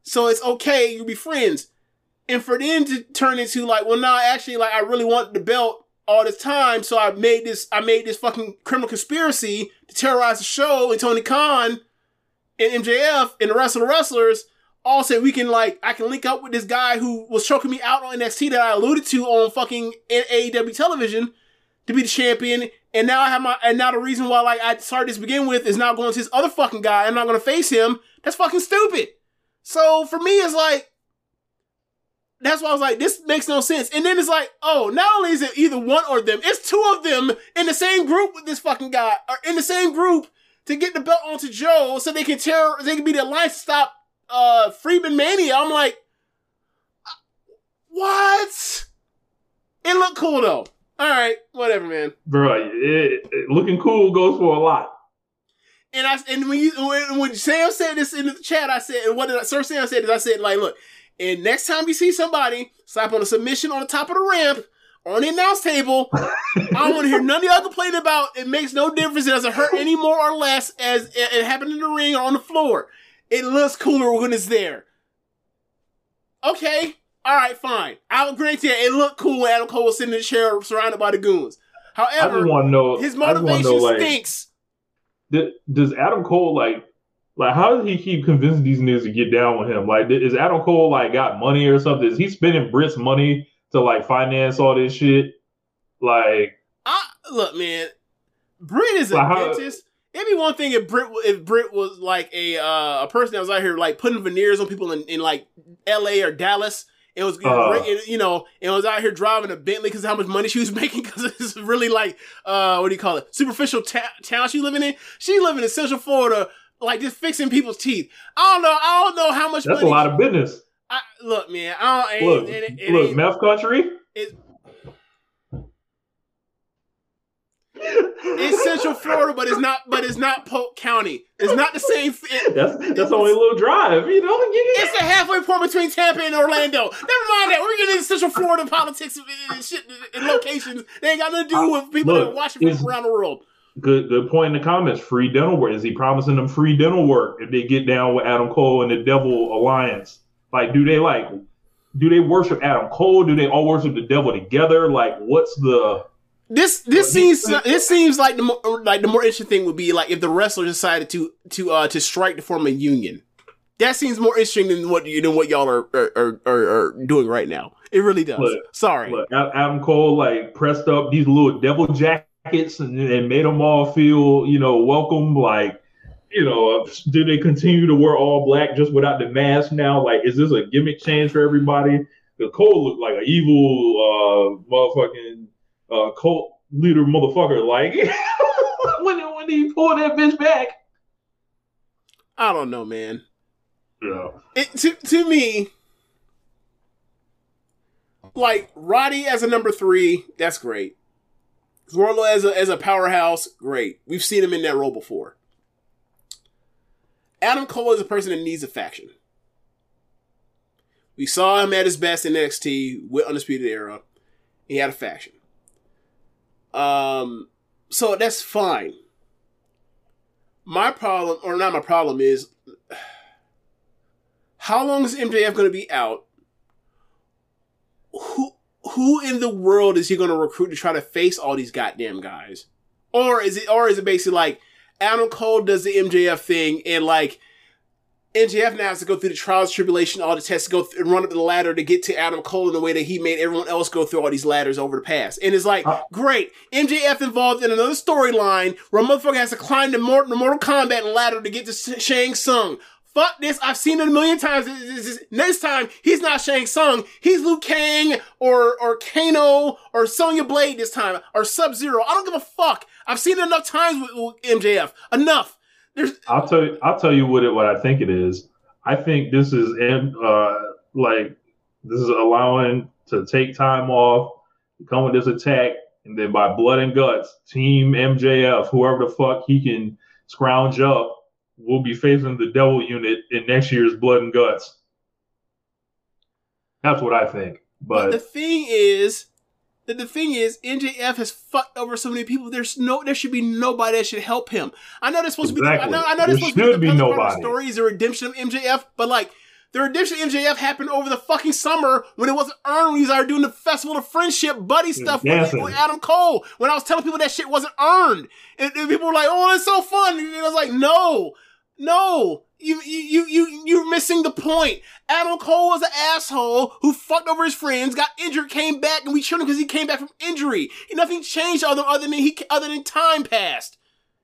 so it's okay. You'll be friends. And for them to turn into like, well, no, actually, like I really wanted the belt all this time, so I made this. I made this fucking criminal conspiracy to terrorize the show and Tony Khan and MJF and the rest of the wrestlers all said we can like I can link up with this guy who was choking me out on NXT that I alluded to on fucking AEW television to be the champion. And now I have my and now the reason why like I started this to begin with is now going to this other fucking guy. I'm not gonna face him. That's fucking stupid. So for me, it's like that's why I was like, this makes no sense. And then it's like, oh, not only is it either one or them, it's two of them in the same group with this fucking guy, or in the same group to get the belt onto Joe so they can tear, they can be the life stop uh Freeman Mania. I'm like, what? It looked cool though. All right, whatever, man. Bro, it, it- looking cool goes for a lot. And I and when you when, when Sam said this in the chat, I said, and what did I, Sir Sam said is, I said, like, look, and next time you see somebody slap on a submission on the top of the ramp on the announce table, I don't want to hear none of y'all complaining about it makes no difference. It doesn't hurt any more or less as it, it happened in the ring or on the floor. It looks cooler when it's there. Okay, all right, fine. I'll grant you it looked cool when Adam Cole was sitting in the chair surrounded by the goons. However, know. his I just wanna motivation know, like, stinks. Th- does Adam Cole like like how does he keep convincing these niggas to get down with him? Like, is Adam Cole like got money or something? Is he spending Britt's money to like finance all this shit? Like, I look, man. Britt is a Well, how- dentist. It'd be one thing if Britt if Britt was like a uh, a person that was out here like putting veneers on people in, in like L.A. or Dallas. It was Uh. you know, it was out here driving a Bentley because how much money she was making because it's really like uh what do you call it superficial ta- town she living in. She living in Central Florida, like just fixing people's teeth. I don't know. I don't know how much. that's a money lot of business. I, look, man. I don't. Look, it, it, it look, meth country. it- it's Central Florida, but it's not. But it's not Polk County. It's not the same. It, That's that's only a little drive, you know. it's the halfway point between Tampa and Orlando. Never mind that. We're getting into Central Florida politics and, and shit and locations. They ain't got nothing to do with people Look, that are watching from around the world. Good good point in the comments. Free dental work. Is he promising them free dental work if they get down with Adam Cole and the Devil Alliance? Like, do they like do they worship Adam Cole? Do they all worship the devil together? Like, what's the This this seems this seems like the more, like the more interesting thing would be like if the wrestler decided to to uh to strike to form a union. That seems more interesting than what you than what y'all are are, are, are, are doing right now. It really does. Look, Sorry. Look, Adam Cole like pressed up these little devil jackets and, and made them all feel, you know, welcome. Like, you know, do they continue to wear all black just without the mask now? Like, is this a gimmick change for everybody? The Cole looked like an evil uh motherfucking uh cult leader motherfucker. Like when when he pulled that bitch back. I don't know, man. Yeah. It to to me, like Roddy as a number three, that's great. Wardlow as a as a powerhouse, great. We've seen him in that role before. Adam Cole is a person that needs a faction. We saw him at his best in NXT with Undisputed Era. He had a faction. Um, so that's fine. My problem, or not my problem, is how long is MJF going to be out? Who who in the world is he going to recruit to try to face all these goddamn guys? Or is it or is it basically like Adam Cole does the MJF thing and like MJF now has to go through the trials, tribulation, all the tests, go th- and run up the ladder to get to Adam Cole in the way that he made everyone else go through all these ladders over the past. And it's like, Uh, great, MJF involved in another storyline where a motherfucker has to climb the, Mor- the Mortal Kombat ladder to get to Shang Tsung. Fuck this, I've seen it a million times. Next time, he's not Shang Tsung, he's Liu Kang or, or Kano or Sonya Blade this time, or Sub Zero. I don't give a fuck. I've seen it enough times with MJF. Enough. There's, I'll tell you. I'll tell you what it. What I think it is. I think this is in uh like this is allowing to take time off, come with this attack, and then by blood and guts, Team MJF, whoever the fuck he can scrounge up, will be facing the Devil Unit in next year's Blood and Guts. That's what I think. But But the thing is, that the thing is, MJF has fucked over so many people. There's no, there should be nobody that should help him. I know there's supposed to be, I know, I know supposed to be, be the Park nobody. story is the redemption of MJF, but like the redemption of MJF happened over the fucking summer when it wasn't earned. When he was doing the festival of friendship buddy mm, stuff with, with Adam Cole. When I was telling people that shit wasn't earned, and, and people were like, "Oh, it's so fun," and I was like, "No, no." You, you, you, you, you're missing the point. Adam Cole was an asshole who fucked over his friends, got injured, came back, and we showed him because he came back from injury. And nothing changed other, other than he, other than time passed.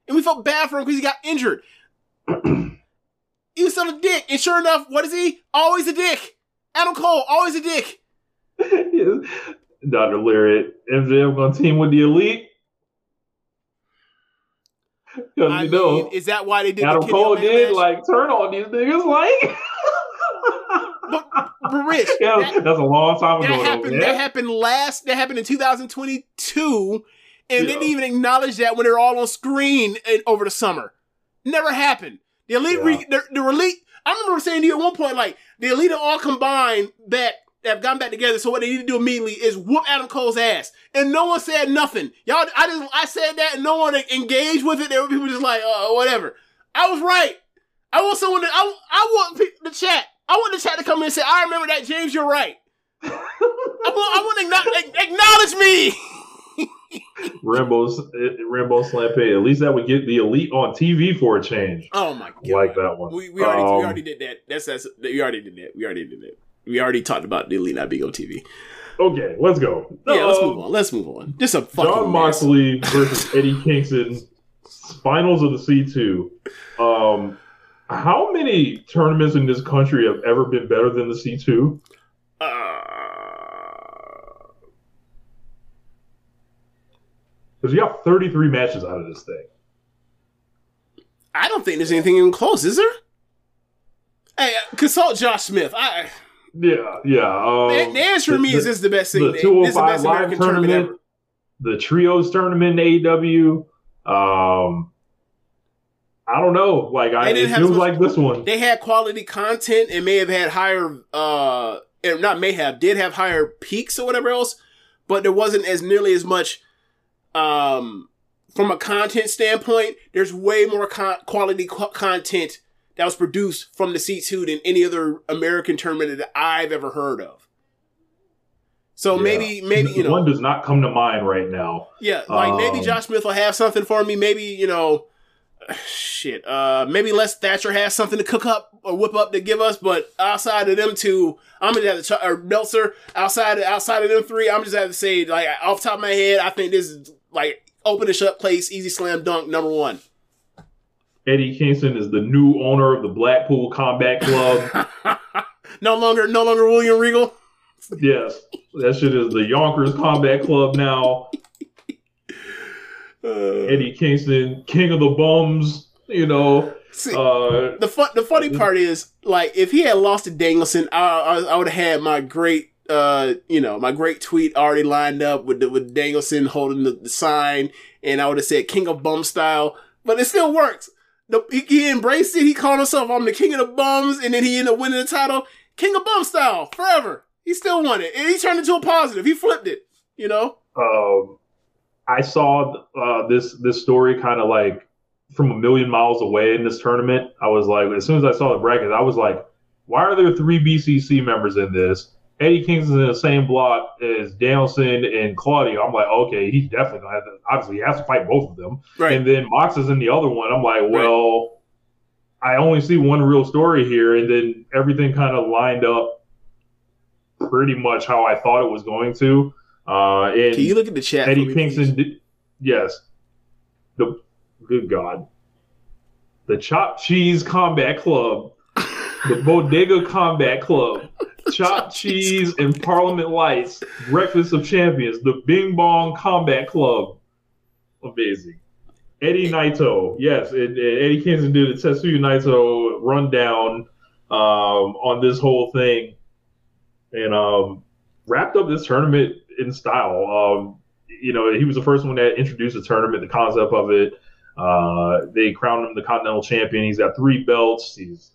And we felt bad for him because he got injured. he was still a dick. And sure enough, what is he? Always a dick. Adam Cole, always a dick. Dr. Lariat, MJF gonna team with the elite. I you know, mean, is that why they did Adam the Cole did match? like turn on these niggas. Like, but, but Rich, yeah, that- that's a long time that ago. though, happened. That happened last. That happened in 2022, and they Yeah. didn't even acknowledge that when they were all on screen over the summer. Never happened. The elite, re, the, the elite. I remember saying to you at one point, like the elite are all combined back. Have gotten back together. So what they need to do immediately is whoop Adam Cole's ass, and no one said nothing. Y'all, I just I said that, and no one engaged with it. There were people just like, uh, whatever. I was right. I want someone to. I, I want the chat. I want the chat to come in and say, I remember that, James. You're right. I want, I want to acknowledge, me. Rambo's Rambo Slam Pay. At least that would get the elite on TV for a change. Oh my god! Like that one. We, we already we Um, already did that. That's that's we already did that. We already did that. We already talked about the not being on TV. Okay, let's go. Yeah, let's Um, move on. Let's move on. Just a fucking John mess. Moxley versus Eddie Kingston, finals of the C2. Um, how many tournaments in this country have ever been better than the C2? Uh, Because you got 33 matches out of this thing. I don't think there's anything even close. Is there? Hey, uh, consult Josh Smith. I Yeah, yeah. Um, the, the answer to me is this is the best thing. the is the 205 best live American tournament tournament, the trios tournament in AEW. Um, I don't know. Like, I, it feels like this one. They had quality content and may have had higher, uh, not may have, did have higher peaks or whatever else, but there wasn't as nearly as much, um, from a content standpoint, there's way more con- quality co- content that was produced from the C2 than any other American tournament that I've ever heard of. So Yeah. maybe, maybe, you know, one does not come to mind right now. yeah, like maybe Um, Josh Smith will have something for me. Maybe you know, shit. Uh, maybe Les Thatcher has something to cook up or whip up to give us. But outside of them two, I'm gonna have to. Or Meltzer. Outside outside of them three, I'm just have to say like off the top of my head, I think this is like open and shut place, easy slam dunk number one. Eddie Kingston is the new owner of the Blackpool Combat Club. no longer, no longer William Regal. yes, that shit is the Yonkers Combat Club now. Uh, Eddie Kingston, King of the Bums. You know, see, uh, the fun, the funny part is, like, if he had lost to Danielson, I, I, I would have had my great, uh, you know, my great tweet already lined up with the, with Danielson holding the, the sign, and I would have said "King of Bum" style, but it still works. The, he, he embraced it. He called himself "I'm the King of the Bums," and then he ended up winning the title, "King of Bum" style, forever. He still won it, and he turned into a positive. He flipped it, you know. um, I saw uh, this this story kind of like from a million miles away in this tournament. I was like, as soon as I saw the bracket, I was like, why are there three BCC members in this? Eddie Kingston's in the same block as Danielson and Claudio. I'm like, okay, he's definitely gonna have to. Obviously, he has to fight both of them. Right. And then Mox is in the other one. I'm like, well, I only see one real story here, and then everything kind of lined up pretty much how I thought it was going to. Uh, and Can you look at the chat? Eddie Kingston, yes. The good God, the Chopped Cheese Combat Club, the Bodega Combat Club, Chopped Cheese and Parliament Lights, Breakfast of Champions, the Bing Bong Combat Club, amazing. Eddie Naito, yes, and, and Eddie Kingston did a Tetsuya Naito rundown um, on this whole thing, and um, wrapped up this tournament in style. Um, you know, he was the first one that introduced the tournament, the concept of it. Uh, they crowned him the Continental Champion. He's got three belts. He's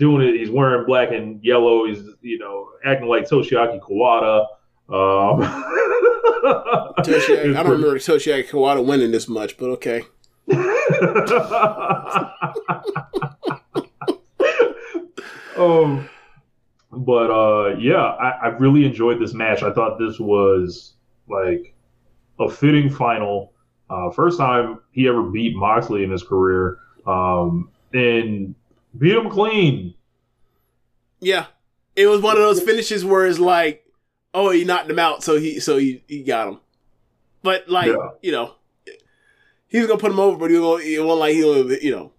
doing it. He's wearing black and yellow. He's you know acting like Toshiaki Kawada. Um, Toshiaki, I don't remember Toshiaki Kawada winning this much, but okay. um, but uh, yeah, I, I really enjoyed this match. I thought this was like a fitting final. Uh, first time he ever beat Moxley in his career, um, and beat him clean. Yeah, it was one of those finishes where it's like, oh, he knocked him out, so he so he, he got him. But like Yeah. you know, he was gonna put him over, but he was gonna, it wasn't like he was, you know,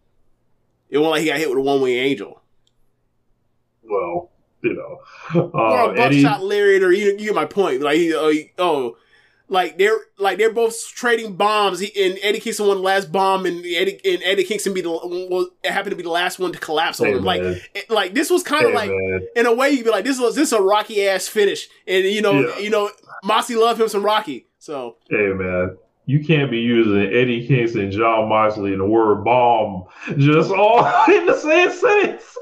it wasn't like he got hit with a one wing angel Well, you know, uh, or a Eddie. buckshot lariat, or you, you get my point. Like he, oh, he, oh, like they're like they're both trading bombs. He, and Eddie Kingston won the last bomb, and Eddie and Eddie Kingston be the was happened to be the last one to collapse on him. Like, it- like this was kind of Hey, like man. in a way you'd be like, this was this is a Rocky ass finish, and you know, Yeah. you know, Mossy loved him some Rocky, so Hey man, you can't be using Eddie Kingston, Jon Moxley, and the word bomb just all in the same sentence.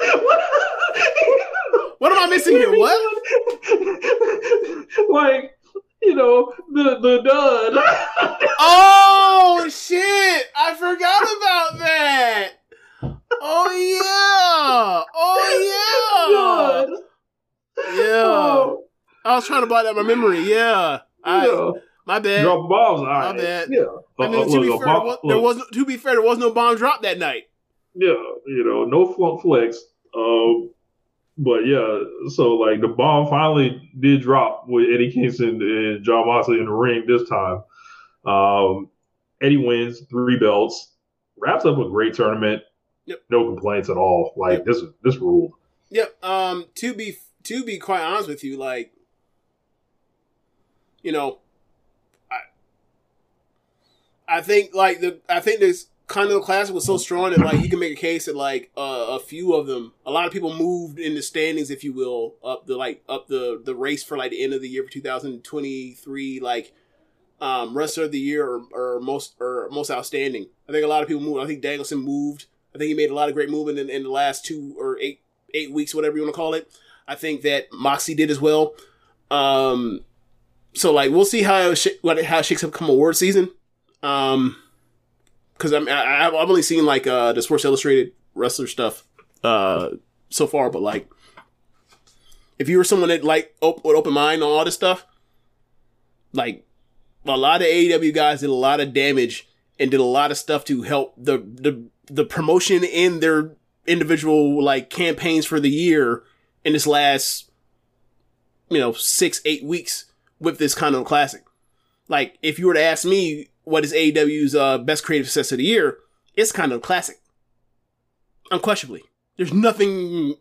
what am I missing here? What? like, you know, the the dud. Oh shit! I forgot about that. Oh yeah! Oh Dud. yeah! Yeah. Oh, I was trying to block out my memory. Yeah. I, yeah. my bad. Drop bombs. All right. bad. Yeah. I Uh, mean, uh, to be fair, there bomb- was, there was to be fair, there was no bomb drop that night. Yeah, you know, no flunk flex. Um, but yeah, so like the bomb finally did drop with Eddie Kingston and Jon Moxley in the ring this time. Um, Eddie wins three belts, wraps up a great tournament. Yep. No complaints at all. Like Yep. this, this ruled. Yep. Um. To be to be quite honest with you, like, you know, I I think like the I think this Continental Classic was so strong that like you can make a case that like uh, a few of them, a lot of people moved in the standings, if you will, up the like up the the race for like the end of the year for 2023, like um wrestler of the year or, or most or most outstanding. I think a lot of people moved. I think Danielson moved. I think he made a lot of great movement in, in the last two or eight eight weeks, whatever you want to call it. I think that Moxie did as well. Um, so like we'll see how sh- what how it shakes up come award season. Um, because I'm I, I've only seen like uh the Sports Illustrated wrestler stuff uh so far, but like if you were someone that like op- with open mind on all this stuff, like a lot of AEW guys did a lot of damage and did a lot of stuff to help the the the promotion in their individual like campaigns for the year in this last you know six eight weeks with this Conti Classic. Like if you were to ask me what is AEW's uh, best creative success of the year it's Conti Classic unquestionably there's nothing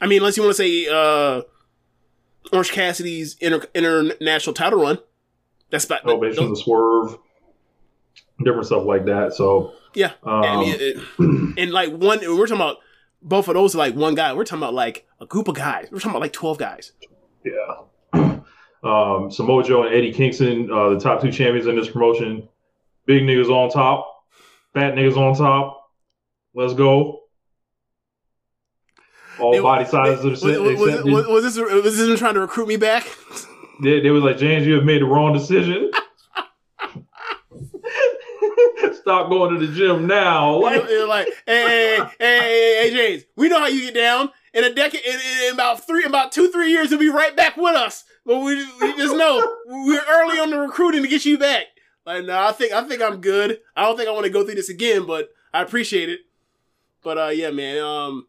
I mean unless you want to say uh Orange Cassidy's inter- international title run that's about Elevation, the swerve, different stuff like that. So yeah um, I mean, it- and like one, we're talking about both of those are like one guy. We're talking about like a group of guys. We're talking about like twelve guys. Yeah. Um, Samoa Joe and Eddie Kingston, uh, the top two champions in this promotion. Big niggas on top, fat niggas on top. Let's go. All It- body sizes are was, was, was, was, this was this him trying to recruit me back? They, they was like, James, you have made the wrong decision. Stop going to the gym now. Like, You're like, hey, hey, hey, hey, hey, James, we know how you get down. In a decade, in, in about three, about two, three years, you'll be right back with us. But we, we just know we're early on the recruiting to get you back. Like, no, I think, I think I'm good. I don't think I want to go through this again, but I appreciate it. But uh, yeah, man, um,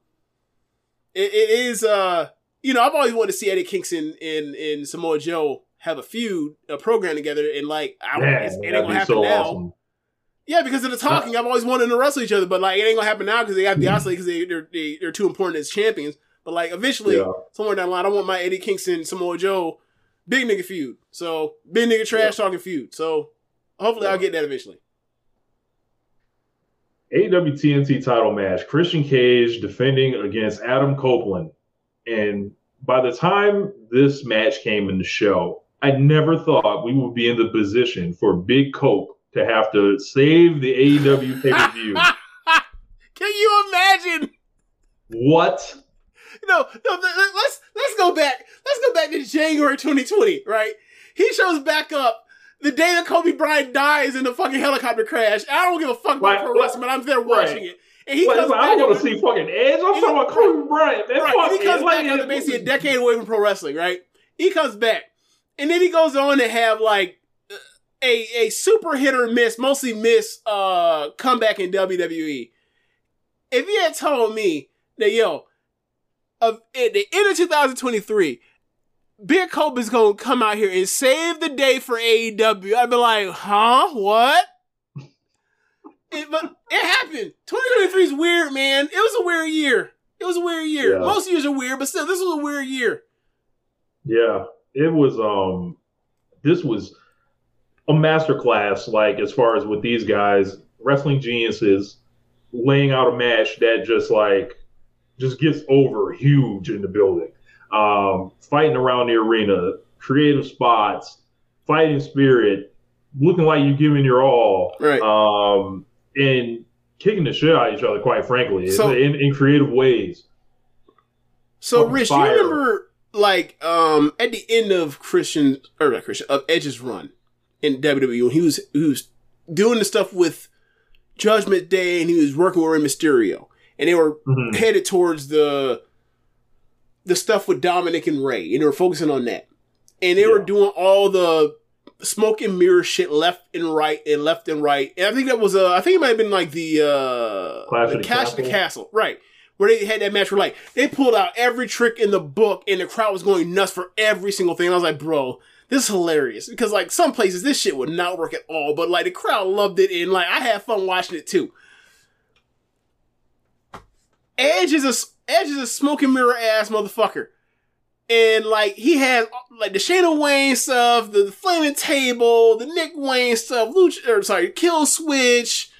it, it is uh, you know, I've always wanted to see Eddie Kingston and and Samoa Joe have a feud, a program together, and like, I, man, it's, it ain't gonna happen so now. awesome. Yeah, because of the talking, I've always wanted to wrestle each other, but like it ain't gonna happen now because they got the oscillate because they they're, they, they're too important as champions. But like eventually, Yeah. somewhere down the line, I want my Eddie Kingston and Samoa Joe big nigga feud. So big nigga trash talking feud. So hopefully I'll get that eventually. AEW TNT title match, Christian Cage defending against Adam Copeland. And by the time this match came in the show, I never thought we would be in the position for Big Cope to have to save the AEW pay per view. Can you imagine? what? No, no. Let's let's go back. Let's go back to January 2020. Right? he shows back up the day that Kobe Bryant dies in the fucking helicopter crash. I don't give a fuck about Right, pro wrestling, but I'm there watching right. it. And he Like, comes I back. don't want to see fucking Edge. I'm talking about Kobe Bryant. Man, Right, he comes. Like, back after basically a decade away from pro wrestling, right? He comes back, and then he goes on to have like a a super hit or miss, mostly miss, uh, comeback in WWE. If you had told me that yo, of at the end of 2023, Big Cope is gonna come out here and save the day for AEW, I'd be like, huh, what? It, but it happened. 2023 is weird, man. It was a weird year. It was a weird year. Yeah. Most years are weird, but still, this was a weird year. Yeah, it was. Um, this was a masterclass. Like as far as with these guys, wrestling geniuses, laying out a match that just like just gets over huge in the building. Um, fighting around the arena, creative spots, fighting spirit, looking like you're giving your all. Right. Um, and kicking the shit out of each other, quite frankly, So- in, in creative ways. So, fucking Rich, fire. you remember like um at the end of Christian or not Christian of Edge's run in WWE when he was he was doing the stuff with Judgment Day and he was working with Rey Mysterio and they were Mhm. headed towards the the stuff with Dominic and Rey and they were focusing on that. And they were doing all the smoke and mirror shit left and right and left and right. And I think that was uh I think it might have been like the uh Clash the of of the Castle. Castle. Right. Where they had that match where like they pulled out every trick in the book and the crowd was going nuts for every single thing. And I was like, bro, this is hilarious. Because like some places this shit would not work at all, but like the crowd loved it. And like I had fun watching it too. Edge is a Edge is a smoking mirror ass motherfucker. And like he has like the Shayna Wayne stuff, the, the flaming table, the Nick Wayne stuff, Lucha, or sorry, Kill Switch,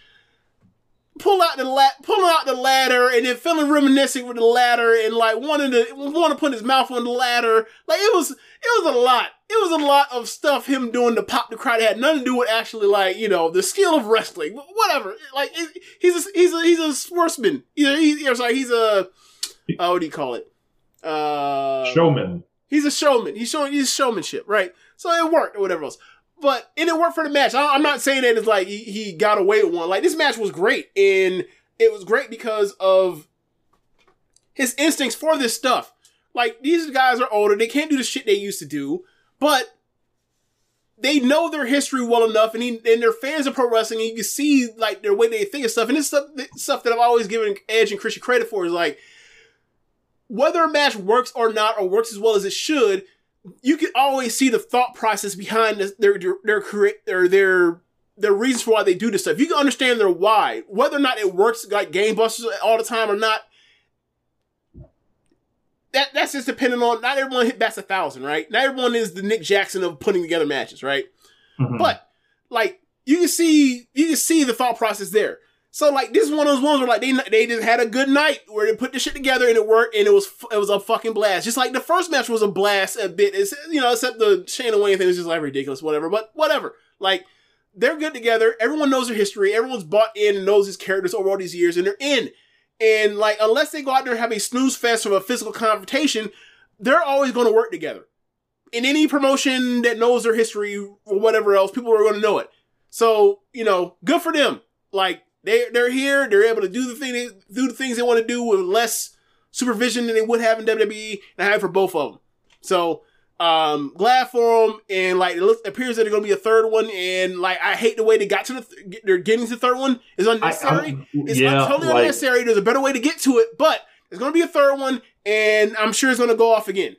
pull out the la- pulling out the ladder and then feeling reminiscent with the ladder and like wanting to want to put his mouth on the ladder. Like it was it was a lot. It was a lot of stuff him doing to pop the crowd. It had nothing to do with actually like you know the skill of wrestling. Whatever. Like it, he's a, he's a he's a sportsman. He's or sorry he's a uh, what do you call it? Uh, Showman. He's a showman. He's showing he's showmanship, right? So it worked or whatever else. But and it didn't for the match. I, I'm not saying that it's like he, he got away with one. Like this match was great, and it was great because of his instincts for this stuff. Like these guys are older; they can't do the shit they used to do, but they know their history well enough, and, he, and they're fans of pro wrestling. And you can see like their way they think of stuff, and this stuff stuff that I've always given Edge and Christian credit for is like whether a match works or not, or works as well as it should, you can always see the thought process behind their their their create their their their reasons for why they do this stuff. You can understand their why, whether or not it works like game busters all the time or not. That that's just depending on not everyone hit bats a thousand, right? Not everyone is the Nick Jackson of putting together matches, right? Mhm. But like you can see, you can see the thought process there. So like this is one of those ones where like they they just had a good night where they put the shit together and it worked and it was it was a fucking blast. Just like the first match was a blast a bit. It's you know except the Shayna Wayne thing was just like ridiculous, whatever. But whatever. Like they're good together. Everyone knows their history. Everyone's bought in and knows these characters over all these years and they're in. And like unless they go out there and have a snooze fest or a physical confrontation, they're always going to work together. In any promotion that knows their history or whatever else, people are going to know it. So you know, good for them. Like they they're here. They're able to do the thing they do the things they want to do with less supervision than they would have in WWE, and I have for both of them. So um glad for them, and like it looks, appears that there's gonna be a third one, and like I hate the way they got to the th- they're getting to the third one is unnecessary. I'm- it's yeah, totally like- unnecessary. There's a better way to get to it, but there's gonna be a third one, and I'm sure it's gonna go off again.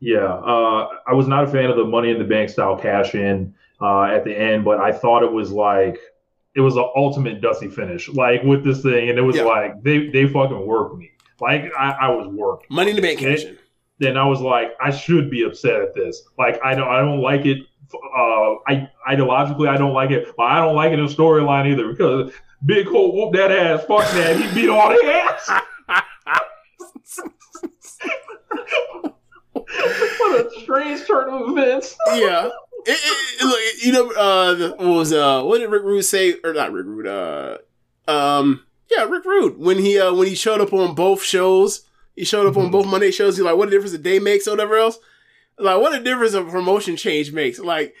Yeah, uh, I was not a fan of the Money in the Bank style cash in uh, at the end, but I thought it was like it was an ultimate Dusty finish, like with this thing, and it was Yeah. like they they fucking worked me, like I, I was worked. Money in the bank in. Then I was like, I should be upset at this. Like I don't I don't like it. Uh, I ideologically I don't like it, but I don't like it in the storyline either because Big Cope whooped that ass, fuck that, he beat all the ass. what a strange turn of events. yeah. It, it, look, you know, uh, the, what was uh, what did Rick Rude say? Or not Rick Rude? Uh, um, yeah, Rick Rude when he uh when he showed up on both shows, he showed up on Mhm. both Monday shows. He's like, what a difference a day makes or whatever else. Like, what a difference a promotion change makes. Like,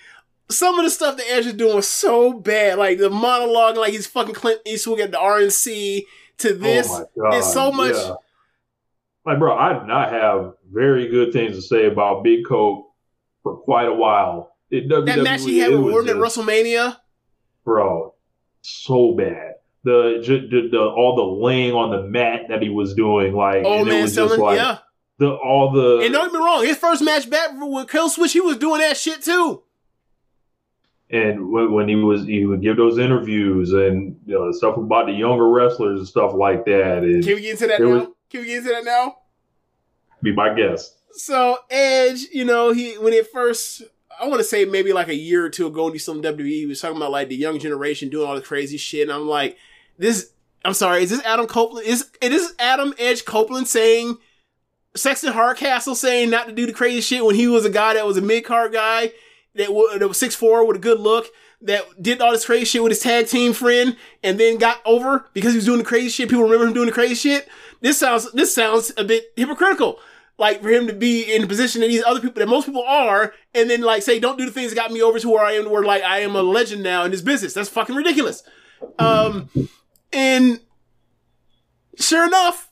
some of the stuff that Edge is doing was so bad. Like the monologue, like he's fucking Clint Eastwood at the RNC to this. oh it's so much. yeah. Like, bro, I did not have very good things to say about Big Cope for quite a while. It, That match he had it with Orton at WrestleMania. bro, so bad. The, the, the all the laying on the mat that he was doing, like, Oh it man, was just selling, like yeah. the all the And don't get me wrong, his first match back with Kill Switch, he was doing that shit too. and when, when he was he would give those interviews and you know stuff about the younger wrestlers and stuff like that and Can we get into that now? was- Can we get into that now? be my guest. So Edge, you know, he when it first, I want to say maybe like a year or two ago when he was WWE, he was talking about like the young generation doing all the crazy shit, and I'm like, this. I'm sorry, is this Adam Copeland? Is it is Adam Edge Copeland saying? Sexton Hardcastle saying not to do the crazy shit when he was a guy that was a mid card guy that was, that was six four with a good look that did all this crazy shit with his tag team friend and then got over because he was doing the crazy shit. People remember him doing the crazy shit. This sounds this sounds a bit hypocritical. Like for him to be in the position that these other people that most people are, and then like say, don't do the things that got me over to where I am, where like I am a legend now in this business. That's fucking ridiculous. Um, and sure enough,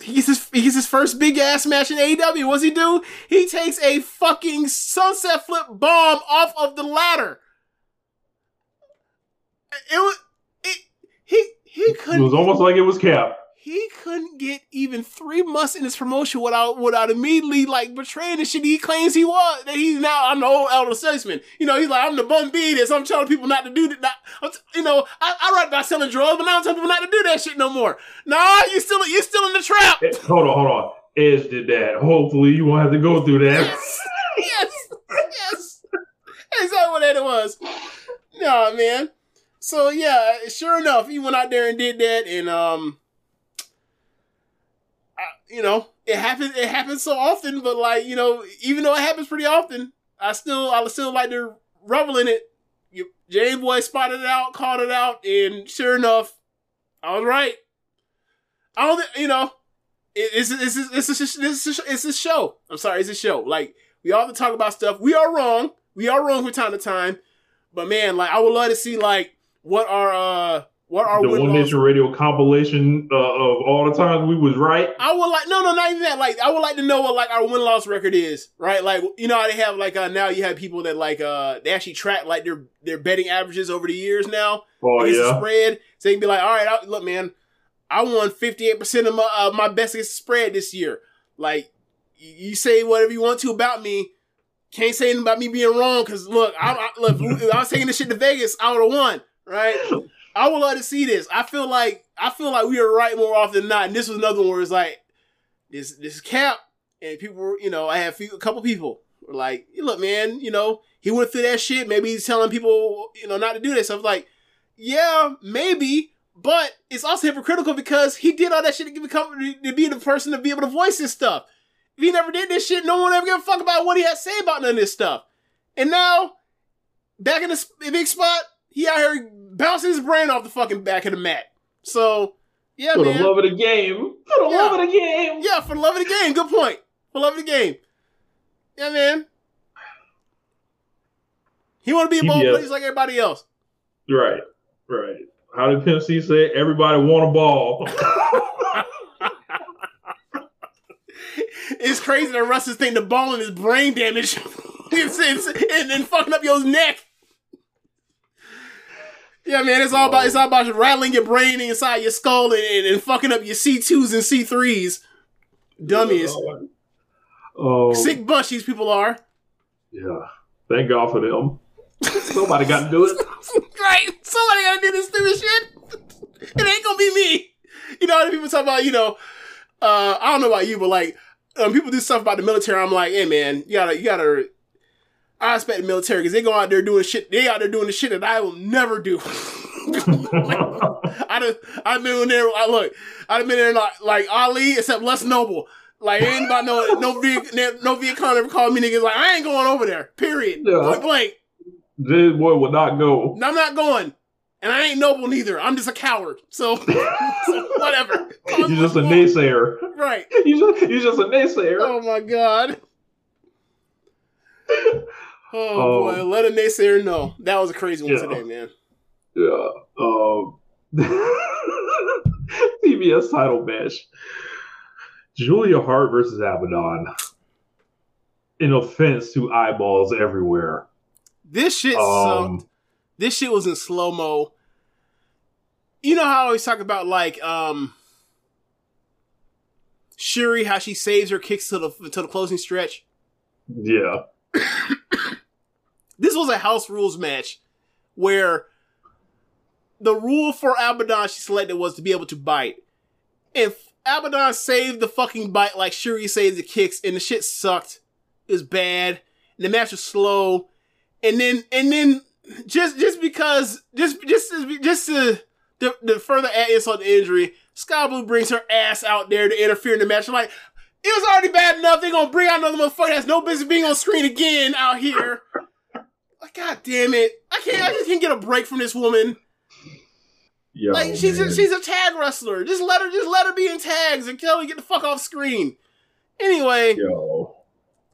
he gets his he gets his first big ass match in AEW. What's he do? He takes a fucking sunset flip bomb off of the ladder. It was it, he he couldn't was almost like it was Cap. He couldn't get even three months in his promotion without without immediately like betraying the shit he claims he was. That he's now I'm the old elder statesman. You know, he's like I'm the bum beat this. I'm telling people not to do that. Not, you know, I, I write about selling drugs, but now I'm telling people not to do that shit no more. Nah, you still you still in the trap. Hold on, hold on. Edge did that. Hopefully, you won't have to go through that. yes, yes, yes. exactly what that was. No, man. So yeah, sure enough, he went out there and did that, and um, you know, it happens. It happens so often, but like you know, even though it happens pretty often, I still, I still like to revel in it. James Boyd spotted it out, called it out, and sure enough, I was right. I don't, you know, it, it's it's it's it's a, it's it's a show. I'm sorry, it's a show. Like we all talk about stuff. We are wrong. We are wrong from time to time. But man, like I would love to see like what our uh what our the One. Nation Radio compilation uh, of all the times we was right. I would like no no not even that. Like I would like to know what like our win loss record is, right? Like you know how they have like uh now you have people that like uh they actually track like their their betting averages over the years now. Oh yeah, spread. So they can be like, all right, I, look, man, I won 58% of my, uh, my best spread this year. Like, you say whatever you want to about me. Can't say anything about me being wrong because, look, I, I, look, if I was taking this shit to Vegas, I would have won, right? I would love to see this. I feel like I feel like we are right more often than not. And this was another one where it's like, this this cap. And people were, you know, I have a, few, a couple people were like, look, man, you know, he went through that shit. Maybe he's telling people, you know, not to do that stuff. Like, yeah, maybe, but it's also hypocritical because he did all that shit to become to be the person to be able to voice this stuff. If he never did this shit, no one ever gave a fuck about what he had to say about none of this stuff. And now, back in the big spot, he out here bouncing his brain off the fucking back of the mat. So, yeah, man. for the love of the game. For the Yeah. love of the game. Yeah, for the love of the game. Good point. For the love of the game. Yeah, man. He want to be a ball TBS. player just like everybody else. Right, right. How did Pimp C say? Everybody want a ball. it's crazy that Russ is thinking the ball in his brain damage It's- it's- and then fucking up your neck. Yeah, man, it's all about it's all about rattling your brain inside your skull and, and, fucking up your C twos and C threes. Dummies, Oh, sick bunch these people are. yeah. Thank God for them. Somebody got to do it. right, somebody gotta do this stupid shit. It ain't gonna be me. You know, people talk about you know. Uh, I don't know about you, but like um, people do stuff about the military. I'm like, hey man, you gotta you gotta. I respect the military because they go out there doing shit. They out there doing the shit that I will never do. I'd I've been in there. I look, I've been there like, like Ali, except less noble. Like ain't about no no Viet no Viet Cong ever called me niggas like I ain't going over there. Period. Yeah. Point blank. this boy will not go. I'm not going. And I ain't noble neither. I'm just a coward. So, so whatever. You're just a what you want. naysayer. Right. You're just, you're just a naysayer. Oh my god. Oh Um, boy, let a naysayer know. That was a crazy one Yeah. today, man. Yeah. Um, TBS title match. Julia Hart versus Abaddon. An offense to eyeballs everywhere. This shit Um, sucked. This shit was in slow mo. You know how I always talk about like um Shuri, how she saves her kicks to the to the closing stretch. yeah. This was a house rules match where the rule for Abaddon she selected was to be able to bite. If Abaddon saved the fucking bite like Shuri saved the kicks, and the shit sucked. It was bad. And the match was slow. And then and then just just because just just just to the, the further add insult to injury, Skye Blue brings her ass out there to interfere in the match. I'm like, it was already bad enough. They're gonna bring out another motherfucker that has no business being on screen again out here. Like, God damn it. I can't I just can't get a break from this woman. Yo, Like she's a, she's a tag wrestler. Just let her just let her be in tags and tell her get the fuck off screen. Anyway, Yo.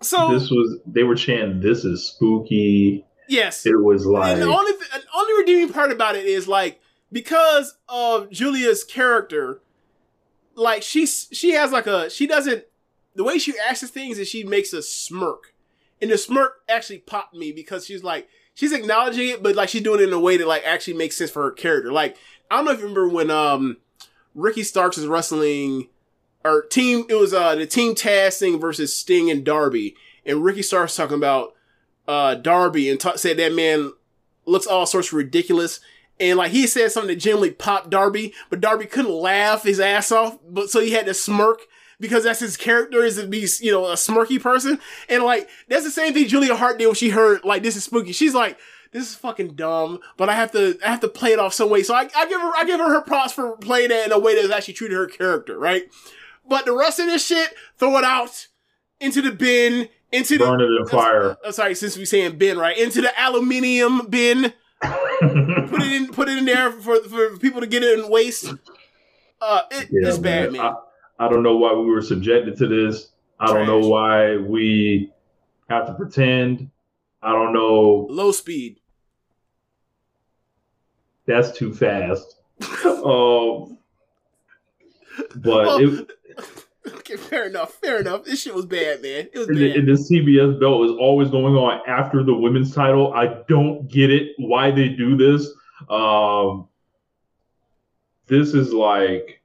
so This was they were chanting this is spooky. yes. It was like and the only the only redeeming part about it is like because of Julia's character, like she's she has like a she doesn't the way she acts things is she makes a smirk, and the smirk actually popped me because she's like she's acknowledging it, but like she's doing it in a way that like actually makes sense for her character. Like I don't know if you remember when um Ricky Starks was wrestling or team it was uh the team Taz thing versus Sting and Darby, and Ricky Starks talking about uh Darby and ta- said that man looks all sorts of ridiculous. And like he said something that generally popped Darby, but Darby couldn't laugh his ass off, but so he had to smirk because that's his character is to be, you know, a smirky person. And like that's the same thing Julia Hart did when she heard like this is spooky. She's like, this is fucking dumb, but I have to I have to play it off some way. So I, I give her I give her her props for playing it in a way that's actually true to her character, right? But the rest of this shit, throw it out into the bin, into the burn it in fire. uh, sorry, since we're saying bin, right? Into the aluminium bin. Put it in. Put it in there for for people to get it and waste. Uh, it, Yeah, it's bad, man. I don't know why we were subjected to this. I don't know why we have to pretend. I don't know. Low speed. That's too fast. um, but Well, it, Okay, fair enough. Fair enough. This shit was bad, man. It was and the, bad. and the TBS belt is always going on after the women's title. I don't get it why they do this. Um, this is like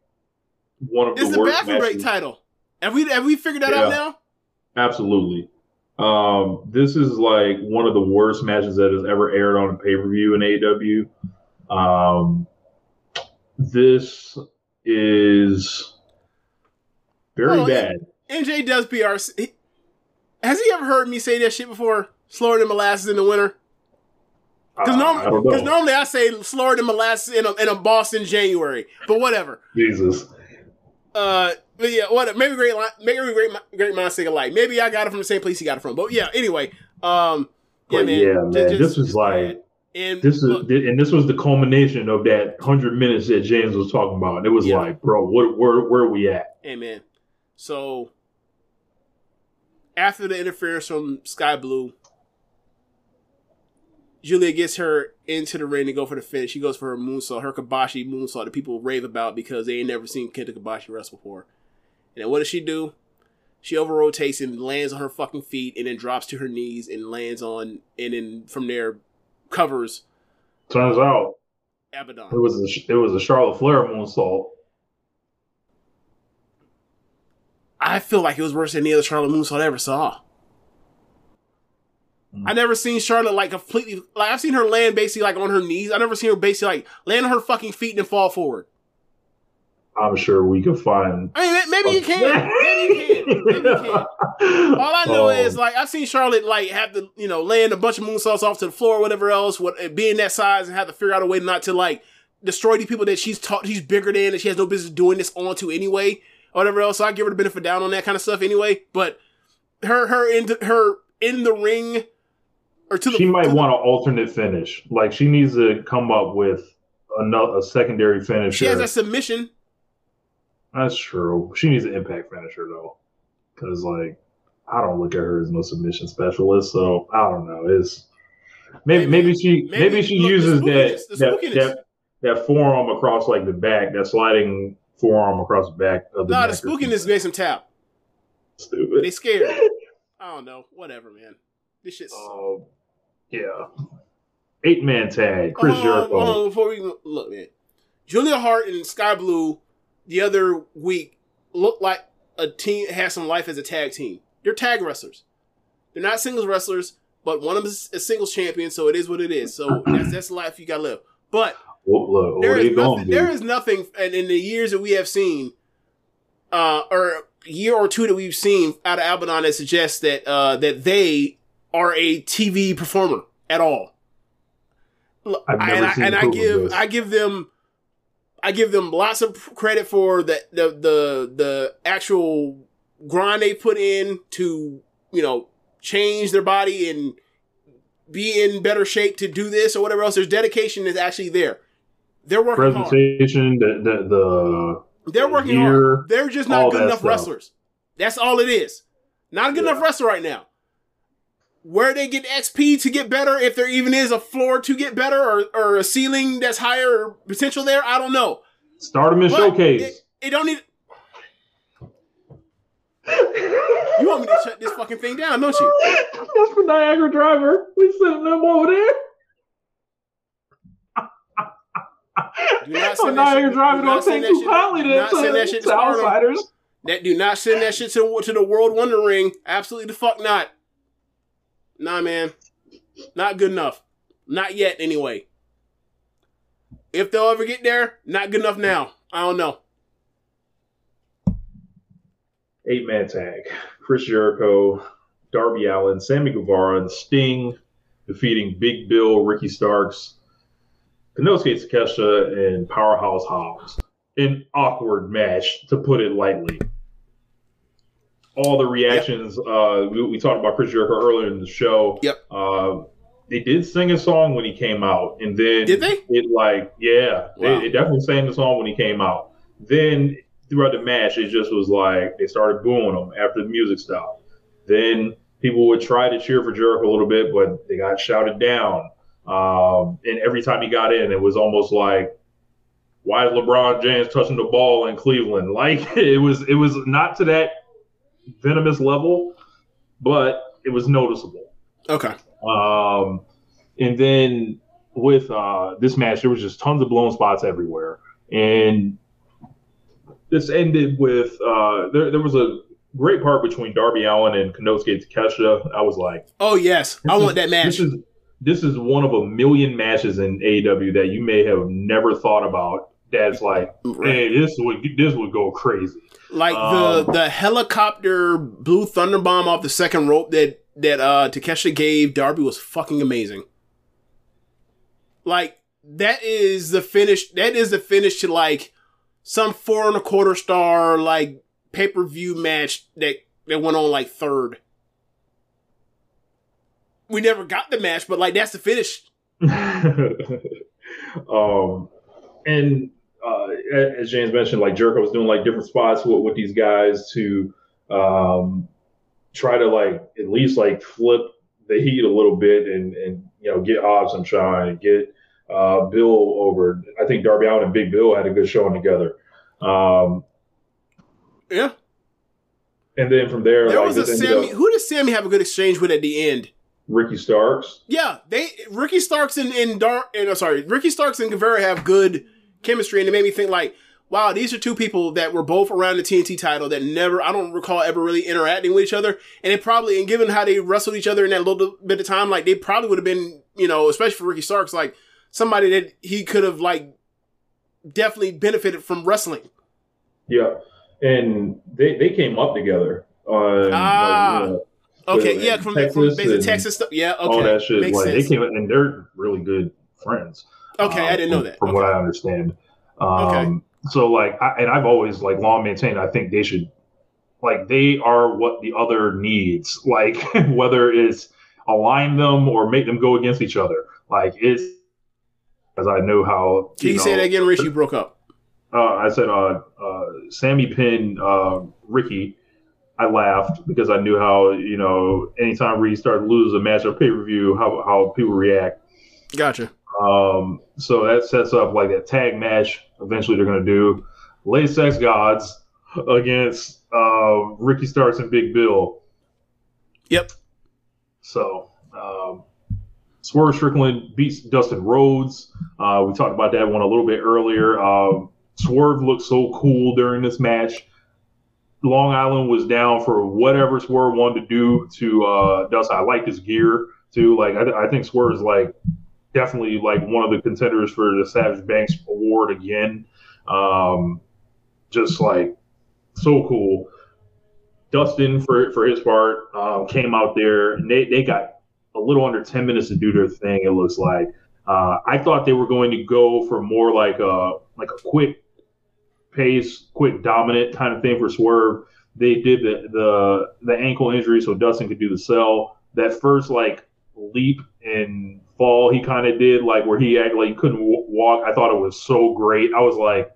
one of It's the the worst bathroom break title. Have we have we figured that out now? Absolutely. Um, this is like one of the worst matches that has ever aired on a pay per view in AEW. Um, this is very Oh, bad. MJ does PR. he- Has he ever heard me say that shit before? Slower than molasses in the winter. Because Uh, know. normally I say slower than molasses in a, in a Boston January, but whatever. Jesus. Uh, but yeah, what? Maybe great, maybe great, great minds think alike. Maybe I got it from the same place he got it from. But yeah, anyway, um, yeah, But man, yeah, man, just- this was like and this is look, and this was the culmination of that hundred minutes that James was talking about. And it was Yeah. like, bro, what where where are we at? hey man. So after the interference from Skye Blue, Julia gets her into the ring to go for the finish. She goes for her moonsault, her Kobashi moonsault that people rave about because they ain't never seen Kenta Kobashi wrestle before. And then what does she do? She over rotates and lands on her fucking feet and then drops to her knees and lands on and then from there covers Turns out Abaddon. it was a, it was a Charlotte Flair moonsault. I feel like it was worse than any other Charlotte moonsault I ever saw. I never seen Charlotte like completely like I've seen her land basically like on her knees. I never seen her basically like land on her fucking feet and then fall forward. I'm sure we could find. I mean, maybe you can, maybe you can, maybe you can. All I know Oh, is like I've seen Charlotte like have to you know land a bunch of moonsaults off to the floor or whatever else, what being that size and have to figure out a way not to like destroy the people that she's taught she's bigger than and she has no business doing this onto anyway, or whatever else. So I give her the benefit down on that kind of stuff anyway. But her her in her in the ring or to the she might want an alternate finish. Like she needs to come up with another a secondary finisher. she has a submission. That's true. She needs an impact finisher though, because like I don't look at her as no submission specialist, so I don't know. It's maybe maybe she maybe, Maybe- she look, uses that that, that that forearm across like the back, that sliding forearm across the back of the Nah, the spookiness makes them tap. stupid. They scared. I don't know. Whatever, man. This shit's. Um, yeah, eight man tag. Chris on, Jericho. hold on, before we look, man. Julia Hart and Skye Blue the other week looked like a team has some life as a tag team. They're tag wrestlers. They're not singles wrestlers, but one of them is a singles champion, so it is what it is. So that's that's the life you gotta live. But Well, look, there is nothing. do? There is nothing, and in the years that we have seen, uh, or year or two that we've seen out of Abaddon that suggests that uh, that they are a TV performer at all. I've never and I, seen and I give. I give them I give them lots of credit for the the the the actual grind they put in to you know change their body and be in better shape to do this or whatever else. There's dedication is actually there. They're working hard. presentation, the the, the They're working gear, hard. They're just not good enough stuff. wrestlers. That's all it is. Not a good Yeah. enough wrestler right now. Where they get XP to get better, if there even is a floor to get better or, or a ceiling that's higher potential there, I don't know. Stardom and But Showcase. It, it don't need. You want me to shut this fucking thing down, don't you? That's for Niagara Driver. We sending them over there. Do not So oh, send that Niagara shit- Driver do not send take that too shit- kindly do not send that to, shit to to outsiders. That do not send that shit to to the World Wonder Ring. Absolutely the fuck not. Nah, man, not good enough. Not yet, anyway. If they'll ever get there, not good enough now. I don't know. Eight man tag. Chris Jericho, Darby Allin, Sammy Guevara, and Sting defeating Big Bill, Ricky Starks, Konosuke Takeshita, and Powerhouse Hobbs. An awkward match, to put it lightly. All the reactions, uh, we, we talked about Chris Jericho earlier in the show. Yep. Uh, they did sing a song when he came out, and then Did they? It like, yeah, Wow. they, they definitely sang the song when he came out. Then throughout the match, it just was like they started booing him after the music stopped. Then people would try to cheer for Jericho a little bit, but they got shouted down. Um, and every time he got in, it was almost like, why is LeBron James touching the ball in Cleveland? Like it was, it was not to that venomous level, but it was noticeable. Okay. Um, and then with uh, this match, there was just tons of blown spots everywhere, and this ended with uh, there. There was a great part between Darby Allin and Konosuke Takeshita. I was like, Oh yes, I want is- that match. This is this is one of a million matches in AEW that you may have never thought about. That's like, hey, this would this would go crazy. Like Um, the the helicopter blue thunder bomb off the second rope that that uh Takesha gave Darby was fucking amazing. Like that is the finish. That is the finish to like some four and a quarter star like pay per view match that that went on like third. We never got the match, but like that's the finish. um, and uh, as James mentioned, like Jericho was doing like different spots with, with these guys to um, try to like at least like flip the heat a little bit and and you know get Hobbs some shine and get uh, Bill over. I think Darby Allin and Big Bill had a good showing together. Um, Yeah, and then from there, there like, was a Sammy. up Who did Sammy have a good exchange with at the end? Ricky Starks. Yeah, they Ricky Starks and and Dar and uh, sorry, Ricky Starks and Guevara have good chemistry, and it made me think like, wow, these are two people that were both around the TNT title that never, I don't recall ever really interacting with each other, and it probably, and given how they wrestled each other in that little bit of time, like they probably would have been, you know, especially for Ricky Starks, like somebody that he could have like definitely benefited from wrestling. Yeah, and they they came up together on Ah, like, you know, Okay, yeah, from from Texas and Texas stuff. Yeah, okay, all that shit. makes like sense. they came and they're really good friends. Okay, I didn't know that. From Okay. what I understand. Um, So like, I, and I've always like long maintained. I think they should, like, they are what the other needs. Like, whether it's align them or make them go against each other. Like it's, as I know how. Can you know, say that again, Rich? You broke up. uh, I said uh, uh, Sammy pinned uh, Ricky I laughed because I knew how you know anytime Reed started losing a match or pay per view, how how people react. Gotcha. Um, so that sets up like that tag match. Eventually, they're going to do Le Sex Gods against uh, Ricky Starks and Big Bill. Yep. So um, Swerve Strickland beats Dustin Rhodes. Uh, we talked about that one a little bit earlier. Um, Swerve looked so cool during this match. Long Island was down for whatever Swerve wanted to do to uh, Dustin. I like his gear too. Like I, I think Swerve is like definitely like one of the contenders for the Savage Banks Award again. Um, just like so cool. Dustin, for for his part, um, came out there and they, they got a little under ten minutes to do their thing. It looks like. Uh, I thought they were going to go for more like a like a quick pace, quick dominant kind of thing for Swerve. They did the the the ankle injury so Dustin could do the sell. That first like leap and fall he kind of did, like where he acted like he couldn't w- walk. I thought it was so great. I was like,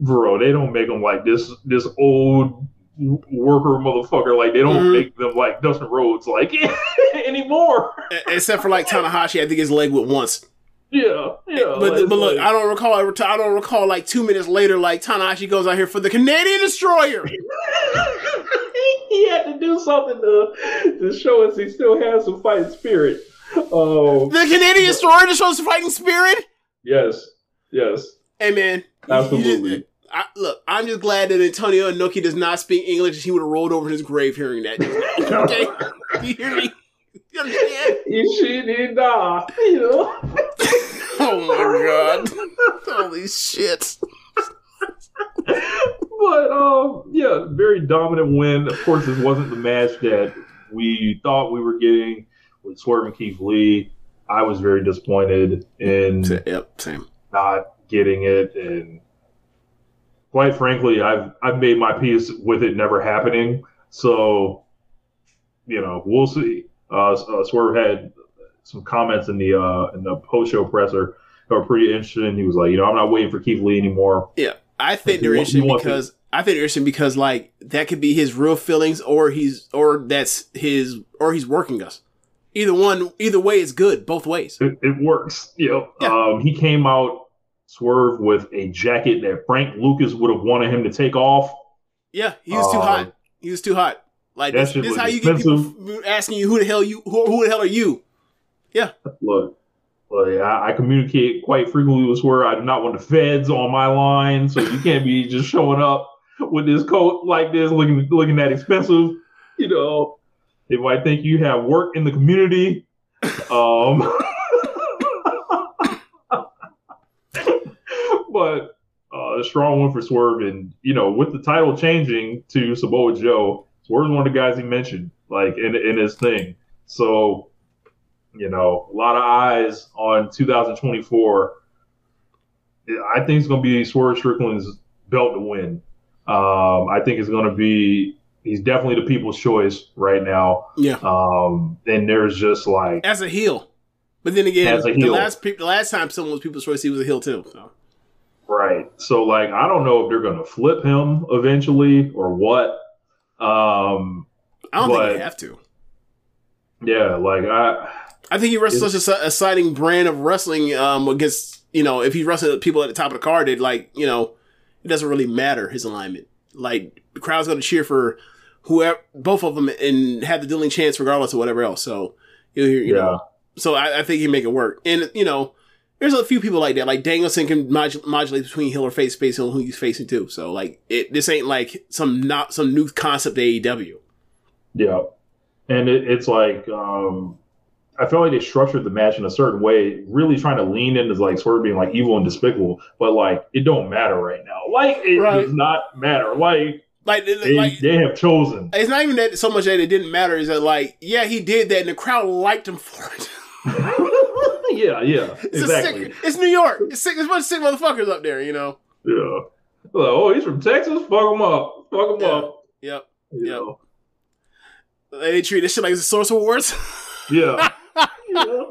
bro, they don't make him like this this old worker motherfucker. Like they don't Mhm. make them like Dustin Rhodes like anymore. Except for like Tanahashi, I think his leg went once. Yeah, yeah. But, like, but look, like- I don't recall. I don't recall like two minutes later, like Tanahashi goes out here for the Canadian Destroyer. he had to do something to to show us he still has some fighting spirit. Oh, The Canadian Destroyer to show us fighting spirit. yes, yes. Hey man, Absolutely. just- I, look, I'm just glad that Antonio Inoki does not speak English. He would have rolled over in his grave hearing that. okay, you hear me? You understand? He she did die, you know. Oh my god! Holy shit! but um, yeah, very dominant win. Of course, this wasn't the match that we thought we were getting with Swerve and Keith Lee. I was very disappointed in Yep, same. not getting it, and quite frankly, I've I've made my peace with it never happening. So, you know, we'll see. Uh, uh, Swerve had some comments in the uh, in the post show presser that were pretty interesting. He was like, you know, I'm not waiting for Keith Lee anymore. Yeah, I think they're interesting to- because I think they're interesting because like that could be his real feelings, or he's or that's his or he's working us. Either one, either way is good. Both ways. It, it works. You know, Yeah. um, he came out Swerve with a jacket that Frank Lucas would have wanted him to take off. Yeah, he was too Um, hot. He was too hot. Like this, this is how you get people asking you who the hell you who, who the hell are you? Yeah. Look, like, I, I communicate quite frequently with Swerve. I do not want the feds on my line, so you can't be just showing up with this coat like this, looking looking that expensive. You know, they might think you have work in the community. Um, but uh, a strong one for Swerve, and you know, with the title changing to Samoa Joe, Swerve's one of the guys he mentioned, like in in his thing. So, you know, a lot of eyes on 2024. I think it's going to be Swerve Strickland's belt to win. Um, I think it's going to be. He's definitely the people's choice right now. Yeah, Um, and there's just like as a heel. But then again, As a the heel. last pe- the last time someone was people's choice, he was a heel too. So. Right. So like I don't know if they're gonna flip him eventually or what. Um I don't But- think they have to. yeah, like I I think he wrestles such a, exciting brand of wrestling um, against, you know, if he wrestling people at the top of the card, it like, you know, it doesn't really matter his alignment. Like, the crowd's going to cheer for whoever, both of them and have the dealing chance regardless of whatever else. So, you, you yeah. know, so I, I think he make it work. And, you know, there's a few people like that. Like, Danielson can modu- modulate between heel or face, face, heel, who he's facing too. So, like, it, this ain't like some not, some new concept AEW. Yeah. And it, it's like um I felt like they structured the match in a certain way, really trying to lean into like sort of being like evil and despicable, but like it don't matter right now. Like it Right. does not matter. Like Like, they, like, they have chosen. it's not even that so much that it didn't matter. Is that like, yeah, he did that, and the crowd liked him for it. yeah, yeah. It's exactly. sick. It's New York. It's sick. There's a bunch of sick motherfuckers up there. You know. Yeah. Like, oh, he's from Texas? Fuck him up. Fuck him Yeah. up. Yep. You Yep. know? They treat this shit like it's a source of wars. Yeah. yeah.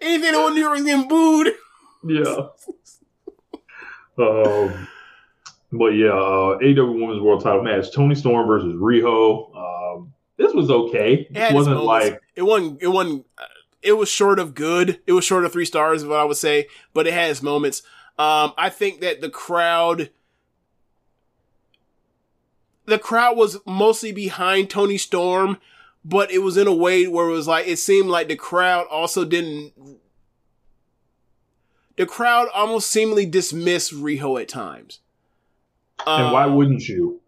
Anything that was New York was getting booed. Yeah. Um, but yeah, uh, AEW Women's World Title match: Toni Storm versus Riho. Um, this was okay. It It wasn't like it wasn't it wasn't uh, it was short of good. It was short of three stars, is what I would say, but it had its moments. Um, I think that the crowd, the crowd was mostly behind Toni Storm, but it was in a way where it was like it seemed like the crowd also didn't. The crowd almost seemingly dismissed Riho at times. And why Um, wouldn't you?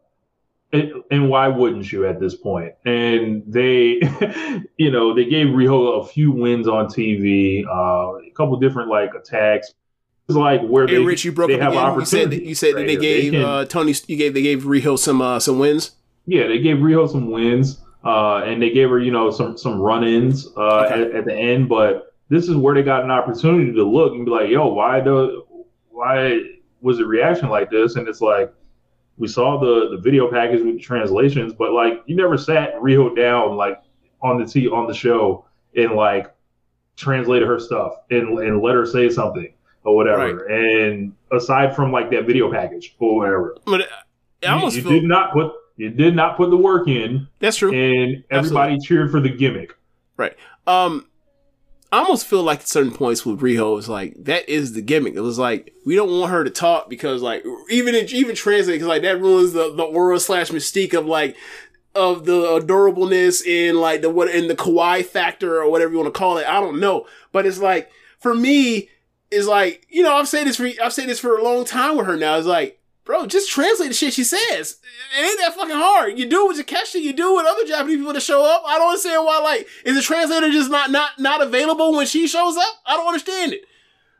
And, and why wouldn't you at this point? And they, you know, they gave Riho a few wins on TV, uh, a couple different like attacks. It's like where Hey, they, Rich, you broke they up have again. You said that, you said that they here. gave can- uh, Toni. You gave they gave Riho some uh, some wins. Yeah, they gave Riho some wins, uh, and they gave her, you know, some some run-ins uh, Okay. at, at the end. But this is where they got an opportunity to look and be like, "Yo, why the why was the reaction like this?" And it's like we saw the the video package with the translations, but like you never sat Riho down like on the t on the show and like translated her stuff and and let her say something or whatever. And aside from like that video package or whatever, But uh, I you, almost you feel did not put you did not put the work in, that's true. and everybody cheered for the gimmick. Right. Um, I almost feel like at certain points with Riho is like that is the gimmick. It was like we don't want her to talk because like even if, even translate because like that ruins the the aura slash mystique of like of the adorableness and like the what in the kawaii factor or whatever you want to call it. I don't know, but it's like for me, it's like you know I've said this for I've said this for a long time with her now. It's like bro, just translate the shit she says. It ain't that fucking hard. You do it with Takeshi, you do it with other Japanese people that show up. I don't understand why, like, is the translator just not not not available when she shows up? I don't understand it.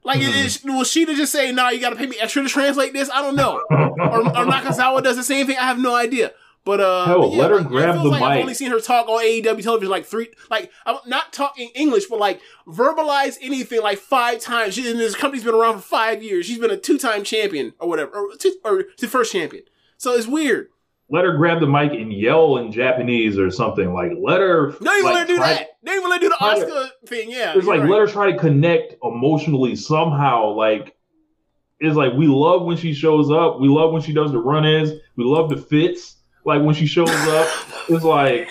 Like, Hmm. is, will she to just say, "No, you got to pay me extra to translate this"? I don't know. or, or Nakazawa does the same thing. I have no idea. But uh, Hell, but yeah, let her like, grab the like I've only seen her talk on AEW television like three, like I'm not talking English, but like verbalize anything like five times. She, and this company's been around for five years. She's been a two-time champion or whatever, or, two, or the first champion. So it's weird. Let her grab the mic and yell in Japanese or something. Like let her. They even like, let her do that. They even let her do the try to- Oscar thing. Yeah, It's like right. let her try to connect emotionally somehow. Like it's like we love when she shows up. We love when she does the run-ins. We love the fits. Like when she shows up, it's like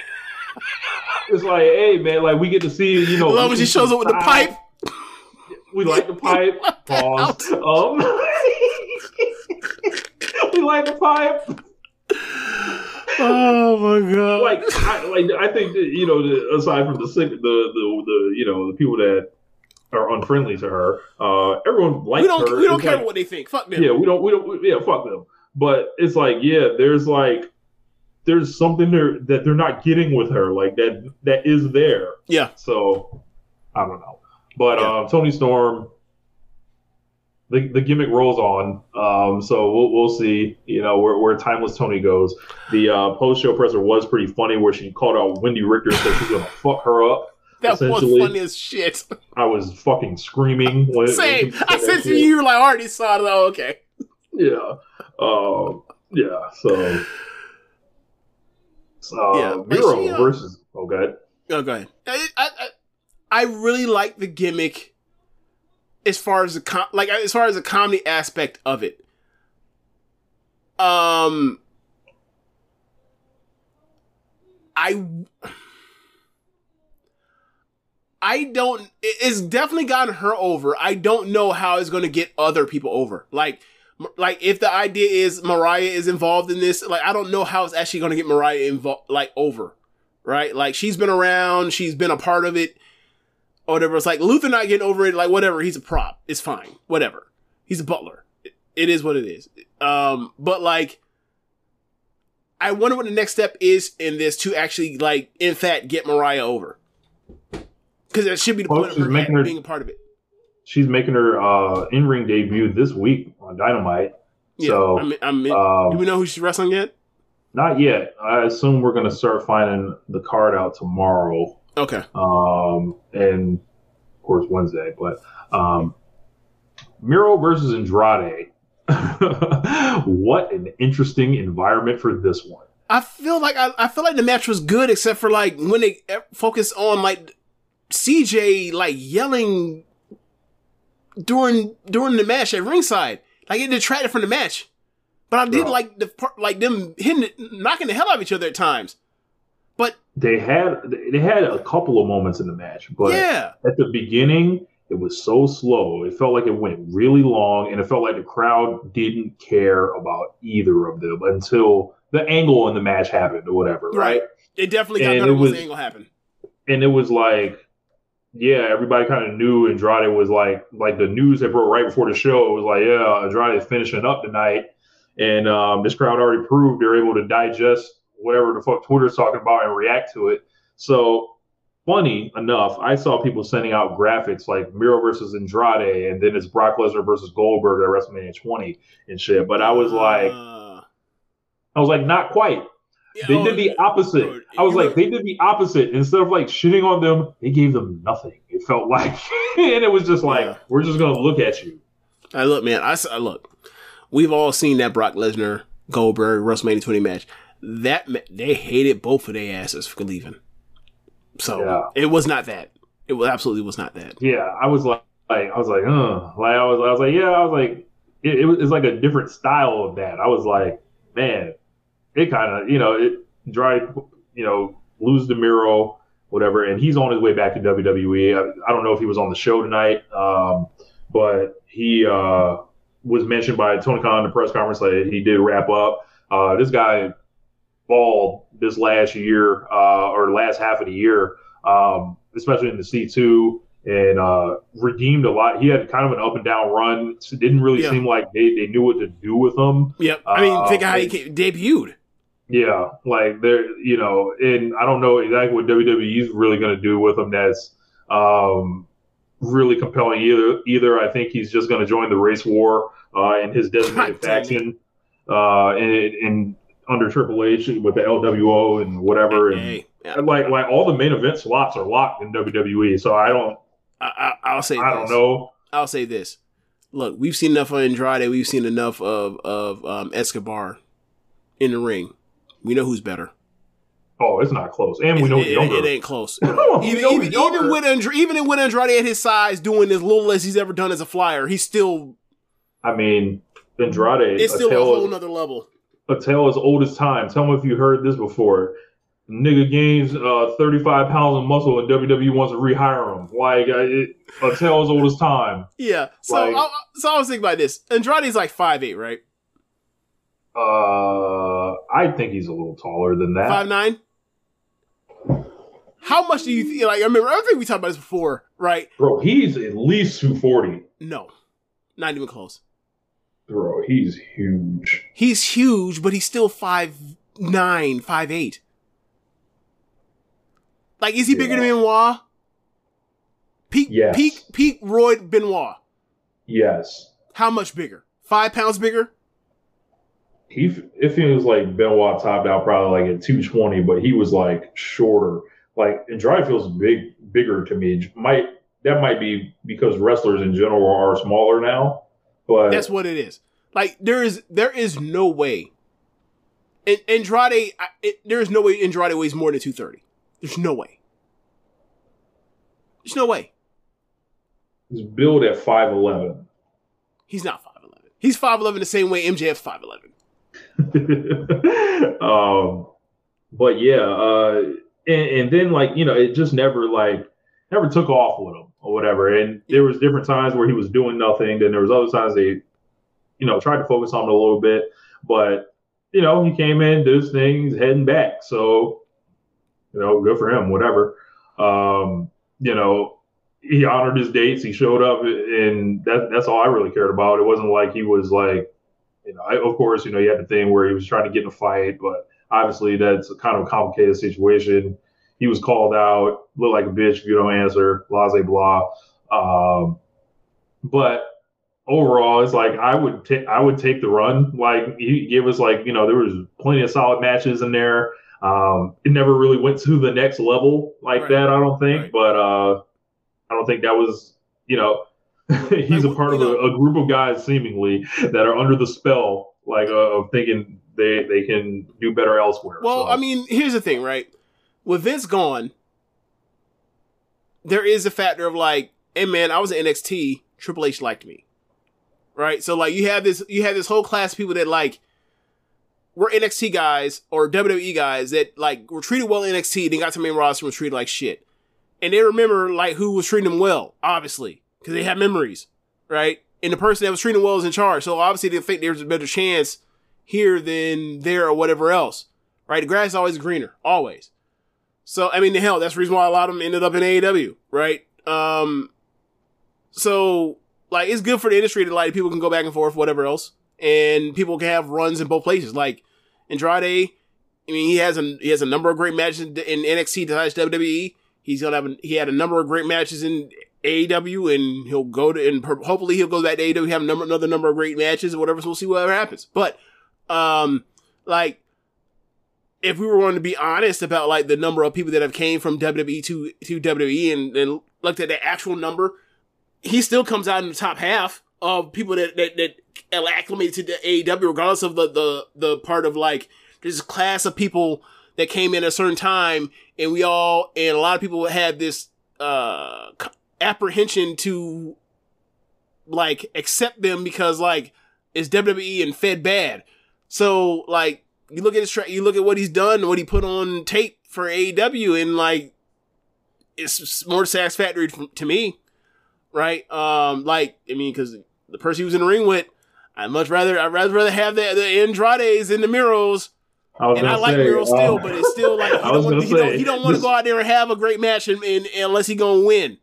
it's like, hey man, like we get to see you know. Love when she shows up with the pipe. We like the pipe. Pause. Um, we like the pipe. Oh my god! Like, I, like I think that you know, the, aside from the sick, the, the the you know the people that are unfriendly to her, uh, everyone likes we don't her. we don't It's care like- what they think. Fuck them. Yeah, we don't. We don't. yeah, fuck them. But it's like, yeah, there's like, there's something there that they're not getting with her, like that that is there. Yeah. So I don't know, but Yeah. um, Toni Storm, the the gimmick rolls on. Um, so we'll we'll see. You know where where timeless Toni goes. The uh, post show presser was pretty funny, where she called out Wendi Richter, and said she's gonna fuck her up. that was funny as shit. I was fucking screaming. When, when Same. said I said to you, you were like, I already saw it. Oh, okay. Yeah. Um, yeah. So. Uh, Yeah, Miro uh, versus. Oh, God. Oh, go ahead. I, I, I, I really like the gimmick as far as the com- like as far as the comedy aspect of it. Um, I. I don't. It's definitely gotten her over. I don't know how it's going to get other people over. Like, like if the idea is Mariah is involved in this, like I don't know how it's actually going to get Mariah involved, like over right? Like she's been around, she's been a part of it, or whatever. It's like Luther not getting over it, like whatever. He's a prop. It's fine. Whatever. He's a butler. It, it is what it is. Um, but like, I wonder what the next step is in this to actually like, in fact, get Mariah over. Because that should be the Well, point of her making her- being a part of it. She's making her uh, in ring debut this week on Dynamite. Yeah, So, I mean, I mean, um, do we know who she's wrestling yet? Not yet. I assume we're going to start finding the card out tomorrow. Okay. Um, and of course Wednesday. But um, Miro versus Andrade. what an interesting environment for this one. I feel like I, I feel like the match was good, except for like when they e- focus on like CJ like yelling during during the match at ringside, like it detracted from the match. But I did Bro. like the part, like them hitting, it, knocking the hell out of each other at times. But They had they had a couple of moments in the match, but yeah, at the beginning it was so slow. It felt like it went really long, and it felt like the crowd didn't care about either of them until the angle in the match happened or whatever, right? Right. it definitely got And better it was- the angle happened. and it was like yeah everybody kind of knew andrade was like like the news that broke right before the show it was like yeah andrade is finishing up tonight. And um, this crowd already proved they're able to digest whatever the fuck twitter's talking about and react to it. So funny enough i saw people sending out graphics like miro versus andrade and then it's brock lesnar versus goldberg at wrestlemania 20 and shit. But i was like Uh, i was like not quite yeah, they oh, did the opposite. I was like, know- they did the opposite. Instead of like shitting on them, they gave them nothing. It felt like, and it was just like, Yeah. we're just gonna look at you. I look, man. I look. We've all seen that Brock Lesnar Goldberg WrestleMania 20 match. That they hated both of their asses for leaving. So Yeah. it was not that. It was absolutely was not that. Yeah, I was like, like I was like, uh, like I was, I was like, yeah, I was like, it, it was it's like a different style of that. I was like, man, it kind of, you know, it dry, you know, lose the Miro, whatever, and he's on his way back to WWE. I, I don't know if he was on the show tonight, um, but he uh, was mentioned by Tony Khan in the press conference that he did wrap up. Uh, this guy balled this last year uh, or last half of the year, um, especially in the C2, and uh, redeemed a lot. He had kind of an up and down run. It didn't really Yeah. seem like they, they knew what to do with him. Yep. I mean, Uh, think how he came, debuted. Yeah, like they're you know, and I don't know exactly what WWE is really going to do with him. That's um, really compelling. Either either I think he's just going to join the race war uh, in his designated God damn it. faction, uh, in, in under Triple H with the LWO and whatever. And Hey, yeah, and like like all the main event slots are locked in WWE. So I don't I, I, I'll say. I don't know. I'll say this. Look, we've seen enough of Andrade. We've seen enough of of um, Escobar in the ring. We know who's better. Oh, it's not close, and we know it, it, it ain't close. Even even, even with Andra- even with Andrade at his size, doing as little as he's ever done as a flyer, he's still I mean, Andrade. it's still a tale whole other level. a tale as old as time. Tell me if you heard this before. Nigga gains uh, 35 pounds of muscle and WWE wants to rehire him. Like, it, a tale as old as time. Yeah. So Like- I, so I was thinking about this. Andrade's like five eight, right? Uh, I think he's a little taller than that. Five nine. How much do you think? Like I remember, I think we talked about this before, right? Bro, he's at least 240. No, not even close. Bro, he's huge. He's huge, but he's still five nine, five eight. Like, is he bigger than Yeah. Benoit? Peak, Yes. peak, peak. Roy Benoit. Yes. How much bigger? Five pounds bigger? He, it feels like Benoit topped out probably like at 220, but he was like shorter. Like, Andrade feels big, bigger to me. Might That might be because wrestlers in general are smaller now. But That's what it is. Like there is there is no way. And Andrade, I- it, there is no way Andrade weighs more than two thirty. There's no way. There's no way. he's billed at 5'11. He's not five eleven. He's five eleven the same way MJF's five eleven. um, but yeah, uh, and, and then like you know, it just never like never took off with him or whatever. And there was different times where he was doing nothing. Then there was other times they, you know, tried to focus on it a little bit. But you know, he came in, did his thing, he's heading back. So you know, good for him. Whatever. Um, you know, he honored his dates. He showed up, and that, that's all I really cared about. It wasn't like he was like you know, I, of course, you know, you had the thing where he was trying to get in a fight, but obviously that's a kind of a complicated situation. He was called out, look like a bitch if you don't answer, blah, blah. Um, but overall, it's like I would take I would take the run. Like he gave us like you know there was plenty of solid matches in there. Um, it never really went to the next level like Right. that, I don't think. Right. But uh, I don't think that was you know he's a part of a, a group of guys seemingly that are under the spell like uh, of thinking they they can do better elsewhere. Well, So, I mean, here's the thing, right? With Vince gone, there is a factor of like, hey man, I was in NXT, Triple H liked me. Right? So like you have this you have this whole class of people that like were NXT guys or WWE guys that like were treated well in NXT, then got to main roster and was treated like shit. And they remember like who was treating them well, obviously, because they have memories, right? And the person that was treating well is in charge. So obviously they think there's a better chance here than there or whatever else, right? The grass is always greener, always. So I mean, the hell, that's the reason why a lot of them ended up in AEW, right? Um, so like it's good for the industry that like people can go back and forth, whatever else, and people can have runs in both places. Like Andrade, I mean, he has a he has a number of great matches in, NXT WWE. He's gonna have he had a number of great matches in AEW, and he'll go to and hopefully he'll go back to AEW, have number another number of great matches, or whatever. So we'll see whatever happens. But um, like if we were going to be honest about like the number of people that have came from WWE to to WWE and, and looked at the actual number, he still comes out in the top half of people that that, that acclimated to the AEW, regardless of the the the part of like this class of people that came in a certain time, and we all and a lot of people had this uh apprehension to like accept them because like it's WWE and fed bad. So like you look at his tra- you look at what he's done, what he put on tape for AEW, and like it's more satisfactory to me, right? Um, like I mean, because the person he was in the ring with, I'd much rather I'd rather rather have the the Andrades and the Miros. I And I like say, Miro still, uh, but it's still like he don't, want, gonna he don't, he don't want to go out there and have a great match and, and, unless he gonna win.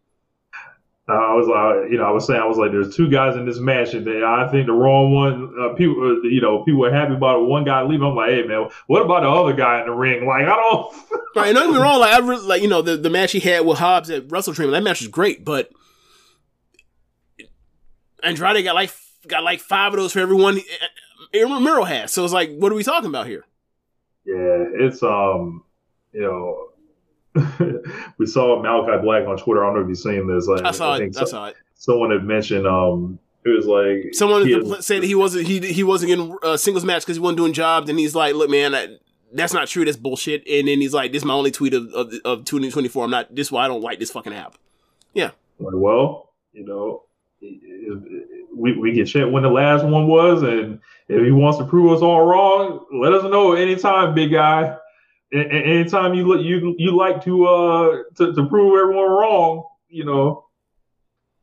Uh, I was, uh, you know, I was saying, I was like, there's two guys in this match, and I think the wrong one. Uh, people, uh, you know, people were happy about it. One guy leaving. I'm like, hey man, what about the other guy in the ring? Like, I don't. Right, and don't get me wrong, like I really like you know the, the match he had with Hobbs at Wrestle Dream, that match was great, but Andrade got like got like five of those for everyone Aaron Miro has. So it's like, what are we talking about here? Yeah, it's um, you know, we saw Malakai Black on Twitter. I don't know if you've seen this. Like, I saw think it. I saw it. someone had mentioned um, it was like Someone compl- said he wasn't he he wasn't getting a singles match because he wasn't doing jobs, and he's like, look, man, that, that's not true. That's bullshit. And then he's like, this is my only tweet of of, of 2024. I'm not. This is why I don't like this fucking app. Like, well, you know, we we can check when the last one was, and if he wants to prove us all wrong, let us know anytime, big guy. A- a- anytime you look, you you like to uh to, to prove everyone wrong, you know,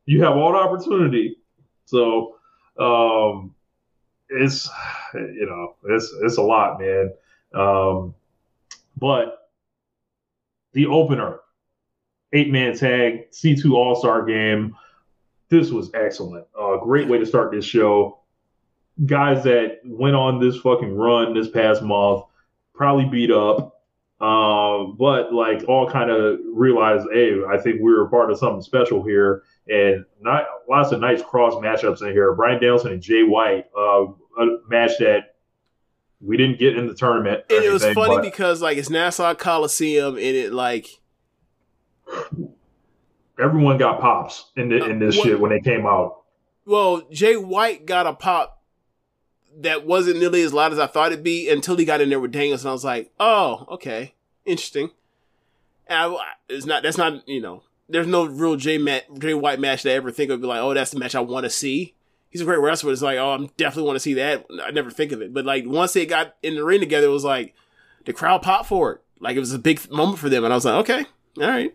you have all the opportunity. So, um, it's you know, it's it's a lot, man. Um, but the opener eight man tag C2 All Star game. This was excellent. Uh, great way to start this show. Guys that went on this fucking run this past month, probably beat up, um, but like all kind of realized, hey, I think we were part of something special here. And not lots of nice cross matchups in here. Bryan Danielson and Jay White, uh, a match that we didn't get in the tournament. And it was funny but- because like it's Nassau Coliseum, and it like everyone got pops in the, in this Uh, shit when they came out. Well, Jay White got a pop that wasn't nearly as loud as I thought it'd be until he got in there with Daniels, and I was like, "Oh, okay, interesting." And I, it's not. That's not. You know, there's no real Jay Matt, White match that I ever think of. Be like, "Oh, that's the match I want to see." He's a great wrestler. It's like, "Oh, I'm definitely want to see that." I never think of it, but like once they got in the ring together, it was like the crowd popped for it. Like it was a big moment for them, and I was like, "Okay, all right."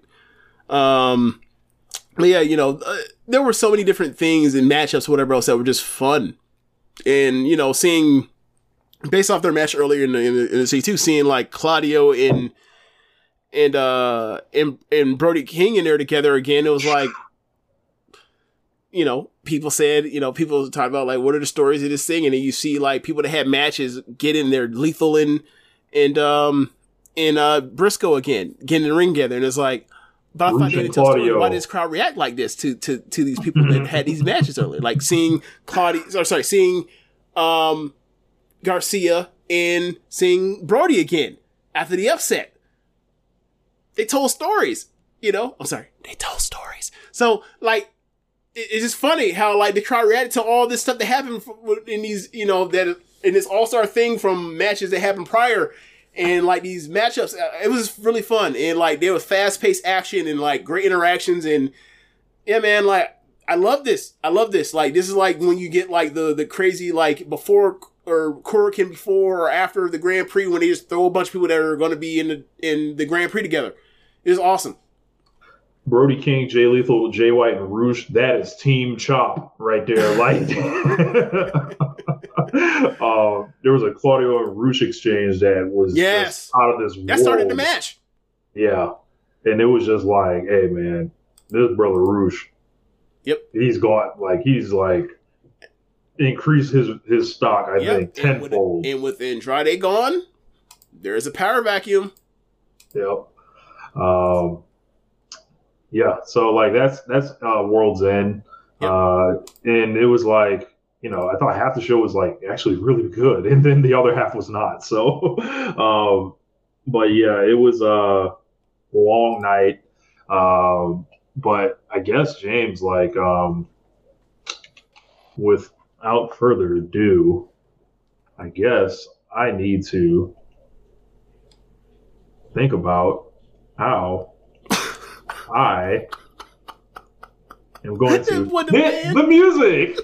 Um, but yeah, you know, uh, there were so many different things and matchups, whatever else, that were just fun. And you know, seeing based off their match earlier in the, in the, in the C2, seeing like Claudio and and uh and and Brody King in there together again, it was like, you know, people said, you know, people talk about like what are the stories of this thing, and then you see like people that had matches get in there, Lethal and and um and uh Briscoe again, getting in the ring together, and it's like. But I thought Rush they and tell story. Why did this crowd react like this to to to these people that had these matches earlier? Like seeing Claudio, or sorry, seeing um Garcia and seeing Brody again after the upset. They told stories, you know. I'm sorry, they told stories. So like, it- it's just funny how like the crowd reacted to all this stuff that happened in these, you know, that in this All Star thing from matches that happened prior, and like these matchups. uh, It was really fun, and like there was fast paced action and like great interactions, and yeah, man, like I love this. I love this. Like this is like when you get like the the crazy like before or Korakuen before or after the Grand Prix when they just throw a bunch of people that are going to be in the in the Grand Prix together. It was awesome. Brody King, Jay Lethal, Jay White, and Rush. That is Team Chop right there. Like, uh, there was a Claudio and Rush exchange that was Yes. out of this That started the match. Yeah, and it was just like, hey man, this brother Rush. Yep. He's got like he's like increased his his stock. I Yep. think And with, tenfold. and with Andrade gone, there's a power vacuum. Yep. Um, yeah. So like that's that's uh, World's End, Yep. uh, and it was like you know I thought half the show was like actually really good, and then the other half was not. So, um, but yeah, it was a long night. Um, but I guess James, like, um, without further ado, I guess I need to think about how I am going to hit the music.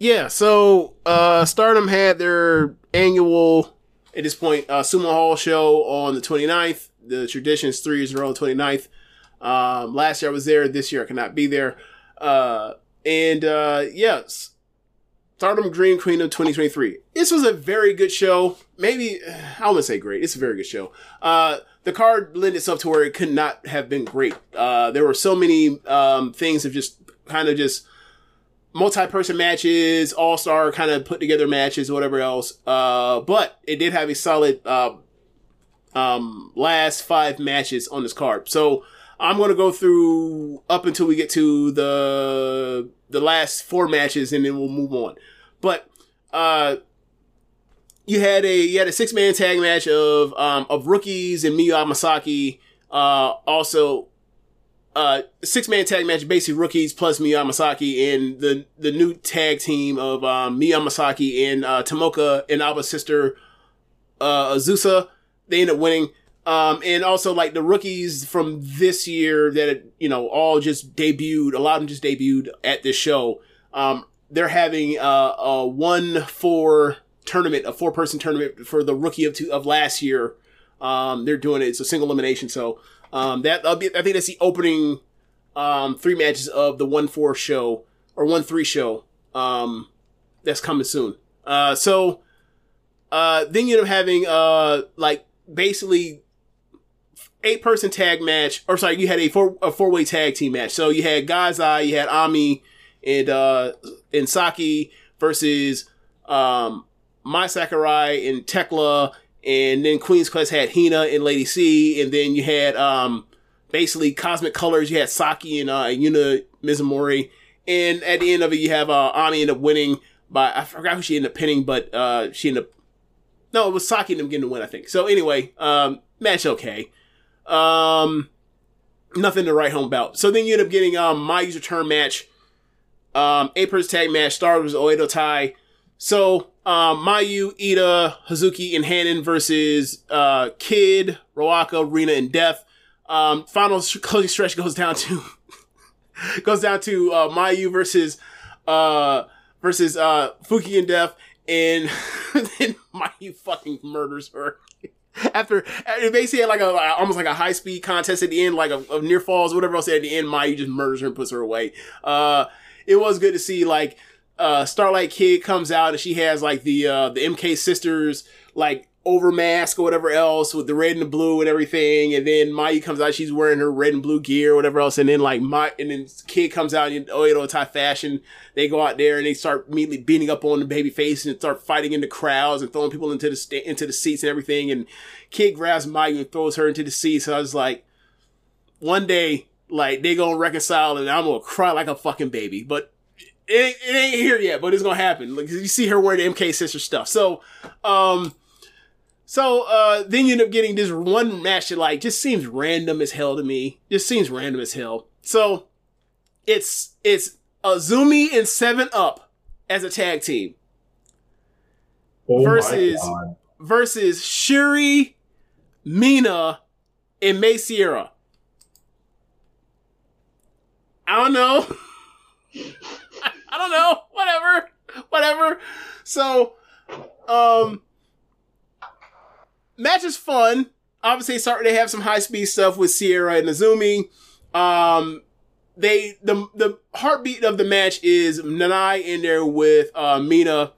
Yeah, so uh Stardom had their annual at this point uh Sumo Hall show on the 29th. The tradition is three years in a row, 29th. Um last year I was there, this year I cannot be there. Uh and uh yes. Stardom Dream Queendom 2023. This was a very good show. Maybe I wouldn't say great. It's a very good show. Uh the card lent itself to where it could not have been great. Uh there were so many um things of just kind of just multi-person matches, all-star kind of put together matches, whatever else. Uh, but it did have a solid uh, um, last five matches on this card. So I'm going to go through up until we get to the the last four matches, and then we'll move on. But uh, you had a you had a six man tag match of um, of rookies and Miyu Amasaki. Uh, also uh, six man tag match, basically rookies plus Miyu Amasaki and the the new tag team of um, Miyu Amasaki and uh, Tomoka and Alba's sister uh, Azusa. They end up winning. Um, and also like the rookies from this year that you know all just debuted. A lot of them just debuted at this show. Um, they're having uh, a one four tournament, a four person tournament for the rookie of two of last year. Um, they're doing it. It's a single elimination. So um, that be, I think that's the opening um, three matches of the one four show or one three show um, that's coming soon. Uh, so uh, then you end up having uh, like basically eight person tag match, or sorry, you had a four a four way tag team match. So you had God's Eye, you had Ami, and uh, and Saki versus um, Mai Sakurai and Tekla, and then Queen's Quest had Hina and Lady C, and then you had um, basically Cosmic Colors. You had Saki and uh, Yuna Mizumori, and at the end of it, you have uh, Ami end up winning by I forgot who she ended up pinning, but uh, she ended up no, it was Saki and them getting the win, I think. So anyway, um, match okay. Um, nothing to write home about. So then you end up getting um my user turn match, um, eight tag match. Started was Oedo Tai. So um, Mayu, Ida, Hazuki, and Hanan versus uh Kid, Ruaka, Rena, and Death. Um, final closing stretch goes down to goes down to uh, Mayu versus uh versus uh Fukigen Death, and then Mayu fucking murders her. After it basically like a almost like a high speed contest at the end, like of near falls, whatever else. At the end, Mayu just murders her and puts her away. Uh, it was good to see like uh, Starlight Kid comes out and she has like the uh, the MK sisters like over mask or whatever else with the red and the blue and everything. And then Mayu comes out, she's wearing her red and blue gear or whatever else. And then like my and then Kid comes out in Oedo Tai fashion. They go out there and they start immediately beating up on the baby face and start fighting in the crowds and throwing people into the sta- into the seats and everything. And Kid grabs Mayu and throws her into the seats. So I was like, one day, like they gonna reconcile and I'm gonna cry like a fucking baby. But it ain't, it ain't here yet, but it's gonna happen. Like you see her wearing the MK sister stuff. So, um, so uh, then you end up getting this one match that like just seems random as hell to me. Just seems random as hell. So it's it's Azumi and Seven Up as a tag team Oh versus- versus Shuri, Mina, and Mei Seira. I don't know. I don't know. Whatever. Whatever. So, um, match is fun. Obviously, to have some high speed stuff with Seira and Azumi. Um, they the the heartbeat of the match is Nanae in there with uh, Mina.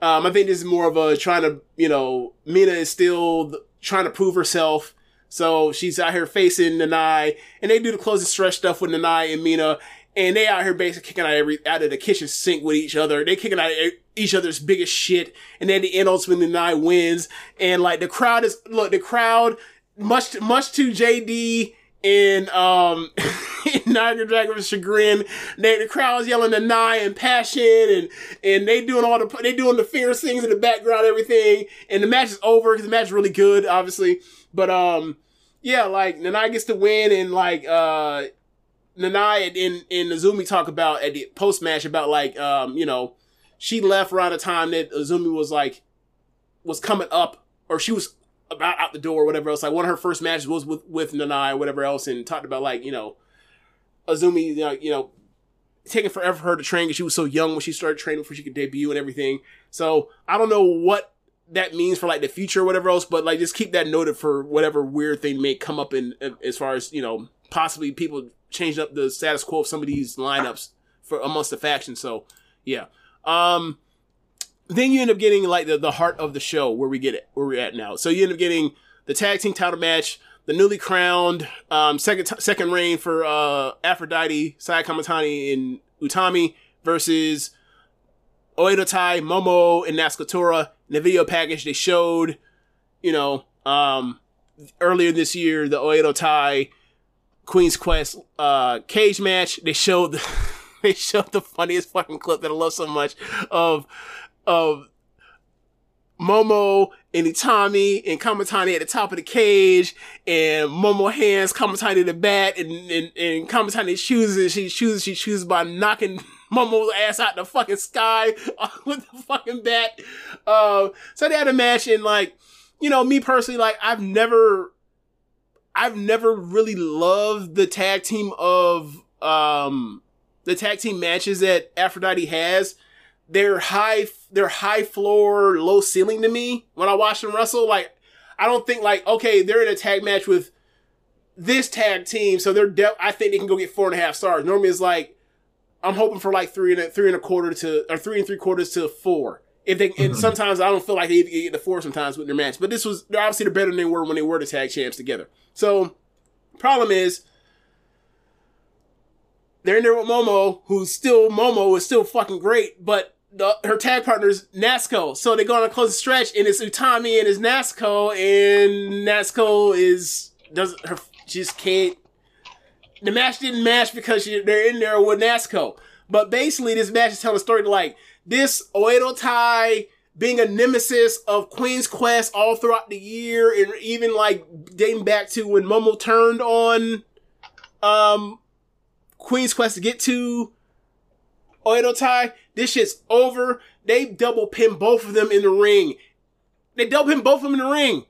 Um, I think this is more of a trying to, you know, Mina is still trying to prove herself. So she's out here facing Nanae, and they do the closing stretch stuff with Nanae and Mina, and they out here basically kicking out every out of the kitchen sink with each other. They kicking out each other's biggest shit, and then the end ultimately Nanae wins, and like the crowd is look the crowd much much to JD and um Niagara Dragon's chagrin. They, the crowd's yelling Nanae and passion and and they doing all the they doing the fierce things in the background, everything. And the match is over because the match is really good, obviously. But um, yeah, like Nanae gets to win and like uh, Nanae and and, and Azumi talk about at the post match about like um, you know, she left around the time that Azumi was like was coming up or she was about out the door or whatever else. Like one of her first matches was with with Nanae or whatever else, and talked about like you know Azumi, you know, you know taking forever for her to train because she was so young when she started training before she could debut and everything. So I don't know what that means for like the future or whatever else, but like just keep that noted for whatever weird thing may come up in as far as you know possibly people changing up the status quo of some of these lineups for amongst the factions. So yeah. Um then you end up getting like the, the heart of the show where we get it where we're at now. So you end up getting the tag team title match, the newly crowned um, second t- second reign for uh, Aphrodite, Saya Kamitani, and Utami versus Oedo Tai, Momo, and Natsuko Tora. In the video package, they showed, you know, um, earlier this year the Oedo Tai Queen's Quest uh, cage match. They showed they showed the funniest fucking clip that I love so much of of Momo and Itami and Kamitani at the top of the cage, and Momo hands Kamitani the bat, and and, and Kamitani chooses. She chooses. She chooses by knocking Momo's ass out the fucking sky with the fucking bat. Uh, so they had a match, and like, you know, me personally, like, I've never, I've never really loved the tag team of um the tag team matches that Aphrodite has. They're high they're high floor low ceiling to me when i watch them wrestle. Like i don't think like okay they're in a tag match with this tag team so they're de- i think they can go get four and a half stars. Normally it's like i'm hoping for like three and a three and a quarter to or three and three quarters to four if they and mm-hmm. sometimes i don't feel like they even get the four sometimes with their match but this was they're obviously they're better than they were when they were the tag champs together so problem is they're in there with Momo, who's still Momo is still fucking great, but the, her tag partner's Natsuko. So they go on a close stretch, and it's Utami and it's Natsuko, and Natsuko is doesn't her just can't. The match didn't match because she, they're in there with Natsuko. But basically, this match is telling a story to like this Oedo Tai being a nemesis of Queen's Quest all throughout the year, and even like dating back to when Momo turned on um Queen's Quest to get to Oedo Tai. This shit's over. They double pin both of them in the ring. They double pin both of them in the ring.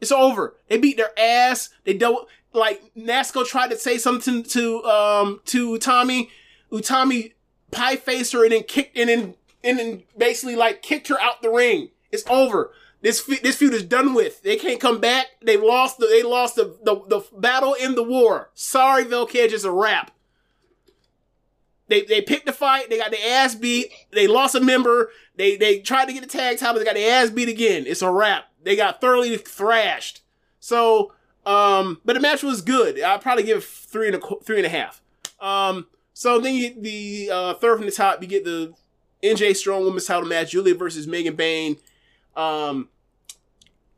It's over. They beat their ass. They double like Natsuko tried to say something to um to Utami. Utami pie faced her and then kicked and then and then basically like kicked her out the ring. It's over. This fe- this feud is done with. They can't come back. They lost the they lost the the, the battle in the war. Sorry, Velcage, it's a wrap. They they picked the fight. They got their ass beat. They lost a member. They they tried to get the tag title. They got their ass beat again. It's a wrap. They got thoroughly thrashed. So um, but the match was good. I'll probably give it three and a three and a half. Um, so then you, the uh, third from the top, you get the NJ Strong Women's Title match, Giulia versus Megan Bayne. Um,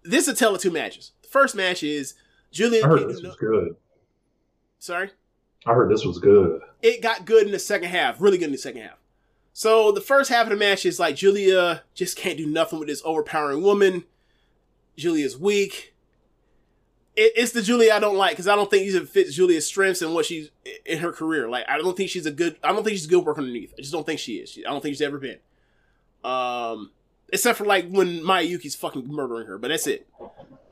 this is a tell of two matches. The first match is Giulia. I heard this was good. Sorry. I heard this was good. it got good in the second half, really good in the second half. So the first half of the match is like Giulia just can't do nothing with this overpowering woman. Giulia's weak. It, it's the Giulia I don't like because I don't think it fits Giulia's strengths and what she's in her career. Like I don't think she's a good. I don't think she's a good worker underneath. I just don't think she is. I don't think she's ever been. Um, except for like when Maya Yuki's fucking murdering her, but that's it.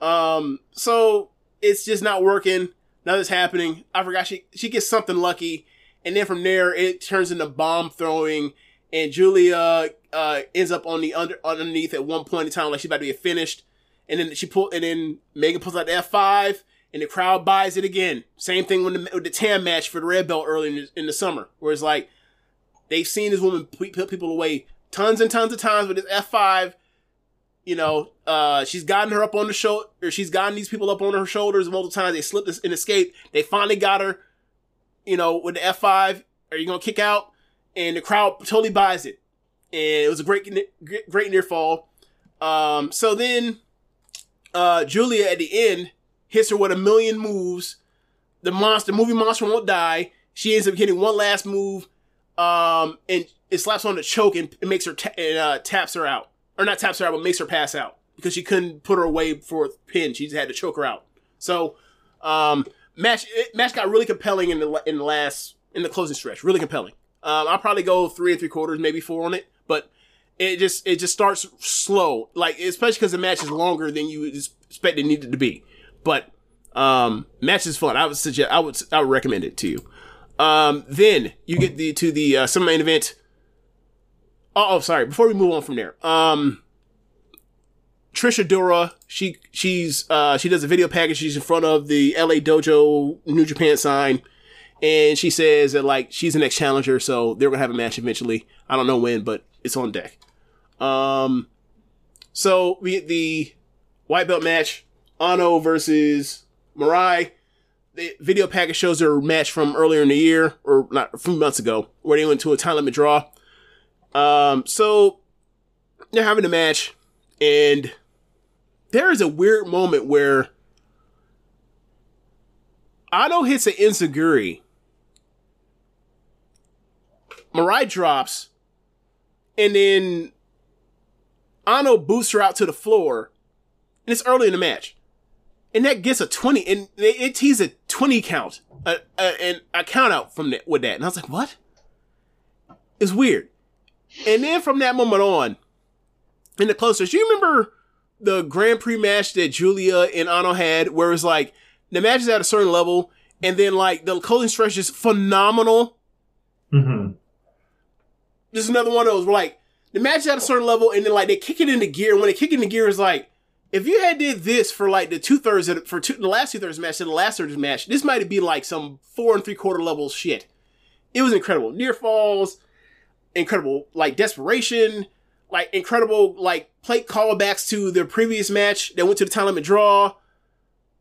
Um, so it's just not working. Nothing's happening. I forgot she she gets something lucky, and then from there it turns into bomb throwing, and Giulia uh ends up on the under underneath at one point in time like she's about to be finished, and then she pull and then Megan pulls out the F five, and the crowd buys it again. Same thing with the, with the Tam match for the red belt early in the, in the summer, where it's like they've seen this woman put people away tons and tons of times with this F five. You know, uh, she's gotten her up on the shoulder, or she's gotten these people up on her shoulders multiple times. They slipped and escaped. They finally got her, you know, with the F five. Are you gonna kick out? And the crowd totally buys it. And it was a great, great near fall. Um, so then, uh, Giulia at the end hits her with a million moves. The monster, movie monster won't die. She ends up getting one last move, um, and it slaps on the choke and it makes her ta- and, uh, taps her out, or not taps her out, but makes her pass out because she couldn't put her away for a pin. She just had to choke her out. So, um, match it, match got really compelling in the in the last in the closing stretch. Really compelling. Um, I'll probably go three and three quarters, maybe four on it, but it just it just starts slow, like especially because the match is longer than you expect it needed to be. But um, match is fun. I would suggest I would I would recommend it to you. Um, then you get the to the uh, semi main event. Oh, oh, sorry. Before we move on from there, um, Trish Adora, she she's uh she does a video package. She's in front of the LA Dojo New Japan sign, and she says that like she's the next challenger, so they're gonna have a match eventually. I don't know when, but it's on deck. Um, so we get the white belt match: Ano versus Mirai. The video package shows their match from earlier in the year, or not a few months ago, where they went to a time limit draw. Um, so they're having a match, and there is a weird moment where Ano hits an enzuigiri. Mirai drops, and then Ano boosts her out to the floor, and it's early in the match. And that gets a 20, and it tees a 20 count, a, a, and a count out from that, with that. And I was like, what? It's weird. And then from that moment on, in the closest, you remember the Grand Prix match that Giulia and Ano had, where it's like the match is at a certain level, and then like the closing stretch is phenomenal. Mm-hmm. This is another one of those where like the match at a certain level, and then like they kick it into gear. And when they kick it into gear, is like if you had did this for like the two thirds of for two, the last two thirds match and the last thirds match, this might be like some four and three quarter level shit. It was incredible. Near falls, incredible like desperation, like incredible like plate callbacks to their previous match that went to the time limit draw.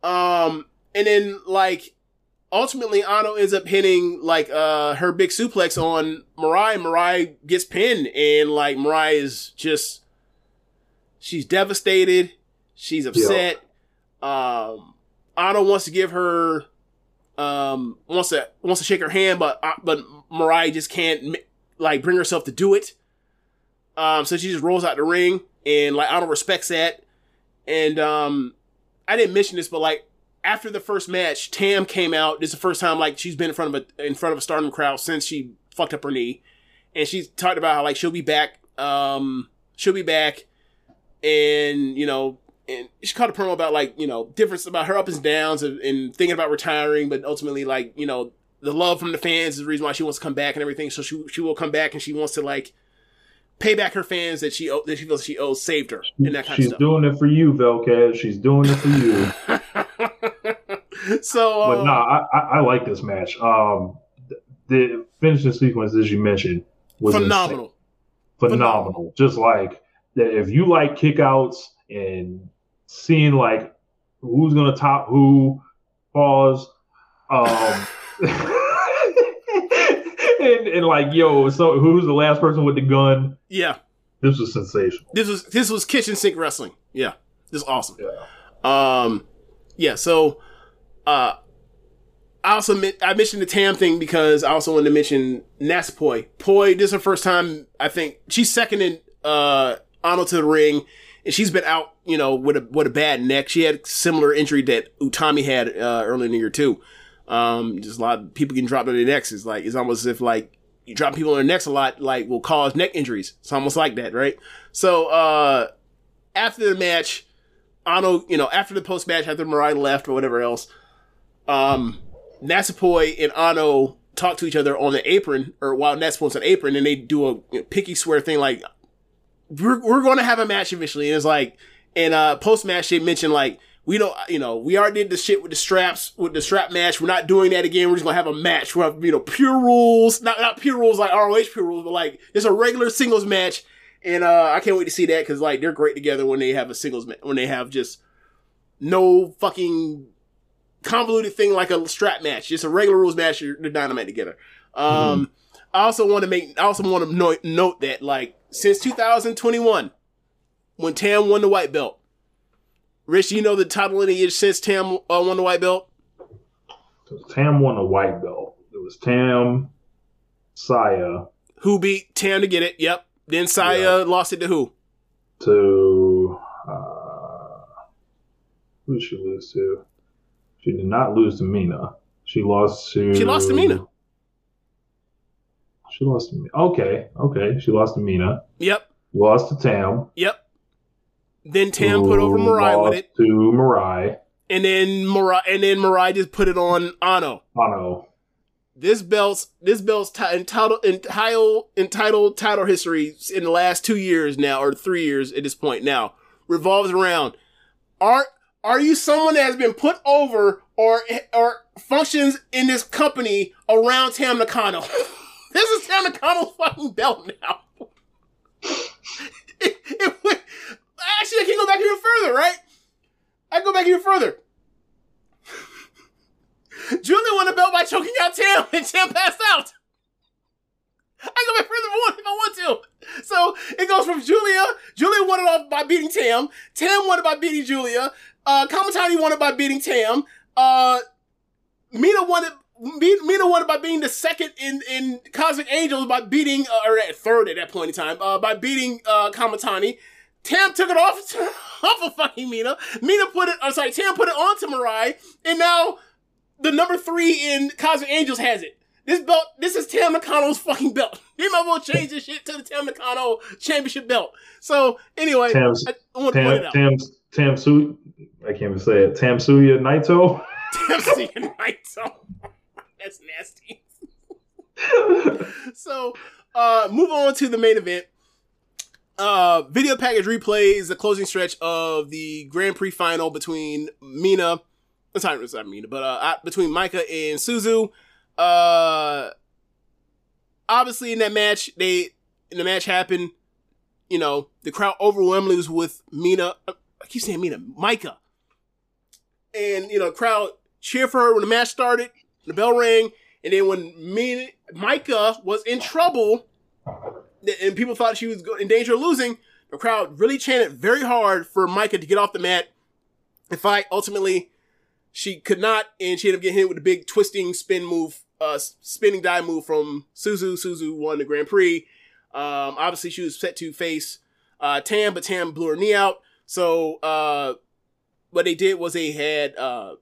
Um, and then like ultimately Ano ends up hitting like uh her big suplex on Mariah. Mariah gets pinned, and like Mariah is just she's devastated. She's upset. Um, Ano wants to give her um wants to wants to shake her hand, but uh, but Mariah just can't like bring herself to do it. Um, so she just rolls out the ring, and like Ano respects that. And um, I didn't mention this, but like after the first match, Tam came out. This is the first time like she's been in front of a in front of a stardom crowd since she fucked up her knee, and she talked about how like she'll be back. Um, she'll be back, and you know, and she caught a promo about like you know difference about her ups and downs and, and thinking about retiring, but ultimately like you know the love from the fans is the reason why she wants to come back and everything. So she she will come back and she wants to like pay back her fans that she that she feels she owes saved her and that kind She's of stuff. doing it for you, Velkez. She's doing it for you. so, but um, no, I, I, I like this match. Um, the finishing sequence, as you mentioned, was phenomenal. insane. phenomenal. Just like that, if you like kickouts and seeing like who's gonna top who, pause, um, and, and like yo, so who's the last person with the gun? Yeah, This was sensational. this was this was kitchen sink wrestling. Yeah, this is awesome. Yeah. Um, yeah. So, uh, I also I mentioned the Tam thing because I also wanted to mention Natsupoi. Poi, this is her first time. I think she's second in uh Ano to the ring, and she's been out, you know, with a with a bad neck. She had a similar injury that Utami had uh, earlier in the year too. Um, just a lot of people getting dropped on their necks. It's like it's almost as if like you drop people on their necks a lot, like will cause neck injuries. It's almost like that, right? So uh, after the match, Ano, you know, after the post match, after Mariah left or whatever else, um, Natsupoi and Ano talk to each other on the apron, or while Natsupoi's on apron, and they do a you know, picky swear thing like, we're, we're going to have a match eventually. And it's like, and uh, post match, they mentioned like, we don't, you know, we already did the shit with the straps, with the strap match. We're not doing that again. We're just gonna have a match. We'll have, you know, pure rules, not, not pure rules like ROH pure rules, but like, it's a regular singles match. And, uh, I can't wait to see that because like, they're great together when they have a singles match, when they have just no fucking convoluted thing like a strap match. Just a regular rules match. You're the dynamite together. Um, I also want to make. I also want to note, note that like since 2021, when Tam won the white belt, Rich, you know the title lineage since Tam uh, won the white belt. Tam won a white belt. It was Tam, Saya Who beat Tam to get it? Yep. Then Saya lost it to who? to uh, who did she lose to? She did not lose to Mina. She lost to. She lost to Mina. She lost to me. Okay, okay. She lost to Mina. Yep. Lost to Tam. Yep. Then Tam put over Mirai with it, To Mirai. and then Mirai, and then Mirai just put it on Ano. Ano. this belt's this belt's ti- entitled entitled entitled title history in the last two years now or three years at this point now revolves around are are you someone that has been put over or or functions in this company around Tam Nakano? this is Tam Nakano's fucking belt now. it, it actually, I can go back even further, right? I can go back even further. Giulia won the belt by choking out Tam, and Tam passed out. I can go back further if I want to. So it goes from Giulia. Giulia won it off by beating Tam. Tam won it by beating Giulia. Uh, Kamitani won it by beating Tam. Uh, Mina won it. Mi- Mina won it by being the second in, in Cosmic Angels by beating, uh, or at third at that point in time, uh, by beating uh, Kamitani. Tam took it off, off of fucking Mina. Mina put it, I'm sorry, Tam put it onto Mirai, and now the number three in Cosmic Angels has it. This belt, this is Tam Nakano's fucking belt. They might well change this shit to the Tam Nakano championship belt. So anyway, Tam's- I, I want to point it Tam, out. Tam, Tam Su, I can't even say it. Tamsuya Naito. Tam seeing Naito. That's nasty. so, uh, move on to the main event. Uh, video package replays the closing stretch of the Grand Prix final between Mina, not, it's not Mina, but uh, uh, between Maika and Suzu. Uh, obviously in that match, they in the match happened. You know, the crowd overwhelmingly was with Mina. uh, I keep saying Mina, Maika, and you know, crowd cheered for her when the match started. The bell rang, and then when Mina, Maika was in trouble, and people thought she was in danger of losing, the crowd really chanted very hard for Maika to get off the mat and fight. Ultimately, she could not, and she ended up getting hit with a big twisting spin move, uh, spinning dive move from Suzu. Suzu won the Grand Prix. Um, obviously, she was set to face uh, Tam, but Tam blew her knee out. So, uh, what they did was they had uh,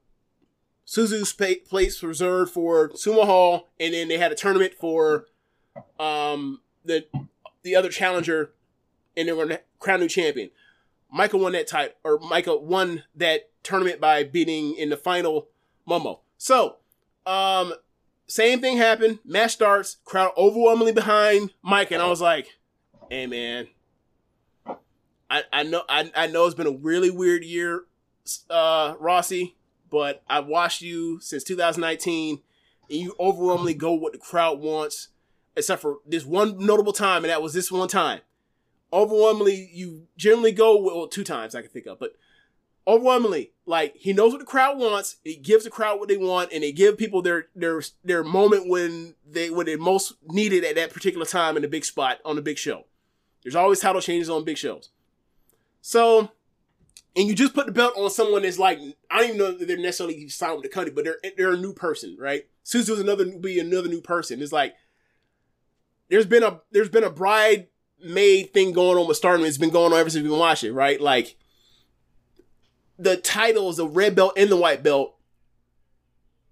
Suzu's place reserved for Sumo Hall, and then they had a tournament for um, the the other challenger, and they were crown new champion. Maika won that title, or Maika won that tournament by beating in the final Momo. So, um, same thing happened. Match starts, crowd overwhelmingly behind Mike, and I was like, "Hey, man, I I know I I know it's been a really weird year, uh, Rossy, but I've watched you since 2019, and you overwhelmingly go what the crowd wants, except for this one notable time, and that was this one time. Overwhelmingly, you generally go well two times I can think of, but overwhelmingly, like he knows what the crowd wants. He gives the crowd what they want, and they give people their their their moment when they when they most needed at that particular time in the big spot on the big show. There's always title changes on big shows. So, and you just put the belt on someone that's like I don't even know that they're necessarily signed with the company, but they're they're a new person, right? Suzu's another be another new person. It's like there's been a there's been a bride made thing going on with Stardom. It's been going on ever since we've been watching, right? Like the titles, the red belt and the white belt.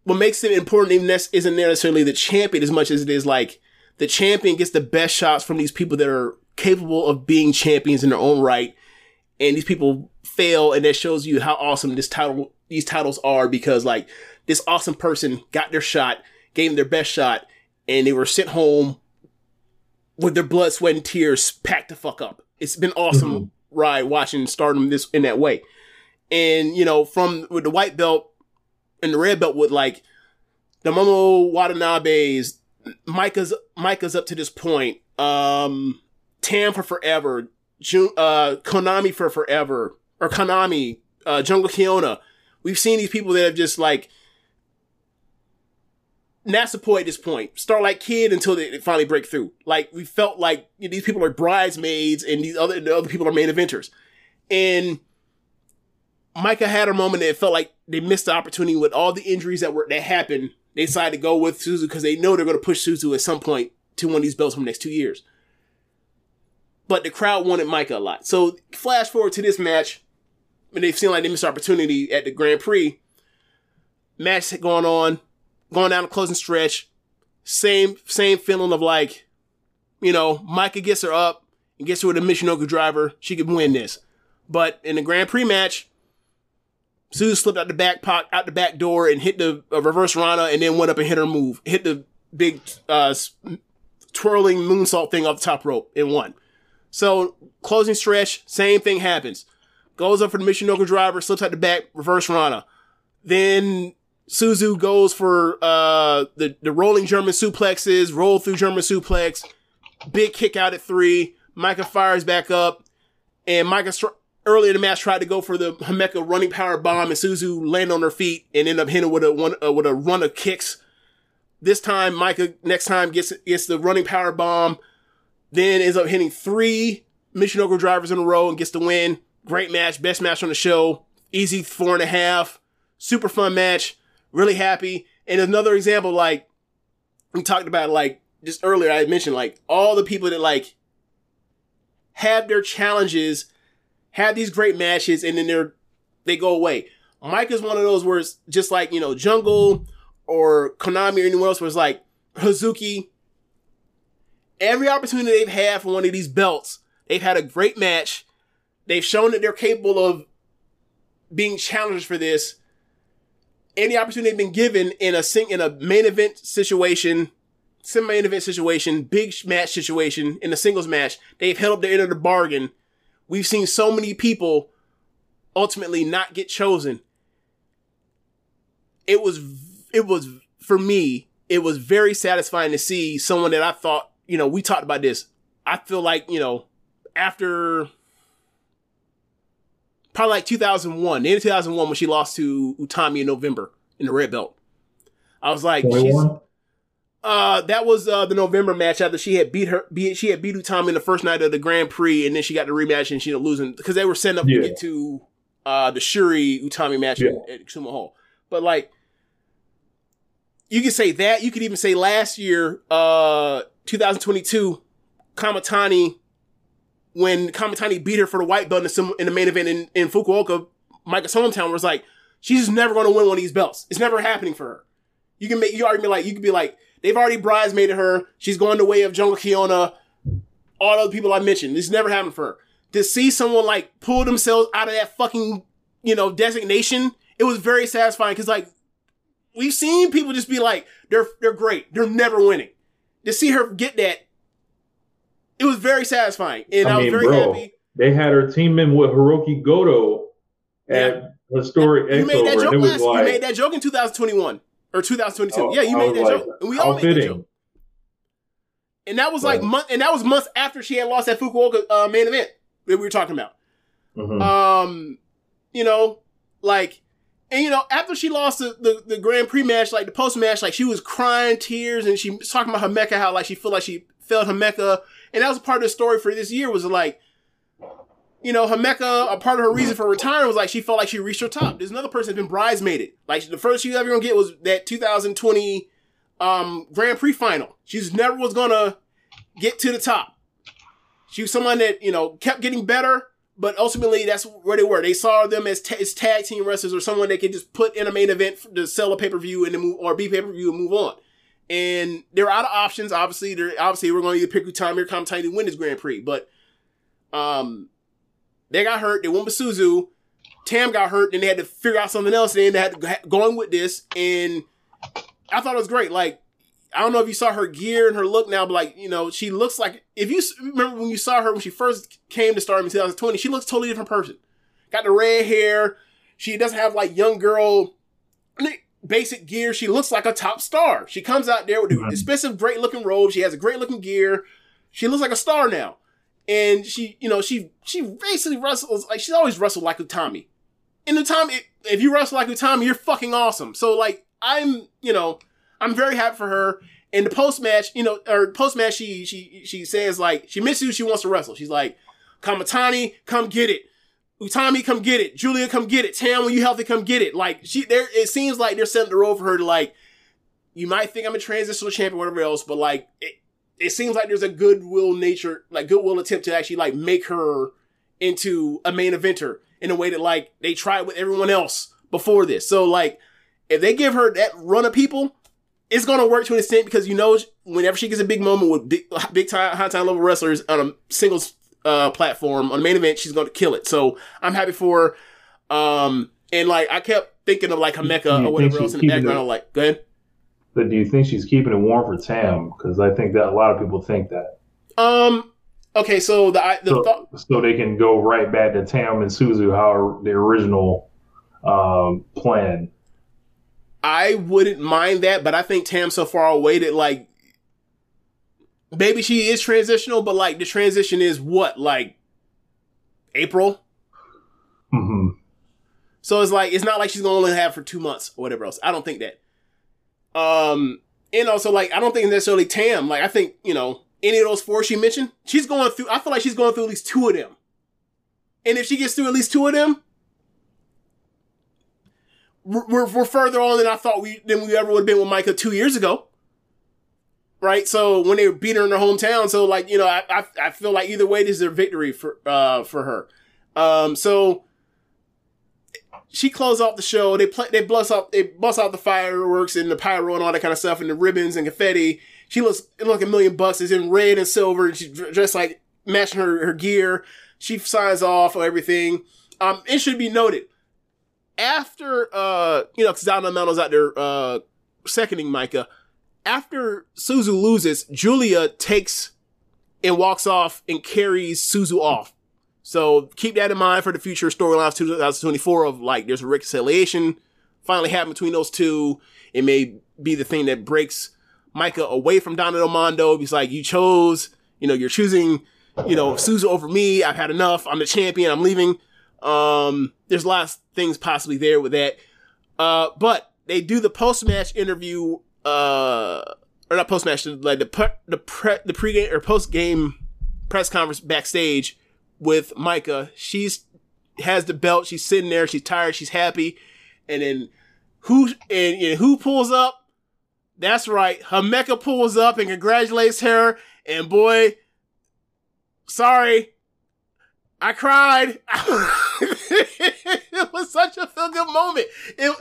What makes it important even this isn't necessarily the champion as much as it is like the champion gets the best shots from these people that are capable of being champions in their own right, and these people fail, and that shows you how awesome this title these titles are because like this awesome person got their shot, gave them their best shot, and they were sent home with their blood, sweat, and tears packed the fuck up. It's been awesome Mhm. ride watching Stardom this in that way. And you know, from with the white belt and the red belt with like the Momo Watanabe's, Maika's Maika's up to this point. Um, Tam for forever, Jun, uh, Konami for forever, or Konami, uh, Jungle Kyona. We've seen these people that have just like Natsupoi at this point, Starlight Kid until they, finally break through. Like we felt like you know, these people are bridesmaids and these other the other people are main eventers. And Maika had a moment that it felt like they missed the opportunity with all the injuries that were that happened. They decided to go with Suzu because they know they're going to push Suzu at some point to one of these belts from the next two years. But the crowd wanted Maika a lot. So flash forward to this match, and they've seen like they missed opportunity at the Grand Prix. Match going on, going down the closing stretch. Same same feeling of like, you know, Maika gets her up and gets her with a Michinoku driver. She could win this. But in the Grand Prix match, Sue slipped out the back pot, out the back door and hit the uh, reverse Rana and then went up and hit her move. Hit the big uh, twirling moonsault thing off the top rope and won. So closing stretch, same thing happens. Goes up for the Michinoku driver, slips out the back, reverse Rana. Then Suzu goes for uh, the the rolling German suplexes, roll through German suplex, big kick out at three. Maika fires back up, and Maika earlier in the match tried to go for the Himeka running power bomb, and Suzu landed on her feet and ended up hitting with a one uh, with a run of kicks. This time, Maika next time gets gets the running power bomb, then ends up hitting three Michinoku drivers in a row and gets the win. Great match, best match on the show. Easy four and a half. Super fun match. Really happy. And another example, like we talked about, like just earlier, I mentioned like all the people that like have their challenges, have these great matches, and then they're they go away. Mike is one of those where it's just like you know Jungle or Konami or anyone else where it's like Hazuki. Every opportunity they've had for one of these belts, they've had a great match. They've shown that they're capable of being challenged for this. Any opportunity they've been given in a sing in a main event situation, semi-main event situation, big match situation, in a singles match, they've held up their end of the bargain. We've seen so many people ultimately not get chosen. It was it was for me, it was very satisfying to see someone that I thought, you know, we talked about this. I feel like, you know, after probably like 2001, the end of 2001 when she lost to Utami in November in the red belt. I was like, she's, uh, that was uh, the November match after she had beat her, beat, she had beat Utami in the first night of the Grand Prix, and then she got the rematch and she ended up losing because they were setting up Yeah. to get to uh, the Syuri Utami match Yeah. at, at Sumo Hall. But like, you could say that. You could even say last year, uh, 2022, Kamitani, when Kamitani beat her for the white belt in the, in the main event in, in Fukuoka, Maika's hometown, was like, she's never going to win one of these belts. It's never happening for her. You can make you already be like you could be like they've already bridesmaided her. She's going the way of Jungle Kyona. All the other people I mentioned. This never happened for her. To see someone like pull themselves out of that fucking you know designation, it was very satisfying because like we've seen people just be like they're they're great. They're never winning. To see her get that, it was very satisfying, and I, I was mean, very bro, happy. they had her teaming with Hirooki Goto at Historic You made that joke was last. you made that joke in 2021 or 2022. Oh, yeah, you made that like, joke, and we all made that joke. And that was like Right. month, and that was months after she had lost that Fukuoka uh, main event that we were talking about. Mhm. Um, you know, like, and you know, after she lost the, the, the Grand Prix match, like the post match, like she was crying tears and she was talking about Himeka, how like she felt like she failed Himeka. And that was part of the story for this year was like, you know, Himeka, a part of her reason for retiring was like she felt like she reached her top. There's another person that's been bridesmaided. Like the first she's ever gonna get was that 2020 um Grand Prix final. She's never was gonna get to the top. She was someone that you know kept getting better, but ultimately that's where they were. They saw them as, ta- as tag team wrestlers or someone they could just put in a main event to sell a pay per view and then move or be pay per view and move on. And they're out of options. Obviously, they're obviously we're going to pick Utami or Kamitani to win this Grand Prix, but um, they got hurt. They won with Suzu. Tam got hurt, and they had to figure out something else. And they had to go with this, and I thought it was great. Like I don't know if you saw her gear and her look now, but like you know, she looks like if you remember when you saw her when she first came to Stardom in 2020, she looks totally different person. Got the red hair. She doesn't have like young girl basic gear. She looks like a top star. She comes out there with the Mhm. expensive, great looking robe. She has a great looking gear. She looks like a star now. And she, you know, she she basically wrestles like she's always wrestled like Utami. In Utami, if you wrestle like Utami, you're fucking awesome. So like I'm, you know, I'm very happy for her. In the post match, you know, or post match, she she she says like she misses you, she wants to wrestle. She's like, Kamitani, come get it. Utami, come get it. Giulia, come get it. Tam, when you healthy, come get it. Like she, there, it seems like they're setting the road for her to like. You might think I'm a transitional champion, whatever else, but like it, it seems like there's a goodwill nature, like goodwill attempt to actually like make her into a main eventer in a way that like they tried with everyone else before this. So like, if they give her that run of people, it's gonna work to an extent because you know whenever she gets a big moment with big, big time, high time level wrestlers on a singles uh, platform on the main event, she's gonna kill it. So I'm happy for her. Um, and like I kept thinking of like Himeka or whatever else in the background. it- I'm like, go ahead. But do you think she's keeping it warm for Tam? Because I think that a lot of people think that. Um, okay, so the I- the So, thought. so they can go right back to Tam and Suzu, how the original um, plan. I wouldn't mind that, but I think Tam's so far away that like maybe she is transitional, but like the transition is what like April. hmm So it's like it's not like she's gonna only have for two months or whatever else. I don't think that. Um, and also like I don't think necessarily Tam. Like I think you know any of those four she mentioned, she's going through. I feel like she's going through at least two of them. And if she gets through at least two of them, we're we're, we're further on than I thought we than we ever would have been with Maika two years ago. Right, so when they beat her in her hometown, so like you know, I, I I feel like either way, this is a victory for uh for her. Um, so she closed off the show. They play, they bust out, they bust out the fireworks and the pyro and all that kind of stuff and the ribbons and confetti. She looks like a million bucks. It's in red and silver. And She's dressed like matching her her gear. She signs off or everything. Um, it should be noted after uh you know because Donna Mello's out there uh seconding Maika. After Suzu loses, Giulia takes and walks off and carries Suzu off. So keep that in mind for the future storylines 2024 of like there's a reconciliation finally happened between those two. It may be the thing that breaks Maika away from Del Mondo. He's like, you chose, you know, you're choosing, you know, Suzu over me. I've had enough. I'm the champion. I'm leaving. Um, there's lots of things possibly there with that. Uh, but they do the post match interview, uh, or not post match, like the pre- the pre- the pregame or post game press conference backstage with Maika. She's has the belt. She's sitting there. She's tired. She's happy. And then who and, and who pulls up? That's right. Himeka pulls up and congratulates her. And boy, sorry, I cried. it was such a feel good moment. It,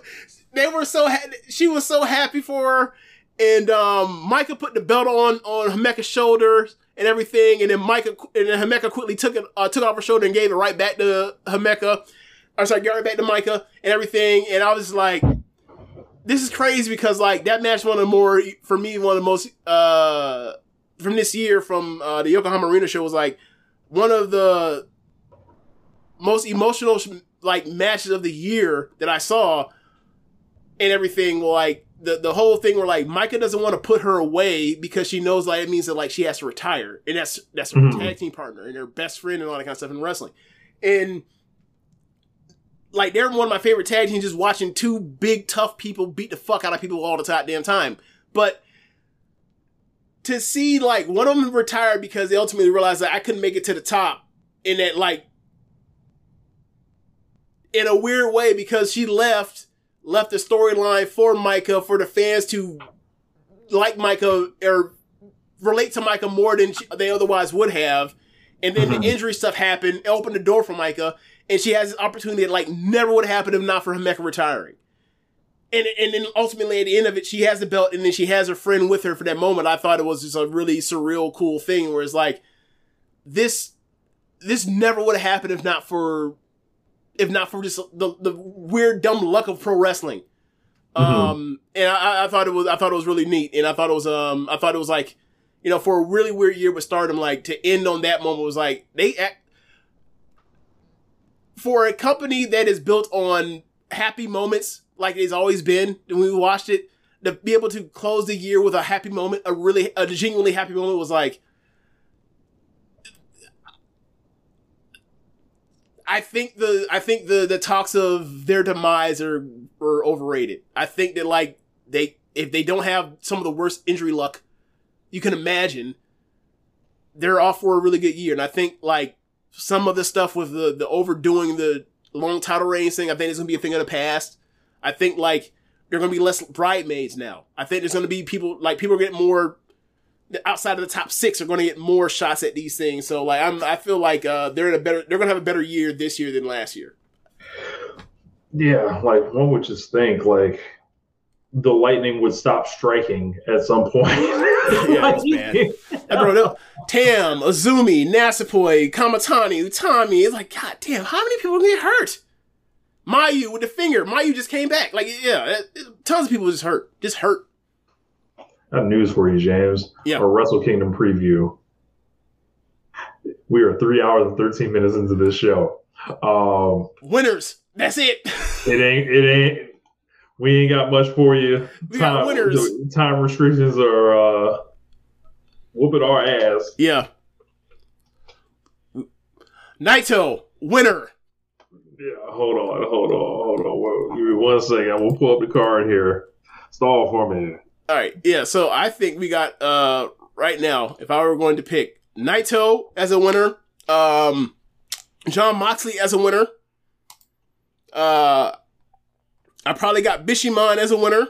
they were so ha- she was so happy for her, and um, Maika put the belt on on Himeka's shoulders and everything, and then Maika and then Himeka quickly took it uh, took off her shoulder and gave it right back to Himeka. I'm sorry, gave it back to Maika and everything, and I was like, this is crazy because like that match one of the more for me one of the most uh from this year from uh, the Yokohama Arena show was like one of the most emotional like matches of the year that I saw and everything like the the whole thing where like Maika doesn't want to put her away because she knows like it means that like she has to retire and that's that's her Mhm. tag team partner and her best friend and all that kind of stuff in wrestling and like they're one of my favorite tag teams just watching two big tough people beat the fuck out of people all the time damn time but to see like one of them retire because they ultimately realized that I couldn't make it to the top and that like in a weird way because she left left the storyline for Maika for the fans to like Maika or relate to Maika more than she, they otherwise would have and then Mhm. the injury stuff happened, it opened the door for Maika, and she has this opportunity that like never would have happened if not for Himeka retiring. And and then ultimately at the end of it, she has the belt, and then she has her friend with her for that moment. I thought it was just a really surreal, cool thing where it's like this this never would have happened if not for if not for just the the weird dumb luck of pro wrestling. Um, and I, I thought it was I thought it was really neat, and I thought it was um I thought it was like you know for a really weird year with Stardom, like to end on that moment was like they act for a company that is built on happy moments like it's always been. When we watched it, to be able to close the year with a happy moment, a really a genuinely happy moment was like I think the I think the the talks of their demise are are overrated. I think that like they if they don't have some of the worst injury luck you can imagine, they're off for a really good year. And I think like some of the stuff with the the overdoing the long title reigns thing, I think it's gonna be a thing of the past. I think like there are gonna be less bridesmaids now. I think there's gonna be people like people are getting more outside of the top six are going to get more shots at these things. So like I'm, I feel like uh, they're in a better, they're going to have a better year this year than last year. Yeah, like one would just think like the lightning would stop striking at some point. Yeah, it's bad. And bro, no, Tam, Azumi, Natsupoi, Kamitani, Utami. It's like, god damn, how many people get hurt? Mayu with the finger. Mayu just came back. Like, yeah, it- it- tons of people just hurt, just hurt. I have news for you, James. Yeah. Our Wrestle Kingdom preview. We are three hours and thirteen minutes into this show. Um, Winners. That's it. it ain't. It ain't. We ain't got much for you. We got winners. Time restrictions are uh, whooping our ass. yeah. Naito, winner. Yeah, hold on, hold on, hold on. Whoa, give me one second. We'll pull up the card here. Stall for me. All right, yeah. So I think we got uh right now. If I were going to pick Naito as a winner, um, Jon Moxley as a winner, uh, I probably got Bishamon as a winner.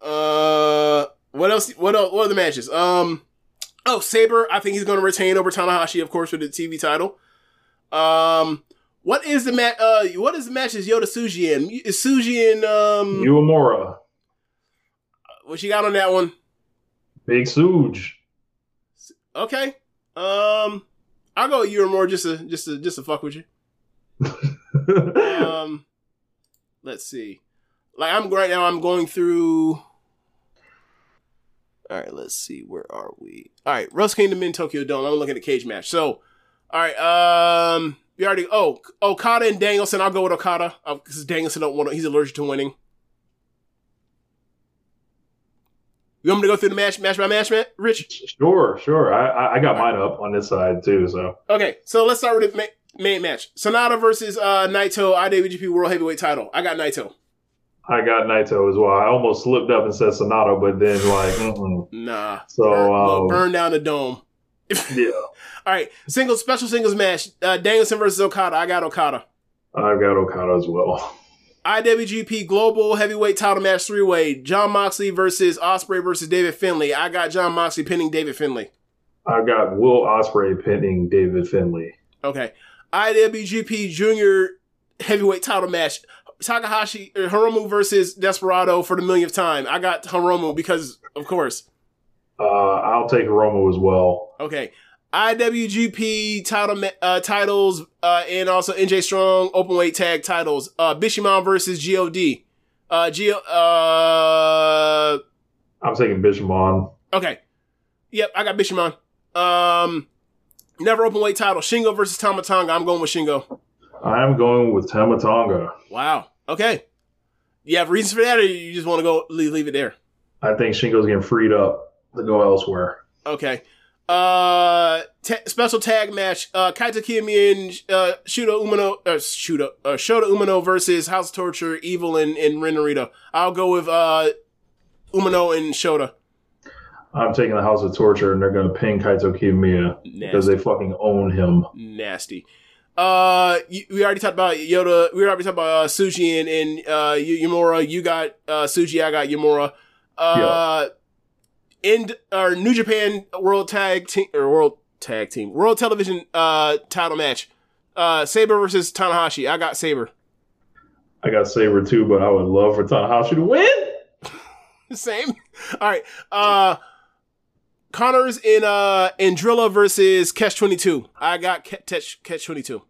Uh, what else? What else? What are the matches? Um, oh Sabre. I think he's going to retain over Tanahashi, of course, with the TV title. Um. What is the match? Uh, what is the match? Is Yota Tsuji in? Is Tsuji in? Um, Uemura, what you got on that one? Big Suge. Okay. Um, I'll go with you or more just to just to just to fuck with you. Um, let's see. Like I'm right now, I'm going through. All right, let's see. Where are we? All right, Rose Kingdom in Tokyo Dome. I'm looking at the cage match. So, all right. Um, we already. Oh, Okada and Danielson. I'll go with Okada because Danielson don't want. to He's allergic to winning. You want me to go through the match, match by match, man? Rich? Sure, sure. I, I I got mine up on this side too. So Okay, so let's start with the ma- main match. Sanada versus uh, Naito, IWGP World Heavyweight Title. I got Naito. I got Naito as well. I almost slipped up and said Sanada, but then like, mm-mm. Nah. so burn, um, burn down the dome. yeah, All right, single special singles match. Uh, Danielson versus Okada. I got Okada. I've got Okada as well. IWGP Global Heavyweight Title match three way. Jon Moxley versus Ospreay versus David Finlay. I got Jon Moxley pinning David Finlay. I've got Will Ospreay pinning David Finlay. Okay. IWGP Junior Heavyweight Title match. Takahashi uh, Hiromu versus Desperado for the millionth time. I got Hiromu because, of course. Uh, I'll take Romo as well. Okay. IWGP title uh, titles uh, and also NJ Strong openweight tag titles. Uh, Bishamon versus God. Uh, Gio. Uh, I'm taking Bishamon. okay. Yep, I got Bishamon. Um, never openweight title. Shingo versus Tama Tonga. I'm going with Shingo. I'm going with Tama Tonga. Wow. Okay. You have reasons for that, or you just want to go leave, leave it there? I think Shingo's getting freed up to go elsewhere. Okay. Uh, ta- special tag match. Uh, Kaito Kiyomi and uh, Shuda Umino, uh, Shuda, uh, Shota Umino versus House of Torture, Evil, and, and Ren Narita. I'll go with uh, Umino and Shota. I'm taking the House of Torture, and they're going to pin Kaito Kiyomiya because they fucking own him. Nasty. Uh, you, we already talked about Yoda. We already talked about uh, Tsuji and, and uh, Y- Yamura. You got uh, Suji. I got Yamura. Uh, in or New Japan World Tag Team or World tag team World Television uh title match. Uh Sabre versus Tanahashi. I got Sabre. I got Sabre too, but I would love for Tanahashi to win. Same. All right. Uh Connors in uh Andrilla versus Catch 22. I got Catch Catch 22.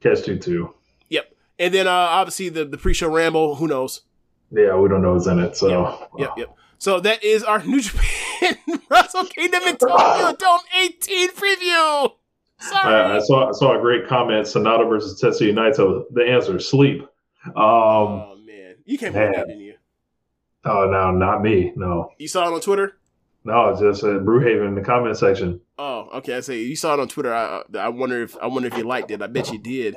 Catch 22. Yep. And then uh obviously the the pre-show ramble, who knows. Yeah, we don't know who's in it. So Yep, yep, yep. So that is our New Japan Wrestle Kingdom in Tokyo Dome 18 preview. Sorry. I, I saw I saw a great comment. Sanada versus Tetsuya Naito. The answer is sleep. Um, oh man, you can't with that, didn't you? oh no, not me. No, You saw it on Twitter. no, it's just uh, Brewhaven in the comment section. Oh, okay. I say you saw it on Twitter. I I wonder if I wonder if you liked it. I bet you did.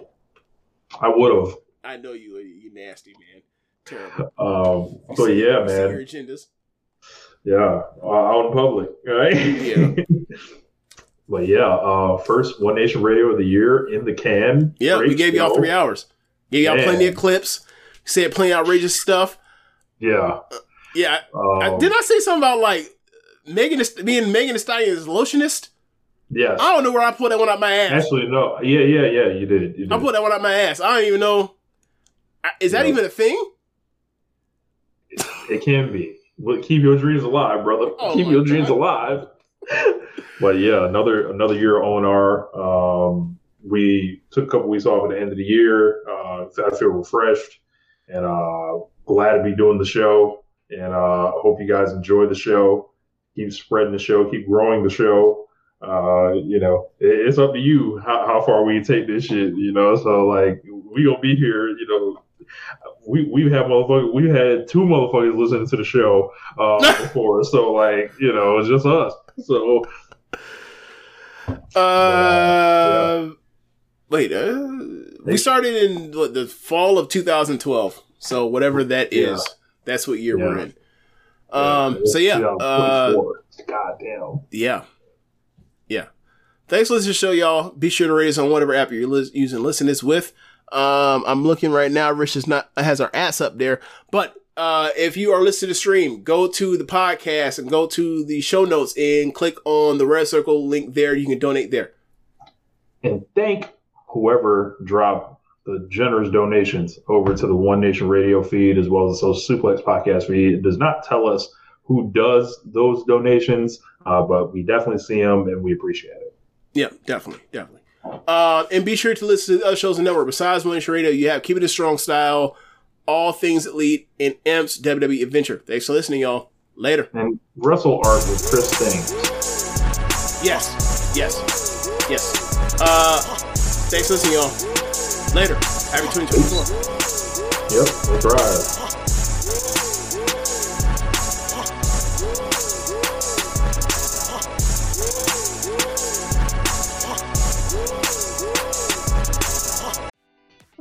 I would have. I know you. You nasty man. Terrible. Um, but yeah, man. agendas. Yeah, uh, out in public, right? Yeah. but yeah, uh, first One Nation Radio of the year in the can. Yeah, we gave y'all three hours. Gave y'all Man. plenty of clips. Said plenty of outrageous stuff. Yeah. Yeah. I, Um, did I say something about like Megan being Megan Thee Stallion is lotionist? Yes. I don't know where I put that one out my ass. Actually, no. Yeah, yeah, yeah. You did. You did. I put that one out my ass. I don't even know. Is that Yeah. even a thing? It can be. Keep your dreams alive, brother. Oh keep your dreams alive. but yeah, another another year on our. Um, we took a couple weeks off at the end of the year. Uh, I feel refreshed and uh, glad to be doing the show. And uh, hope you guys enjoy the show. Keep spreading the show. Keep growing the show. Uh, you know, it, it's up to you how, how far we take this shit. You know, so like we gonna be here. You know, we we've had motherfuckers we had two motherfuckers listening to the show uh, before, so like you know it's just us. So Uh, wait. Uh, we started in what, the fall of 2012. So whatever that is, Yeah. that's what year Yeah. we're in. Um. So yeah. Uh. 2024. God damn. Yeah. Yeah. Thanks for listening to the show, y'all. Be sure to rate us on whatever app you're lis- using listen this with. Um, I'm looking right now. Rich is not has our ass up there, but uh, if you are listening to the stream, go to the podcast and go to the show notes and click on the red circle link there. You can donate there. And thank whoever dropped the generous donations over to the One Nation Radio feed as well as the Social Suplex podcast feed. It does not tell us who does those donations, uh, but we definitely see them and we appreciate it. Yeah, definitely, definitely. Uh, and be sure to listen to the other shows in the network. Besides One Nation Radio, you have Keep It a Strong Style, All Things Elite, and Imps WWE Adventure. Thanks for listening, y'all. Later. And Wrestle Art with Chris Thames. Yes, yes, yes. Uh, thanks for listening, y'all. Later. Happy 2024. Yep, right.